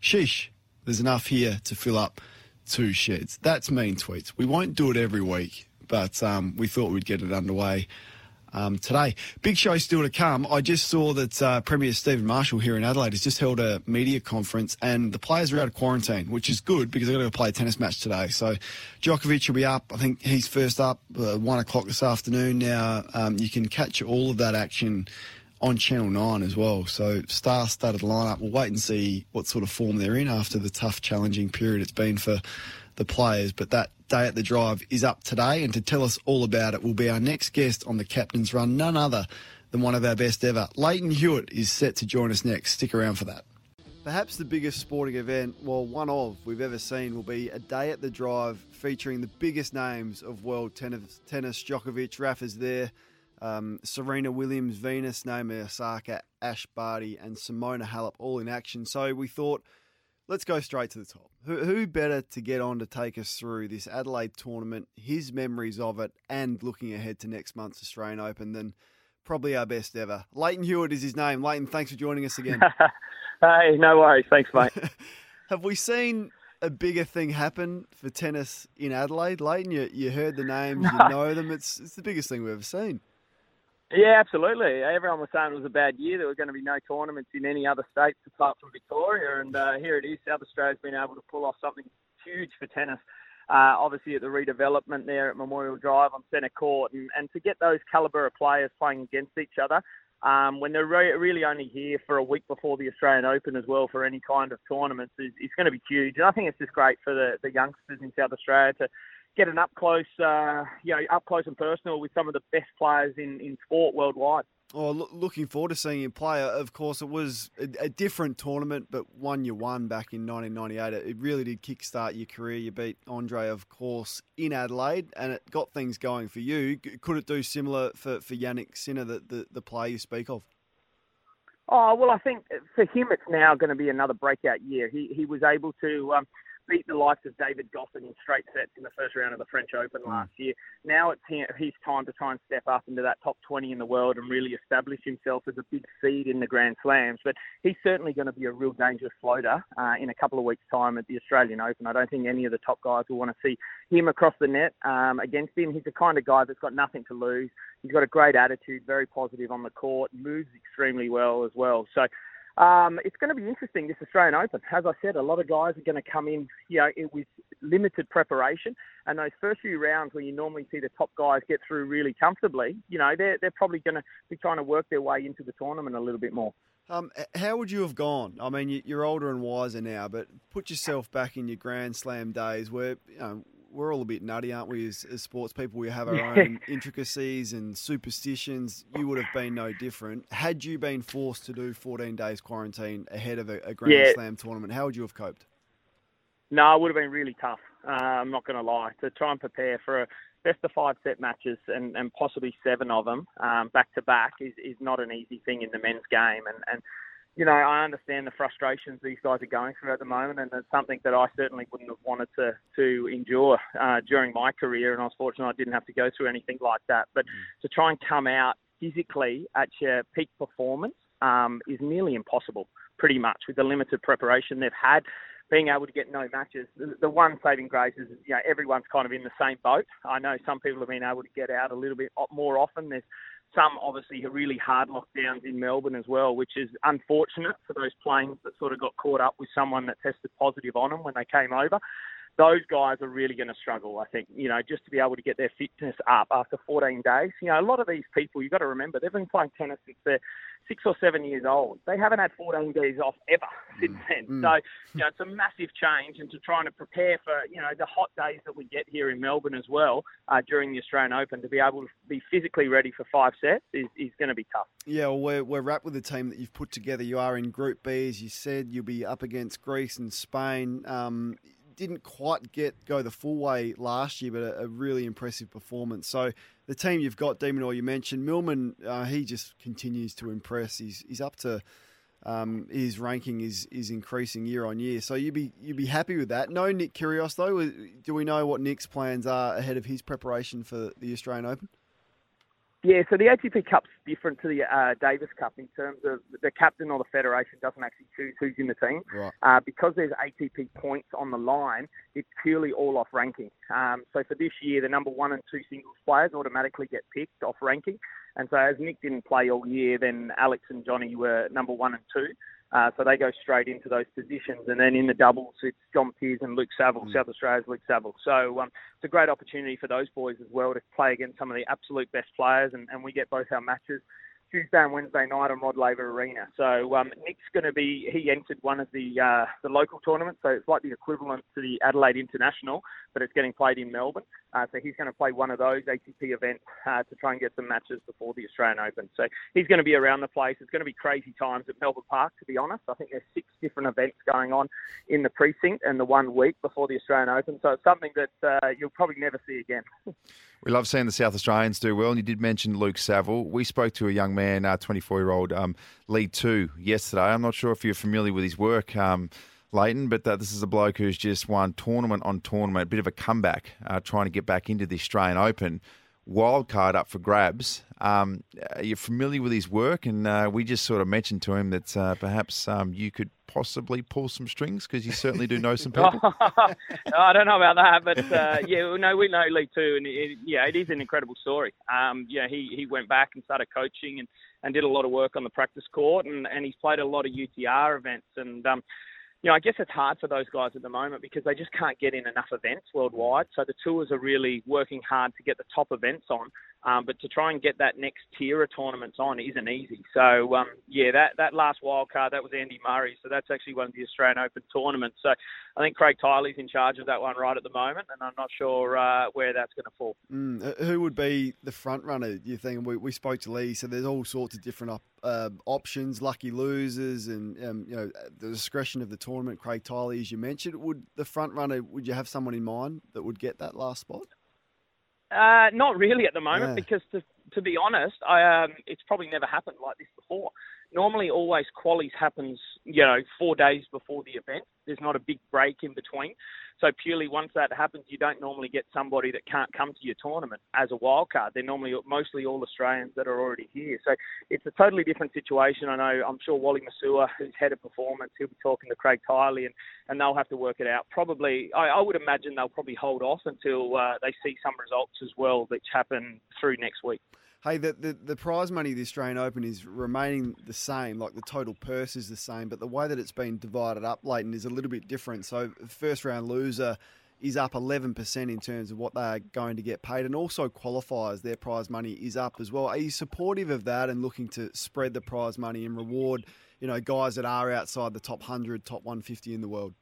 Sheesh. There's enough here to fill up two sheds. That's mean tweets. We won't do it every week, but um, we thought we'd get it underway um, today. Big show still to come. I just saw that uh, Premier Stephen Marshall here in Adelaide has just held a media conference, and the players are out of quarantine, which is good because they're going to play a tennis match today. So Djokovic will be up. I think he's first up uh, one o'clock this afternoon. Now um, you can catch all of that action on Channel 9 as well. So star studded lineup. We'll wait and see what sort of form they're in after the tough, challenging period it's been for the players. But that day at the drive is up today. And to tell us all about it will be our next guest on the captain's run, none other than one of our best ever. Lleyton Hewitt is set to join us next. Stick around for that. Perhaps the biggest sporting event, well, one of we've ever seen, will be a day at the drive featuring the biggest names of world tennis. tennis. Djokovic, Rafa's there. Um, Serena Williams, Venus, Naomi Osaka, Ash Barty, and Simona Halep all in action. So we thought, let's go straight to the top. Who, who better to get on to take us through this Adelaide tournament, his memories of it, and looking ahead to next month's Australian Open than probably our best ever. Lleyton Hewitt is his name. Lleyton, thanks for joining us again. <laughs> hey, no worries. Thanks, mate. <laughs> Have we seen a bigger thing happen for tennis in Adelaide, Lleyton? You, you heard the names, you <laughs> know them. It's, it's the biggest thing we've ever seen. Yeah, absolutely. Everyone was saying it was a bad year. There were going to be no tournaments in any other states apart from Victoria, and uh, here it is. South Australia's been able to pull off something huge for tennis. Uh, obviously, at the redevelopment there at Memorial Drive on centre court, and, and to get those calibre of players playing against each other um, when they're re- really only here for a week before the Australian Open as well for any kind of tournaments is, going to be huge. And I think it's just great for the, the youngsters in South Australia to get an up close, uh, you know, up close and personal with some of the best players in, in sport worldwide. Oh, lo- looking forward to seeing him play. Of course, it was a, a, different tournament, but one you won back in 1998. It, it really did kickstart your career. You beat Andre, of course, in Adelaide, and it got things going for you. Could it do similar for, for Jannik Sinner, the, the, the player you speak of? Oh well, I think for him it's now going to be another breakout year. He he was able to um, beat the likes of David Goffin in straight sets in the first round of the French Open Hmm. last year. Now it's hi- his time to try and step up into that top 20 in the world and really establish himself as a big seed in the Grand Slams. But he's certainly going to be a real dangerous floater uh, in a couple of weeks' time at the Australian Open. I don't think any of the top guys will want to see him across the net um, against him. He's the kind of guy that's got nothing to lose. He's got a great attitude, very positive on the court, moves extremely well as well. So um, it's going to be interesting this Australian Open. As I said, a lot of guys are going to come in, you know, with limited preparation, and those first few rounds where you normally see the top guys get through really comfortably, you know, they're they're probably going to be trying to work their way into the tournament a little bit more. Um, how would you have gone? I mean, you- you're older and wiser now, but put yourself back in your Grand Slam days where, you know, we're all a bit nutty, aren't we, as, as sports people? We have <laughs> our own intricacies and superstitions. You would have been no different. Had you been forced to do 14 days quarantine ahead of a, a Grand Yeah. Slam tournament, how would you have coped? No, it would have been really tough. Uh, I'm not going to lie. To try and prepare for a best of five set matches and, and possibly seven of them um, back to back is, is not an easy thing in the men's game. And, and you know, I understand the frustrations these guys are going through at the moment, and it's something that I certainly wouldn't have wanted to to endure uh, during my career. And I was fortunate I didn't have to go through anything like that. But to try and come out physically at your peak performance um, is nearly impossible, pretty much, with the limited preparation they've had. Being able to get no matches, the, the one saving grace is you know everyone's kind of in the same boat. I know some people have been able to get out a little bit more often. There's some obviously really hard lockdowns in Melbourne as well, which is unfortunate for those planes that sort of got caught up with someone that tested positive on them when they came over. Those guys are really going to struggle, I think, you know, just to be able to get their fitness up after 14 days. You know, a lot of these people, you've got to remember, they've been playing tennis since they're six or seven years old. They haven't had 14 days off ever since then. Mm. So, you know, it's a massive change. And to try and prepare for, you know, the hot days that we get here in Melbourne as well uh, during the Australian Open, to be able to be physically ready for five sets is, is going to be tough. Yeah, well, we're, we're wrapped with the team that you've put together. You are in Group B, as you said. You'll be up against Greece and Spain. Um, didn't quite get go the full way last year, but a, a really impressive performance. So the team you've got, Demon de Minaur, you mentioned Millman. Uh, he just continues to impress. He's he's up to um, his ranking is is increasing year on year. So you'd be you'd be happy with that. No Nick Kyrgios though. Do we know what Nick's plans are ahead of his preparation for the Australian Open? Yeah, so the ATP Cup's different to the uh, Davis Cup in terms of the captain or the federation doesn't actually choose who's in the team. Right. Uh, because there's ATP points on the line, it's purely all off ranking. Um, so for this year, the number one and two singles players automatically get picked off ranking. And so as Nick didn't play all year, then Alex and Johnny were number one and two. Uh, so they go straight into those positions. And then in the doubles, it's John Peers and Luke Saville, South Australia's Luke Saville. So um, it's a great opportunity for those boys as well to play against some of the absolute best players. And, and we get both our matches Tuesday and Wednesday night on Rod Laver Arena. So um, Nick's going to be, he entered one of the uh, the local tournaments, so it's like the equivalent to the Adelaide International, but it's getting played in Melbourne. Uh, so he's going to play one of those ATP events uh, to try and get some matches before the Australian Open. So he's going to be around the place. It's going to be crazy times at Melbourne Park, to be honest. I think there's six different events going on in the precinct and the one week before the Australian Open. So it's something that uh, you'll probably never see again. We love seeing the South Australians do well, and you did mention Luke Saville. We spoke to a young man, uh, 24 year old um, Li Tu, yesterday. I'm not sure if you're familiar with his work, um, Lleyton, but uh, this is a bloke who's just won tournament on tournament, a bit of a comeback, uh, trying to get back into the Australian Open. Wild card up for grabs. Um, are you familiar with his work? And uh, we just sort of mentioned to him that uh, perhaps um, you could possibly pull some strings because you certainly do know some <laughs> people. I don't know about that, but uh, yeah, no, we know Li Tu, and it, yeah, it is an incredible story. Um, yeah, he he went back and started coaching and, and did a lot of work on the practice court, and, and he's played a lot of UTR events, and um, you know, I guess it's hard for those guys at the moment because they just can't get in enough events worldwide. So the tours are really working hard to get the top events on, um, but to try and get that next tier of tournaments on isn't easy. So um, yeah, that that last wild card that was Andy Murray, so that's actually one of the Australian Open tournaments. So I think Craig Tiley's in charge of that one right at the moment, and I'm not sure uh, where that's going to fall. Mm, uh, who would be the front runner? You think we, we spoke to Lee, so there's all sorts of different op, uh, options, lucky losers, and um, you know the discretion of the tournament. Craig Tiley, as you mentioned, would the front runner? Would you have someone in mind that would get that last spot? Uh, not really at the moment Yeah. because to to be honest, I um, it's probably never happened like this before. Normally always qualies happens, you know, four days before the event. There's not a big break in between. So purely once that happens, you don't normally get somebody that can't come to your tournament as a wild card. They're normally mostly all Australians that are already here. So it's a totally different situation. I know. I'm sure Wally Masur, who's head of performance, he'll be talking to Craig Tiley, and, and they'll have to work it out. Probably, I, I would imagine they'll probably hold off until uh, they see some results as well, which happen through next week. Hey, the, the, the prize money of the Australian Open is remaining the same, like the total purse is the same, but the way that it's been divided up, Lleyton, is a little bit different. So, first round loser is up 11% in terms of what they are going to get paid, and also qualifiers, their prize money is up as well. Are you supportive of that and looking to spread the prize money and reward, you know, guys that are outside the top 100, top 150 in the world?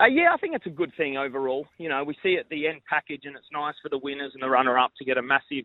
Uh, yeah, I think it's a good thing overall. You know, we see at the end package, and it's nice for the winners and the runner-up to get a massive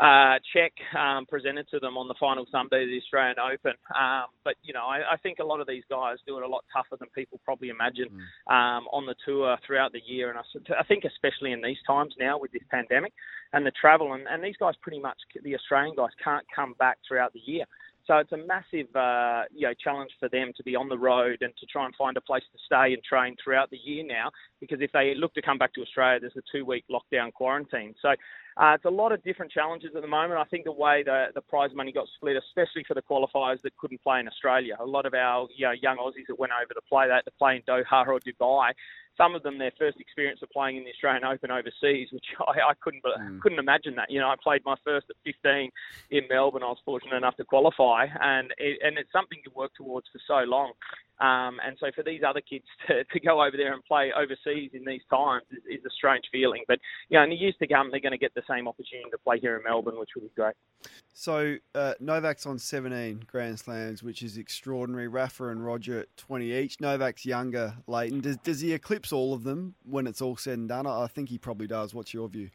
uh, check um, presented to them on the final Sunday of the Australian Open. Um, but, you know, I, I, think a lot of these guys do it a lot tougher than people probably imagine mm. um, on the tour throughout the year. And I, I, think especially in these times now with this pandemic and the travel, and, and these guys pretty much, the Australian guys can't come back throughout the year. So it's a massive, uh, you know, challenge for them to be on the road and to try and find a place to stay and train throughout the year now. Because if they look to come back to Australia, there's a two-week lockdown quarantine. So uh, it's a lot of different challenges at the moment. I think the way the, the prize money got split, especially for the qualifiers that couldn't play in Australia, a lot of our you know, young Aussies that went over to play that to play in Doha or Dubai, some of them their first experience of playing in the Australian Open overseas, which <laughs> I, I couldn't mm. couldn't imagine that. You know, I played my first at 15 in Melbourne. I was fortunate enough to qualify, and it, and it's something you work towards for so long. Um, and so for these other kids <laughs> to, to go over there and play overseas in these times is, is a strange feeling. But you know, in the years to come, they're going to get the same opportunity to play here in Melbourne, which will be great. So uh, Novak's on 17 Grand Slams, which is extraordinary. Rafa and Roger 20 each. Novak's younger, Lleyton. Does, does he eclipse all of them when it's all said and done? I think he probably does. What's your view?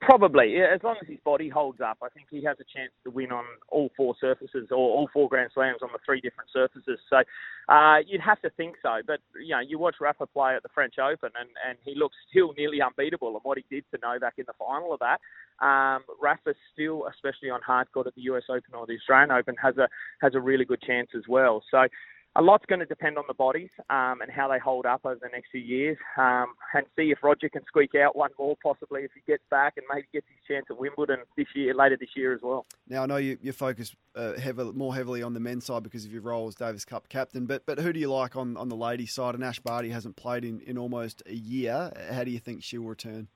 Probably, as long as his body holds up, I think he has a chance to win on all four surfaces or all four Grand Slams on the three different surfaces. So uh, you'd have to think so. But you know, you watch Rafa play at the French Open, and, and he looks still nearly unbeatable. And what he did to Novak in the final of that, um, Rafa still, especially on hard court at the US Open or the Australian Open, has a has a really good chance as well. So a lot's going to depend on the bodies um, and how they hold up over the next few years, um, and see if Roger can squeak out one more possibly if he gets back and maybe gets his chance at Wimbledon this year, later this year as well. Now I know you, you focus uh, more heavily on the men's side because of your role as Davis Cup captain, but but who do you like on, on the ladies' side? And Ash Barty hasn't played in, in almost a year. How do you think she'll return?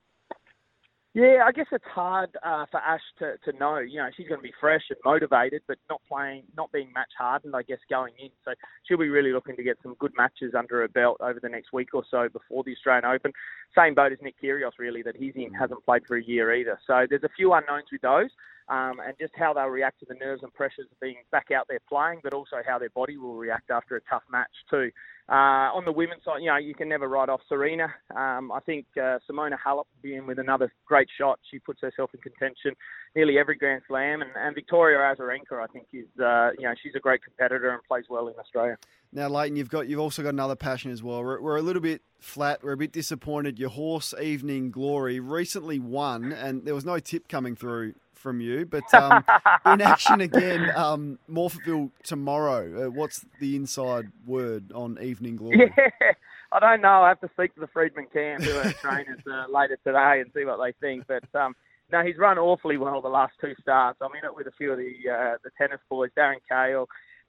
Yeah, I guess it's hard uh, for Ash to, to know. You know, she's going to be fresh and motivated, but not playing, not being match hardened, I guess, going in. So she'll be really looking to get some good matches under her belt over the next week or so before the Australian Open. Same boat as Nick Kyrgios, really, that he's in, hasn't played for a year either. So there's a few unknowns with those. Um, and just how they'll react to the nerves and pressures of being back out there playing, but also how their body will react after a tough match too. Uh, on the women's side, you know, you can never write off Serena. Um, I think uh, Simona Halep will be in with another great shot. She puts herself in contention nearly every Grand Slam, and, and Victoria Azarenka, I think, is uh, you know she's a great competitor and plays well in Australia. Now, Lleyton, you've got you've also got another passion as well. We're, we're a little bit flat. We're a bit disappointed. Your horse, Evening Glory, recently won, and there was no tip coming through from you. But <laughs> um, in action again, um, Morphettville tomorrow. Uh, what's the inside word on Evening Glory? Yeah, <laughs> I don't know. I have to speak to the Freedman camp, who are trainers, <laughs> uh, later today, and see what they think. But um, no, he's run awfully well the last two starts. I'm in it with a few of the uh, the tennis boys, Darren Cahill.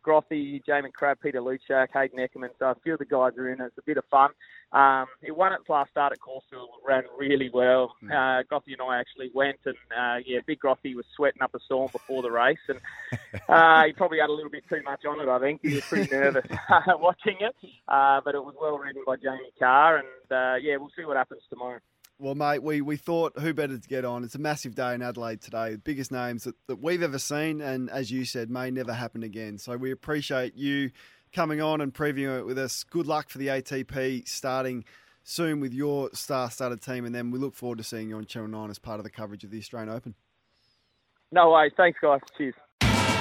Grothy, Jaymon Crabb, Peter Luczak, Hayden Eckerman. So a few of the guys are in it. It's a bit of fun. Um, he won its last start at Caulfield, ran really well. Hmm. Uh, Grothy and I actually went, and uh, yeah, Big Grothy was sweating up a storm before the race, and <laughs> uh, he probably had a little bit too much on it. I think he was pretty <laughs> nervous <laughs> watching it, uh, but it was well ridden by Jamie Kah, and uh, yeah, we'll see what happens tomorrow. Well, mate, we, we thought who better to get on. It's a massive day in Adelaide today, the biggest names that, that we've ever seen, and as you said, may never happen again. So we appreciate you coming on and previewing it with us. Good luck for the ATP starting soon with your star-studded team, and then we look forward to seeing you on Channel 9 as part of the coverage of the Australian Open. No way. Thanks, guys. Cheers.